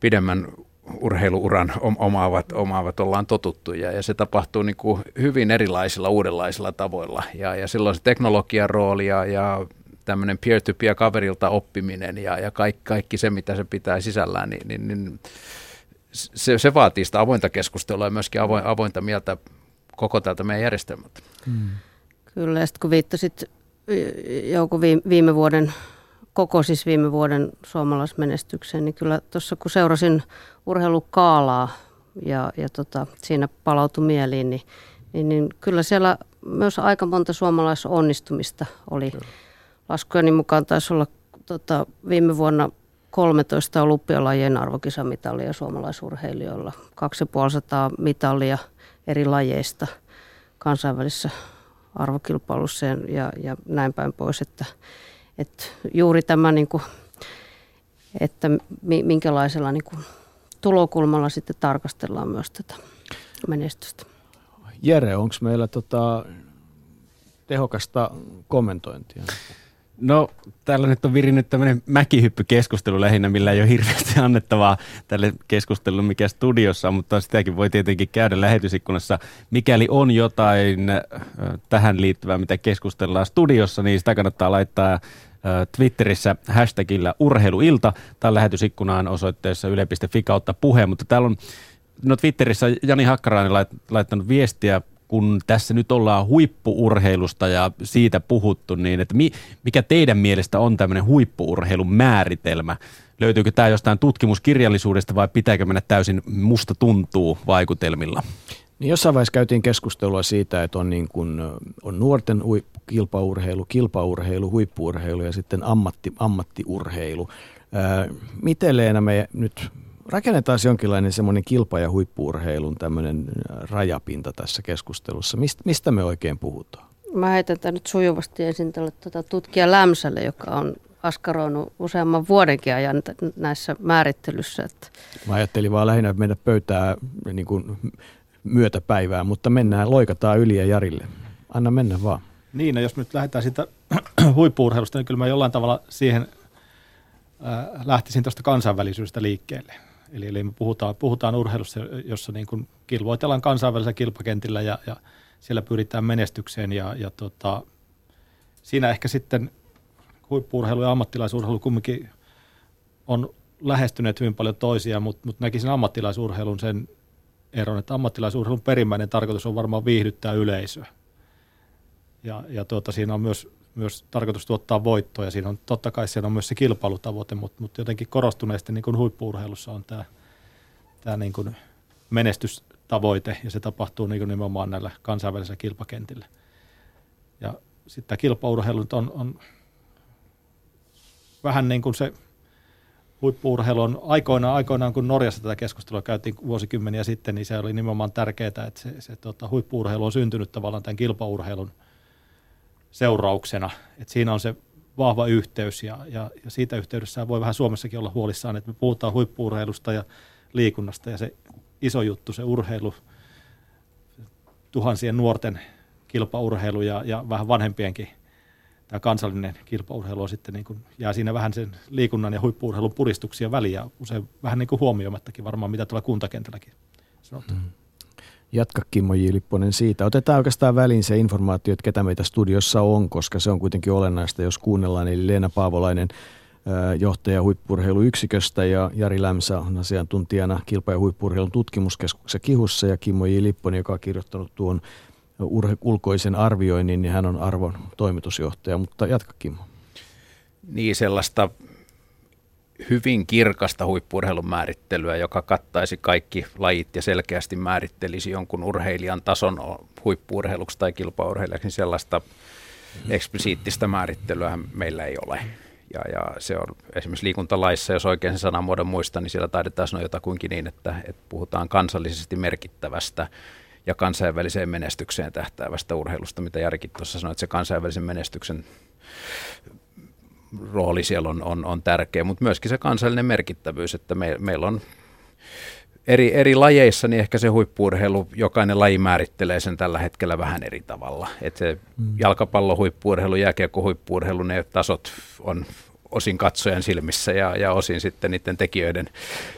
S5: pidemmän urheiluuran omaavat, omaavat ollaan totuttuja ja se tapahtuu niin kuin hyvin erilaisilla uudenlaisilla tavoilla ja, ja silloin se teknologian rooli ja, ja tämmöinen peer-to-peer kaverilta oppiminen ja, ja kaikki, kaikki se, mitä se pitää sisällään, niin, niin, niin se, se vaatii sitä avointa keskustelua ja myöskin avoin, avointa mieltä koko tältä meidän järjestelmältä. Hmm.
S3: Kyllä, ja sitten kun viittasit joku viime vuoden koko siis viime vuoden suomalaismenestykseen, niin kyllä tuossa kun seurasin urheilukaalaa ja, ja tota, siinä palautui mieliin, niin, niin, niin kyllä siellä myös aika monta suomalaisonnistumista oli. Laskujeni mukaan taisi olla tota, viime vuonna 13 olympialajien arvokisamitalia suomalaisurheilijoilla, 2500 mitalia eri lajeista kansainvälisessä arvokilpailussa ja, ja näin päin pois, että että juuri tämä, niin kuin, että minkälaisella niin kuin, tulokulmalla sitten tarkastellaan myös tätä menestystä.
S2: Jere, onko meillä tota, tehokasta kommentointia?
S6: No, täällä nyt on virinnyt tämmöinen mäkihyppykeskustelu lähinnä, millä ei ole hirveästi annettavaa tälle keskustelulle, mikä studiossa on, mutta sitäkin voi tietenkin käydä lähetysikkunassa. Mikäli on jotain äh, tähän liittyvää, mitä keskustellaan studiossa, niin sitä kannattaa laittaa Twitterissä hashtagillä urheiluilta tai lähetysikkunaan osoitteessa yle.fi kautta puheen, mutta täällä on no Twitterissä Jani Hakkarainen laittanut viestiä kun tässä nyt ollaan huippuurheilusta ja siitä puhuttu, niin että mi, mikä teidän mielestä on tämmöinen huippuurheilun määritelmä? Löytyykö tämä jostain tutkimuskirjallisuudesta vai pitääkö mennä täysin musta tuntuu vaikutelmilla?
S2: Niin jossain vaiheessa käytiin keskustelua siitä, että on, niin kuin, on nuorten kilpaurheilu, kilpaurheilu, huippuurheilu ja sitten ammatti, ammattiurheilu. Ää, miten Leena me nyt rakennetaan jonkinlainen semmoinen kilpa- ja huippuurheilun tämmöinen rajapinta tässä keskustelussa. Mist, mistä me oikein puhutaan?
S3: Mä heitän tämän nyt sujuvasti ensin tälle tuota tutkija Lämsälle, joka on askaroinut useamman vuodenkin ajan näissä määrittelyssä. Että...
S2: Mä ajattelin vaan lähinnä mennä pöytää niin kuin myötäpäivää, mutta mennään, loikataan yli ja Jarille. Anna mennä vaan.
S4: Niin, jos nyt lähdetään siitä huippuurheilusta, niin kyllä mä jollain tavalla siihen lähtisin tuosta kansainvälisyydestä liikkeelle. Eli, eli me puhutaan, puhutaan urheilussa, jossa niin kuin kilvoitellaan kansainvälisellä kilpakentillä ja, ja siellä pyritään menestykseen ja, ja tota, siinä ehkä sitten huippuurheilu ja ammattilaisurheilu kumminkin on lähestyneet hyvin paljon toisiaan, mutta, mutta näkisin ammattilaisurheilun sen eron, että ammattilaisurheilun perimmäinen tarkoitus on varmaan viihdyttää yleisöä. Ja, ja tuota, siinä on myös, myös tarkoitus tuottaa voittoja. Siinä on, totta kai siinä on myös se kilpailutavoite, mutta, mutta jotenkin korostuneesti niin kuin huippuurheilussa on tämä, tämä niin kuin menestystavoite, ja se tapahtuu niin kuin nimenomaan näillä kansainvälisillä kilpakentillä. Ja sitten tämä kilpaurheilu on, on vähän niin kuin se huippuurheilu on aikoinaan, aikoinaan, kun Norjassa tätä keskustelua käytiin vuosikymmeniä sitten, niin se oli nimenomaan tärkeää, että se, se tota, huippuurheilu on syntynyt tavallaan tämän kilpaurheilun seurauksena. että siinä on se vahva yhteys ja, ja, ja siitä yhteydessä voi vähän Suomessakin olla huolissaan, että me puhutaan huippuurheilusta ja liikunnasta ja se iso juttu, se urheilu, tuhansien nuorten kilpaurheilu ja, ja vähän vanhempienkin tämä kansallinen kilpaurheilu on sitten niin kuin, jää siinä vähän sen liikunnan ja huippuurheilun puristuksia väliä, usein vähän niin kuin huomioimattakin varmaan, mitä tuolla kuntakentälläkin sanotaan. Mm.
S2: Jatka Kimmo J. Lipponen siitä. Otetaan oikeastaan väliin se informaatio, että ketä meitä studiossa on, koska se on kuitenkin olennaista, jos kuunnellaan. Eli Leena Paavolainen, johtaja huippurheiluyksiköstä ja Jari Lämsä on asiantuntijana kilpa- ja huippurheilun tutkimuskeskuksessa Kihussa ja Kimmo J. Lipponen, joka on kirjoittanut tuon urhe- ulkoisen arvioinnin, niin hän on arvon toimitusjohtaja, mutta jatka Kimmo.
S5: Niin sellaista hyvin kirkasta huippurheilun määrittelyä, joka kattaisi kaikki lajit ja selkeästi määrittelisi jonkun urheilijan tason huippuurheiluksi tai kilpaurheilijaksi, niin sellaista eksplisiittistä määrittelyä meillä ei ole. Ja, ja se on esimerkiksi liikuntalaissa, jos oikein sen sanamuodon muistan, niin siellä taidetaan sanoa jotakuinkin niin, että, että puhutaan kansallisesti merkittävästä ja kansainväliseen menestykseen tähtäävästä urheilusta, mitä Jarikin tuossa sanoi, että se kansainvälisen menestyksen rooli siellä on, on, on tärkeä, mutta myöskin se kansallinen merkittävyys, että me, meillä on eri, eri lajeissa, niin ehkä se huippuurheilu, jokainen laji määrittelee sen tällä hetkellä vähän eri tavalla. että se mm. jalkapallo huippuurheilu, jääkiekko huippuurheilu, ne tasot on osin katsojan silmissä ja, ja osin sitten niiden tekijöiden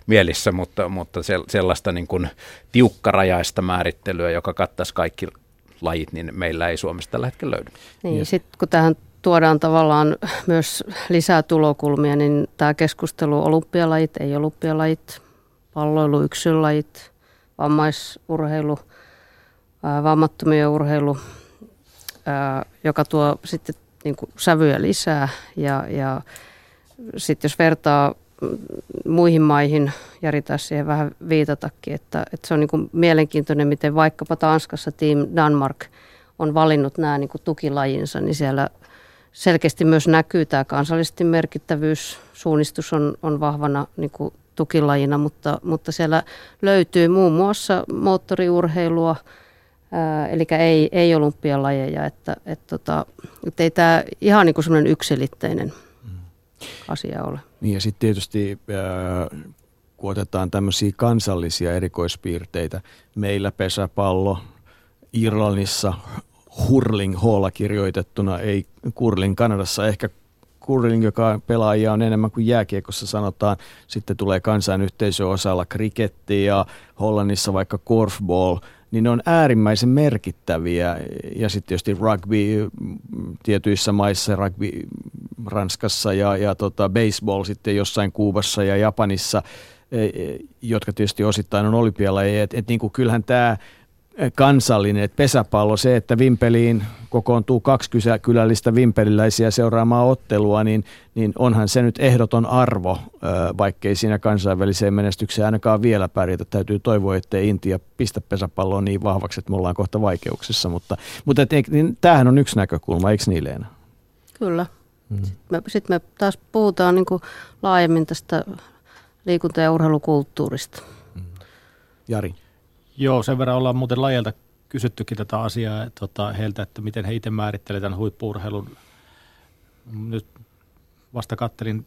S5: mielissä, mutta, mutta sellaista niin kuin tiukkarajaista määrittelyä, joka kattaisi kaikki lajit, niin meillä ei Suomessa tällä hetkellä löydy.
S3: Niin, sitten kun tähän tuodaan tavallaan myös lisää tulokulmia, niin tämä keskustelu olympialajit, ei olympialajit, palloilu, yksilölajit, vammaisurheilu, vammattomien urheilu, joka tuo sitten niin kuin sävyjä lisää. Ja, ja sitten jos vertaa muihin maihin, Jari taisi siihen vähän viitatakin, että, että se on niin kuin mielenkiintoinen, miten vaikkapa Tanskassa Team Danmark on valinnut nämä niin kuin tukilajinsa, niin siellä selkeästi myös näkyy tämä kansallisesti merkittävyys. Suunnistus on, on vahvana niin kuin tukilajina, mutta, mutta siellä löytyy muun muassa moottoriurheilua, ää, eli ei, ei olympialajeja, että, että, tota, että ei tämä ihan niin kuin semmoinen yksilitteinen asia ole.
S2: Niin ja sitten tietysti ää, kun otetaan tämmöisiä kansallisia erikoispiirteitä, meillä pesäpallo, Irlannissa hurling hall kirjoitettuna, ei kurling Kanadassa ehkä curling, joka pelaajia on enemmän kuin jääkiekossa sanotaan. Sitten tulee kansainyhteisön osalla kriketti ja Hollannissa vaikka korfball – niin ne on äärimmäisen merkittäviä. Ja sitten tietysti rugby tietyissä maissa, rugby Ranskassa ja, ja tota baseball sitten jossain Kuubassa ja Japanissa, e, e, jotka tietysti osittain on olympialajeja. Et, et niin kuin kyllähän tämä kansallinen, pesäpallo, se, että Vimpeliin kokoontuu kaksi kylällistä vimpeliläisiä seuraamaan ottelua, niin, niin onhan se nyt ehdoton arvo, vaikkei siinä kansainväliseen menestykseen ainakaan vielä pärjätä. Täytyy toivoa, ettei Intia pistä pesäpalloa niin vahvaksi, että me ollaan kohta vaikeuksissa, mutta, mutta et, niin, tämähän on yksi näkökulma, eikö niin Leena?
S3: Kyllä. Hmm. Sitten, me, sitten me taas puhutaan niin laajemmin tästä liikunta- ja urheilukulttuurista.
S2: Jari?
S4: Joo, sen verran ollaan muuten lajelta kysyttykin tätä asiaa tota, heiltä, että miten he itse määrittelevät tämän huippuurheilun. Nyt vasta kattelin,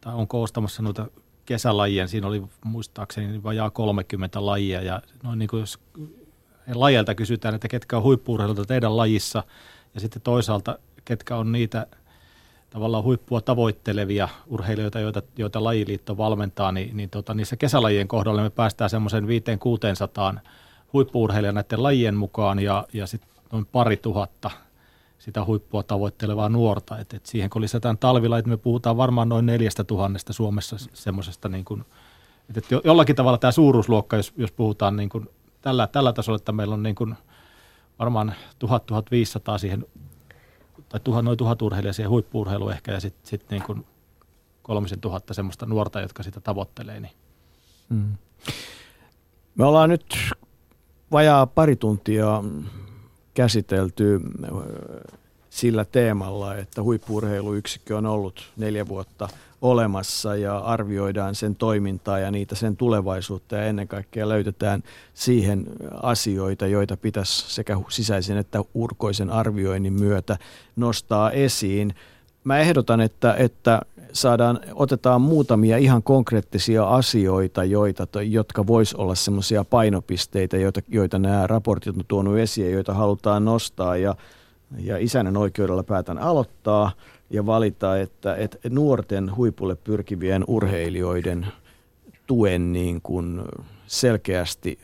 S4: tai on koostamassa noita kesälajien, siinä oli muistaakseni vajaa 30 lajia, ja noin niin kuin jos lajelta kysytään, että ketkä on huippuurheilulta teidän lajissa, ja sitten toisaalta ketkä on niitä tavallaan huippua tavoittelevia urheilijoita, joita, joita lajiliitto valmentaa, niin, niin tota, niissä kesälajien kohdalla me päästään semmoisen 500-600 huippuurheilijan näiden lajien mukaan ja, ja sitten noin pari tuhatta sitä huippua tavoittelevaa nuorta. Et, et siihen kun lisätään talvilait, me puhutaan varmaan noin neljästä tuhannesta Suomessa semmoisesta, niin kuin, että et jollakin tavalla tämä suuruusluokka, jos, jos puhutaan niin kuin tällä, tällä tasolla, että meillä on niin kuin varmaan 1000-1500 siihen, tai tuhat, noin tuhat urheilijaa siihen huippuurheiluun ehkä, ja sitten sit niin kuin kolmisen tuhatta semmoista nuorta, jotka sitä tavoittelee. Niin.
S2: Mm. Me ollaan nyt vajaa pari tuntia käsitelty sillä teemalla, että huippuurheiluyksikkö on ollut neljä vuotta olemassa ja arvioidaan sen toimintaa ja niitä sen tulevaisuutta ja ennen kaikkea löytetään siihen asioita, joita pitäisi sekä sisäisen että urkoisen arvioinnin myötä nostaa esiin. Mä ehdotan, että, että saadaan, otetaan muutamia ihan konkreettisia asioita, joita, jotka vois olla semmoisia painopisteitä, joita, joita nämä raportit on tuonut esiin, joita halutaan nostaa ja, ja isänen oikeudella päätän aloittaa ja valita, että, että nuorten huipulle pyrkivien urheilijoiden tuen niin kuin selkeästi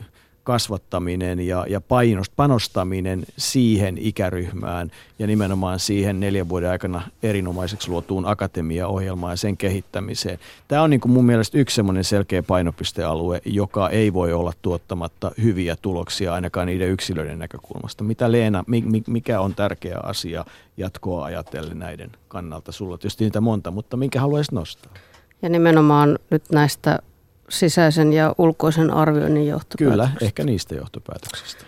S2: kasvattaminen ja, ja painost, panostaminen siihen ikäryhmään ja nimenomaan siihen neljän vuoden aikana erinomaiseksi luotuun akatemiaohjelmaan ja sen kehittämiseen. Tämä on niin kuin mun mielestä yksi semmoinen selkeä painopistealue, joka ei voi olla tuottamatta hyviä tuloksia ainakaan niiden yksilöiden näkökulmasta. Mitä Leena, mikä on tärkeä asia jatkoa ajatellen näiden kannalta? Sulla on tietysti niitä monta, mutta minkä haluaisit nostaa?
S3: Ja nimenomaan nyt näistä sisäisen ja ulkoisen arvioinnin johtopäätöksistä?
S2: Kyllä, ehkä niistä johtopäätöksistä.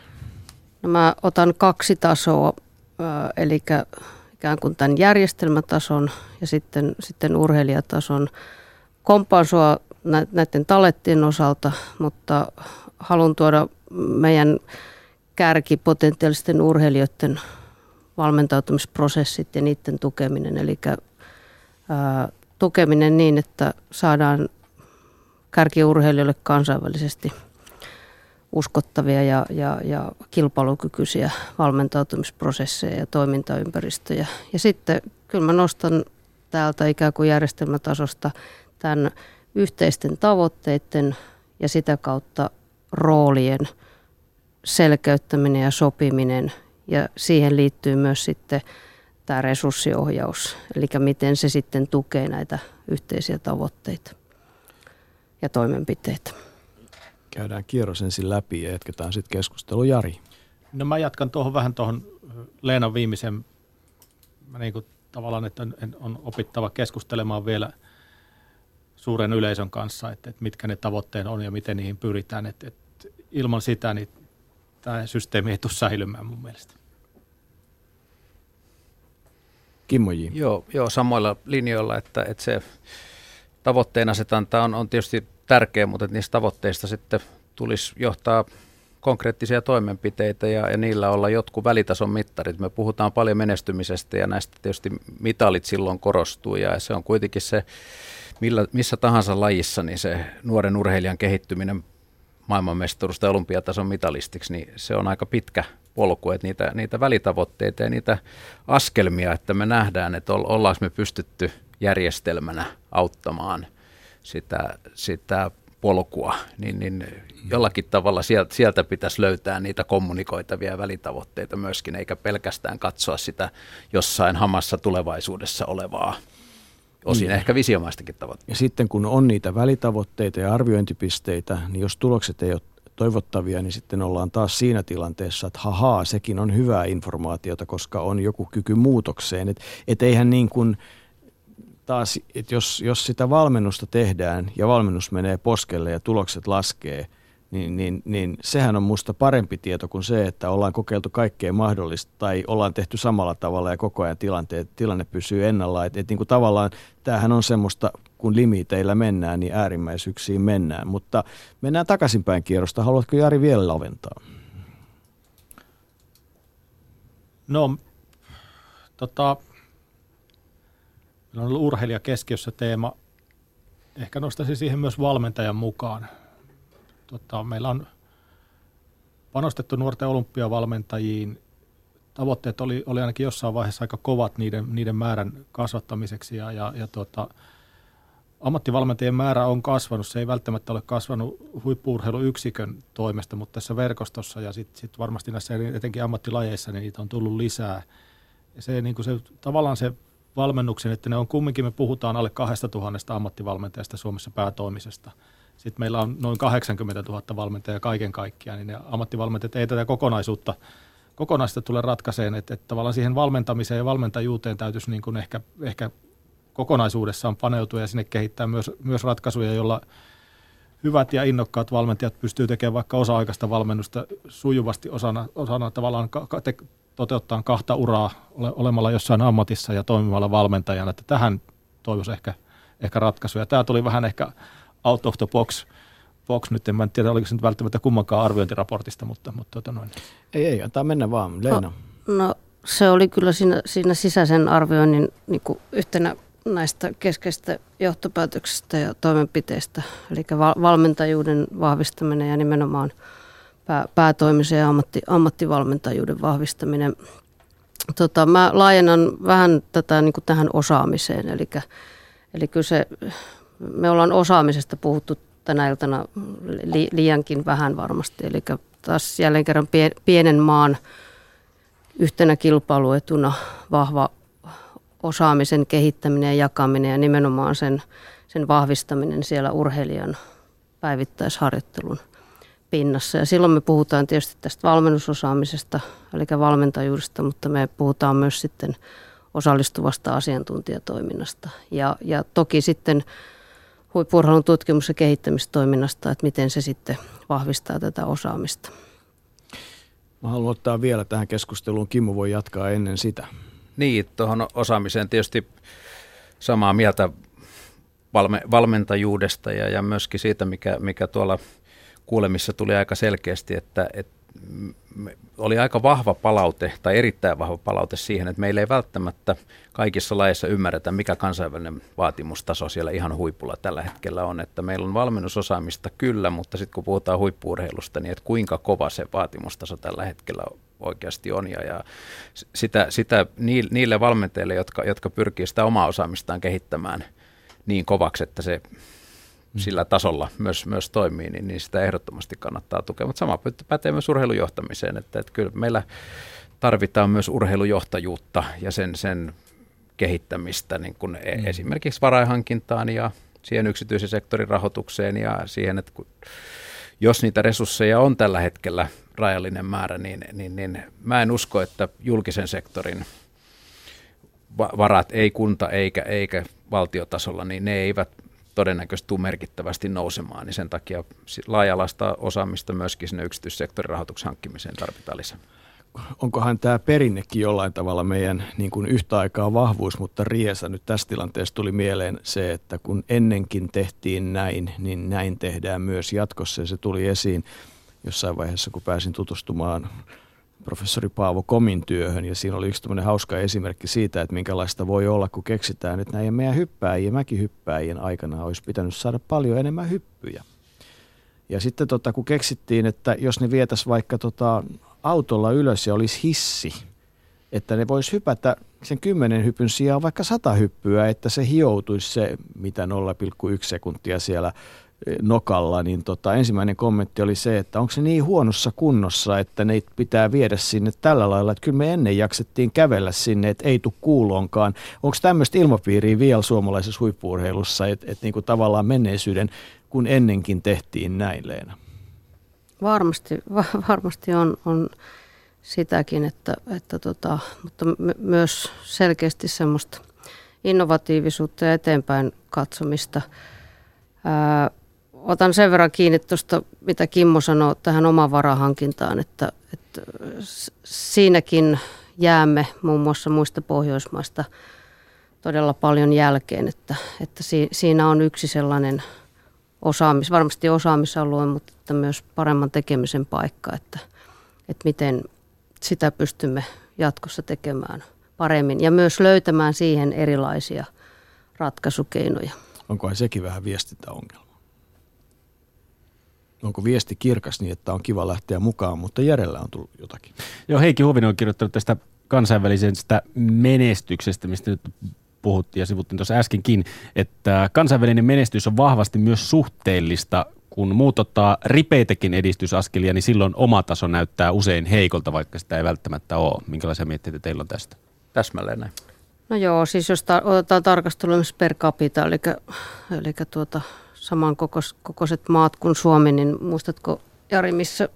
S3: No mä otan kaksi tasoa, eli ikään kuin tämän järjestelmätason ja sitten, sitten urheilijatason. Kompaan sua näiden talettien osalta, mutta haluan tuoda meidän kärkipotentiaalisten urheilijoiden valmentautumisprosessit ja niiden tukeminen. Eli ää, tukeminen niin, että saadaan kärkiurheilijoille kansainvälisesti uskottavia ja, ja, ja kilpailukykyisiä valmentautumisprosesseja ja toimintaympäristöjä. Ja sitten kyllä mä nostan täältä ikään kuin järjestelmätasosta tämän yhteisten tavoitteiden ja sitä kautta roolien selkeyttäminen ja sopiminen. Ja siihen liittyy myös sitten tämä resurssiohjaus, eli miten se sitten tukee näitä yhteisiä tavoitteita ja toimenpiteitä.
S2: Käydään kierros ensin läpi ja jatketaan sitten keskustelu. Jari.
S4: No mä jatkan tuohon vähän tuohon Leenan viimeisen, mä niin kuin tavallaan, että on, on opittava keskustelemaan vielä suuren yleisön kanssa, että, että mitkä ne tavoitteet on ja miten niihin pyritään. Että, että ilman sitä niin tämä systeemi ei tule säilymään mun mielestä.
S2: Kimmo J.
S5: Joo, joo samoilla linjoilla, että, että se tavoitteen asetanta on, on tietysti tärkeä, mutta että niistä tavoitteista sitten tulisi johtaa konkreettisia toimenpiteitä ja, ja niillä olla jotkut välitason mittarit. Me puhutaan paljon menestymisestä ja näistä tietysti mitalit silloin korostuu ja se on kuitenkin se, millä, missä tahansa lajissa, niin se nuoren urheilijan kehittyminen maailmanmestaruus tai olympiatason mitalistiksi, niin se on aika pitkä polku, että niitä, niitä välitavoitteita ja niitä askelmia, että me nähdään, että ollaanko me pystytty – järjestelmänä auttamaan sitä, sitä polkua, niin, niin jollakin tavalla sieltä, sieltä pitäisi löytää niitä kommunikoitavia välitavoitteita myöskin, eikä pelkästään katsoa sitä jossain hamassa tulevaisuudessa olevaa osin niin. ehkä visiomaistakin tavoitteita.
S2: Ja sitten kun on niitä välitavoitteita ja arviointipisteitä, niin jos tulokset ei ole toivottavia, niin sitten ollaan taas siinä tilanteessa, että hahaa, sekin on hyvää informaatiota, koska on joku kyky muutokseen. Että et eihän niin kuin taas, että jos, jos sitä valmennusta tehdään ja valmennus menee poskelle ja tulokset laskee, niin, niin, niin sehän on musta parempi tieto kuin se, että ollaan kokeiltu kaikkea mahdollista tai ollaan tehty samalla tavalla ja koko ajan tilanteet, tilanne pysyy ennallaan. Että et niin tavallaan tämähän on semmoista, kun limiteillä mennään, niin äärimmäisyyksiin mennään. Mutta mennään takaisinpäin kierrosta. Haluatko Jari vielä laventaa?
S4: No, tota, Meillä on ollut urheilija keskiössä teema. Ehkä nostaisin siihen myös valmentajan mukaan. Tota, meillä on panostettu nuorten olympiavalmentajiin tavoitteet oli, oli ainakin jossain vaiheessa aika kovat niiden, niiden määrän kasvattamiseksi ja, ja, ja tuota, ammattivalmentajien määrä on kasvanut. Se ei välttämättä ole kasvanut huippuurheiluyksikön toimesta, mutta tässä verkostossa ja sitten sit varmasti näissä etenkin ammattilajeissa niin niitä on tullut lisää. Ja se, niin se, tavallaan se valmennuksen, että ne on kumminkin, me puhutaan alle 2000 ammattivalmentajasta Suomessa päätoimisesta. Sitten meillä on noin 80 000 valmentajaa kaiken kaikkiaan, niin ne ammattivalmentajat ei tätä kokonaisuutta, kokonaista tule ratkaiseen, että, että tavallaan siihen valmentamiseen ja valmentajuuteen täytyisi niin kuin ehkä, ehkä kokonaisuudessaan paneutua ja sinne kehittää myös, myös ratkaisuja, joilla hyvät ja innokkaat valmentajat pystyy tekemään vaikka osa-aikaista valmennusta sujuvasti osana, osana tavallaan toteuttaa kahta uraa ole, olemalla jossain ammatissa ja toimimalla valmentajana, että tähän toivoisi ehkä, ehkä ratkaisuja. Tämä tuli vähän ehkä out of the box, box nyt, en tiedä oliko se nyt välttämättä kummankaan arviointiraportista, mutta, mutta tota noin.
S2: Ei, ei, antaa mennä vaan. Leena.
S3: No, no se oli kyllä siinä, siinä sisäisen arvioinnin niin kuin yhtenä näistä keskeistä johtopäätöksistä ja toimenpiteistä, eli valmentajuuden vahvistaminen ja nimenomaan pää, päätoimisen ja ammatti, ammattivalmentajuuden vahvistaminen. Tota, mä laajennan vähän tätä niin tähän osaamiseen, eli, eli kyllä se, me ollaan osaamisesta puhuttu tänä iltana li, liiankin vähän varmasti, eli taas jälleen kerran pienen maan yhtenä kilpailuetuna vahva osaamisen kehittäminen ja jakaminen ja nimenomaan sen, sen vahvistaminen siellä urheilijan päivittäisharjoittelun pinnassa. Ja silloin me puhutaan tietysti tästä valmennusosaamisesta, eli valmentajuudesta, mutta me puhutaan myös sitten osallistuvasta asiantuntijatoiminnasta. Ja, ja toki sitten huippurheilun tutkimus- ja kehittämistoiminnasta, että miten se sitten vahvistaa tätä osaamista.
S2: Mä haluan ottaa vielä tähän keskusteluun. Kimmo voi jatkaa ennen sitä.
S5: Niin, tuohon osaamiseen tietysti samaa mieltä valme, valmentajuudesta ja, ja myöskin siitä, mikä, mikä tuolla kuulemissa tuli aika selkeästi, että, että oli aika vahva palaute tai erittäin vahva palaute siihen, että meillä ei välttämättä kaikissa lajeissa ymmärretä, mikä kansainvälinen vaatimustaso siellä ihan huipulla tällä hetkellä on. Että meillä on valmennusosaamista kyllä, mutta sitten kun puhutaan huippuurheilusta, niin että kuinka kova se vaatimustaso tällä hetkellä oikeasti on. Ja, ja sitä, sitä niille valmentajille, jotka, jotka pyrkii sitä omaa osaamistaan kehittämään niin kovaksi, että se. Sillä tasolla myös, myös toimii, niin, niin sitä ehdottomasti kannattaa tukea. Mutta sama pätee myös urheilujohtamiseen, että, että kyllä meillä tarvitaan myös urheilujohtajuutta ja sen, sen kehittämistä niin kuin e- mm. esimerkiksi varainhankintaan ja siihen yksityisen sektorin rahoitukseen ja siihen, että kun, jos niitä resursseja on tällä hetkellä rajallinen määrä, niin, niin, niin mä en usko, että julkisen sektorin varat, ei kunta eikä, eikä valtiotasolla, niin ne eivät todennäköisesti tule merkittävästi nousemaan, niin sen takia laajalaista osaamista myöskin sinne yksityissektorin rahoituksen hankkimiseen tarvitaan lisää.
S2: Onkohan tämä perinnekin jollain tavalla meidän niin kuin yhtä aikaa vahvuus, mutta riesa nyt tässä tilanteessa tuli mieleen se, että kun ennenkin tehtiin näin, niin näin tehdään myös jatkossa ja se tuli esiin jossain vaiheessa, kun pääsin tutustumaan professori Paavo Komin työhön ja siinä oli yksi tämmöinen hauska esimerkki siitä, että minkälaista voi olla, kun keksitään, että näin meidän hyppääjien, mäkihyppääjien aikana olisi pitänyt saada paljon enemmän hyppyjä. Ja sitten tota, kun keksittiin, että jos ne vietäisi vaikka tota, autolla ylös ja olisi hissi, että ne voisi hypätä sen kymmenen hypyn sijaan vaikka sata hyppyä, että se hioutuisi se mitä 0,1 sekuntia siellä nokalla, niin tota, ensimmäinen kommentti oli se, että onko se niin huonossa kunnossa, että ne pitää viedä sinne tällä lailla, että kyllä me ennen jaksettiin kävellä sinne, että ei tule kuuloonkaan. Onko tämmöistä ilmapiiriä vielä suomalaisessa huippuurheilussa, että, että niin kuin tavallaan menneisyyden, kun ennenkin tehtiin näin, Leena?
S3: Varmasti, varmasti on, on sitäkin, että, että tota, mutta myös selkeästi semmoista innovatiivisuutta ja eteenpäin katsomista. Ää, otan sen verran kiinni tuosta, mitä Kimmo sanoi tähän omaan varahankintaan, että, että siinäkin jäämme muun muassa muista Pohjoismaista todella paljon jälkeen, että, että siinä on yksi sellainen osaamis, varmasti osaamisalue, mutta että myös paremman tekemisen paikka, että, että miten sitä pystymme jatkossa tekemään paremmin ja myös löytämään siihen erilaisia ratkaisukeinoja.
S2: Onkohan sekin vähän viestintäongelma? Onko viesti kirkas niin, että on kiva lähteä mukaan, mutta järjellä on tullut jotakin.
S6: Joo, Heikki Huvinen on kirjoittanut tästä kansainvälisestä menestyksestä, mistä nyt puhuttiin ja sivuttiin tuossa äskenkin, että kansainvälinen menestys on vahvasti myös suhteellista. Kun muut ottaa ripeitäkin edistysaskelia, niin silloin oma taso näyttää usein heikolta, vaikka sitä ei välttämättä ole. Minkälaisia mietteitä teillä on tästä?
S5: Täsmälleen näin.
S3: No joo, siis jos ta- otetaan tarkastelua per capita, eli, eli tuota, samankokoiset maat kuin Suomi, niin muistatko Jari, missä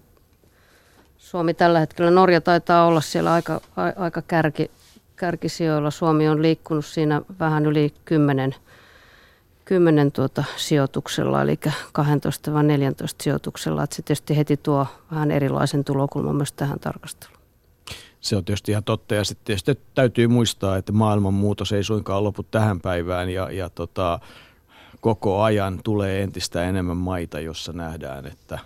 S3: Suomi tällä hetkellä, Norja taitaa olla siellä aika, a, aika kärki, kärkisijoilla. Suomi on liikkunut siinä vähän yli 10, 10 tuota sijoituksella, eli 12 vai 14 sijoituksella. Että se tietysti heti tuo vähän erilaisen tulokulman myös tähän tarkasteluun.
S2: Se on tietysti ihan totta ja sitten täytyy muistaa, että maailman muutos ei suinkaan lopu tähän päivään ja, ja tota, koko ajan tulee entistä enemmän maita, jossa nähdään, että,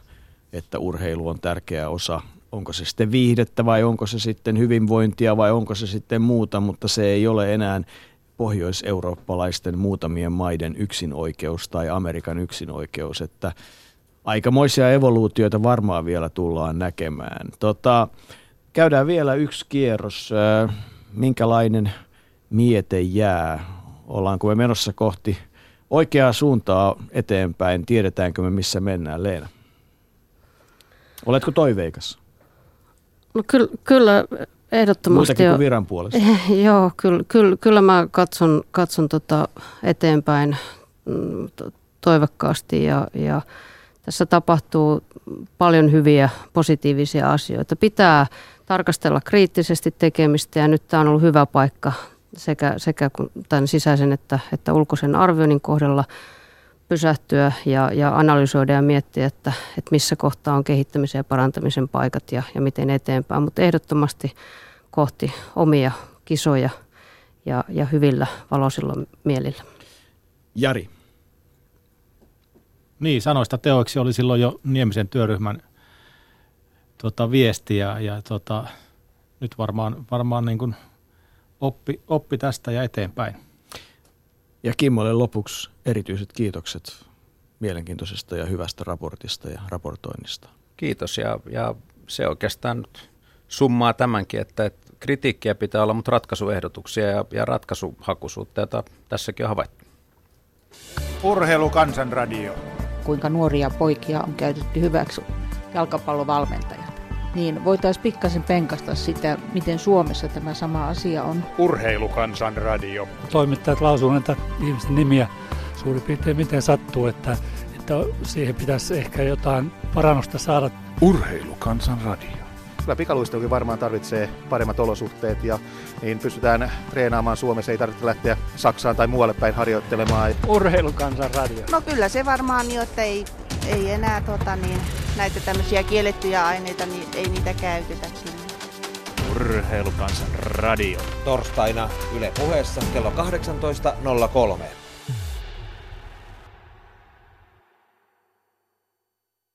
S2: että urheilu on tärkeä osa onko se sitten viihdettä vai onko se sitten hyvinvointia vai onko se sitten muuta, mutta se ei ole enää pohjoiseurooppalaisten muutamien maiden yksinoikeus tai Amerikan yksinoikeus, että aikamoisia evoluutioita varmaan vielä tullaan näkemään. Tota, käydään vielä yksi kierros. Minkälainen miete jää? Ollaanko me menossa kohti oikeaa suuntaa eteenpäin? Tiedetäänkö me missä mennään, Leena? Oletko toiveikas?
S3: No kyllä, kyllä ehdottomasti.
S2: Muitakin kuin viran puolesta.
S3: Joo, kyllä, kyllä, kyllä mä katson, katson tota eteenpäin mm, toivekkaasti ja, ja tässä tapahtuu paljon hyviä positiivisia asioita. Pitää tarkastella kriittisesti tekemistä ja nyt tämä on ollut hyvä paikka sekä, sekä tämän sisäisen että, että ulkoisen arvioinnin kohdalla – pysähtyä ja, ja analysoida ja miettiä, että, että missä kohtaa on kehittämisen ja parantamisen paikat ja, ja miten eteenpäin. Mutta ehdottomasti kohti omia kisoja ja, ja hyvillä valoisilla mielillä.
S2: Jari.
S4: Niin, sanoista teoiksi oli silloin jo Niemisen työryhmän tota, viesti ja, ja tota, nyt varmaan, varmaan niin kuin oppi, oppi tästä ja eteenpäin.
S2: Ja Kimmolle lopuksi erityiset kiitokset mielenkiintoisesta ja hyvästä raportista ja raportoinnista.
S5: Kiitos ja, ja se oikeastaan nyt summaa tämänkin, että, että kritiikkiä pitää olla, mutta ratkaisuehdotuksia ja, ja ratkaisuhakuisuutta, jota tässäkin on havaittu.
S9: Urheilukansanradio.
S10: Kuinka nuoria poikia on käytetty hyväksi jalkapallovalmentajat niin voitaisiin pikkasen penkasta sitä, miten Suomessa tämä sama asia on.
S9: Urheilukansan radio.
S11: Toimittajat lausuu näitä ihmisten nimiä suurin piirtein miten sattuu, että, että siihen pitäisi ehkä jotain parannusta saada.
S9: Urheilukansan radio.
S12: Kyllä pikaluistelukin varmaan tarvitsee paremmat olosuhteet ja niin pystytään treenaamaan Suomessa, ei tarvitse lähteä Saksaan tai muualle päin harjoittelemaan.
S9: Urheilukansan radio.
S13: No kyllä se varmaan niin, että ei, ei enää tota, niin, näitä tämmöisiä kiellettyjä aineita, niin ei niitä käytetä sinne.
S9: Urheilukansan radio.
S14: Torstaina Yle puheessa kello 18.03.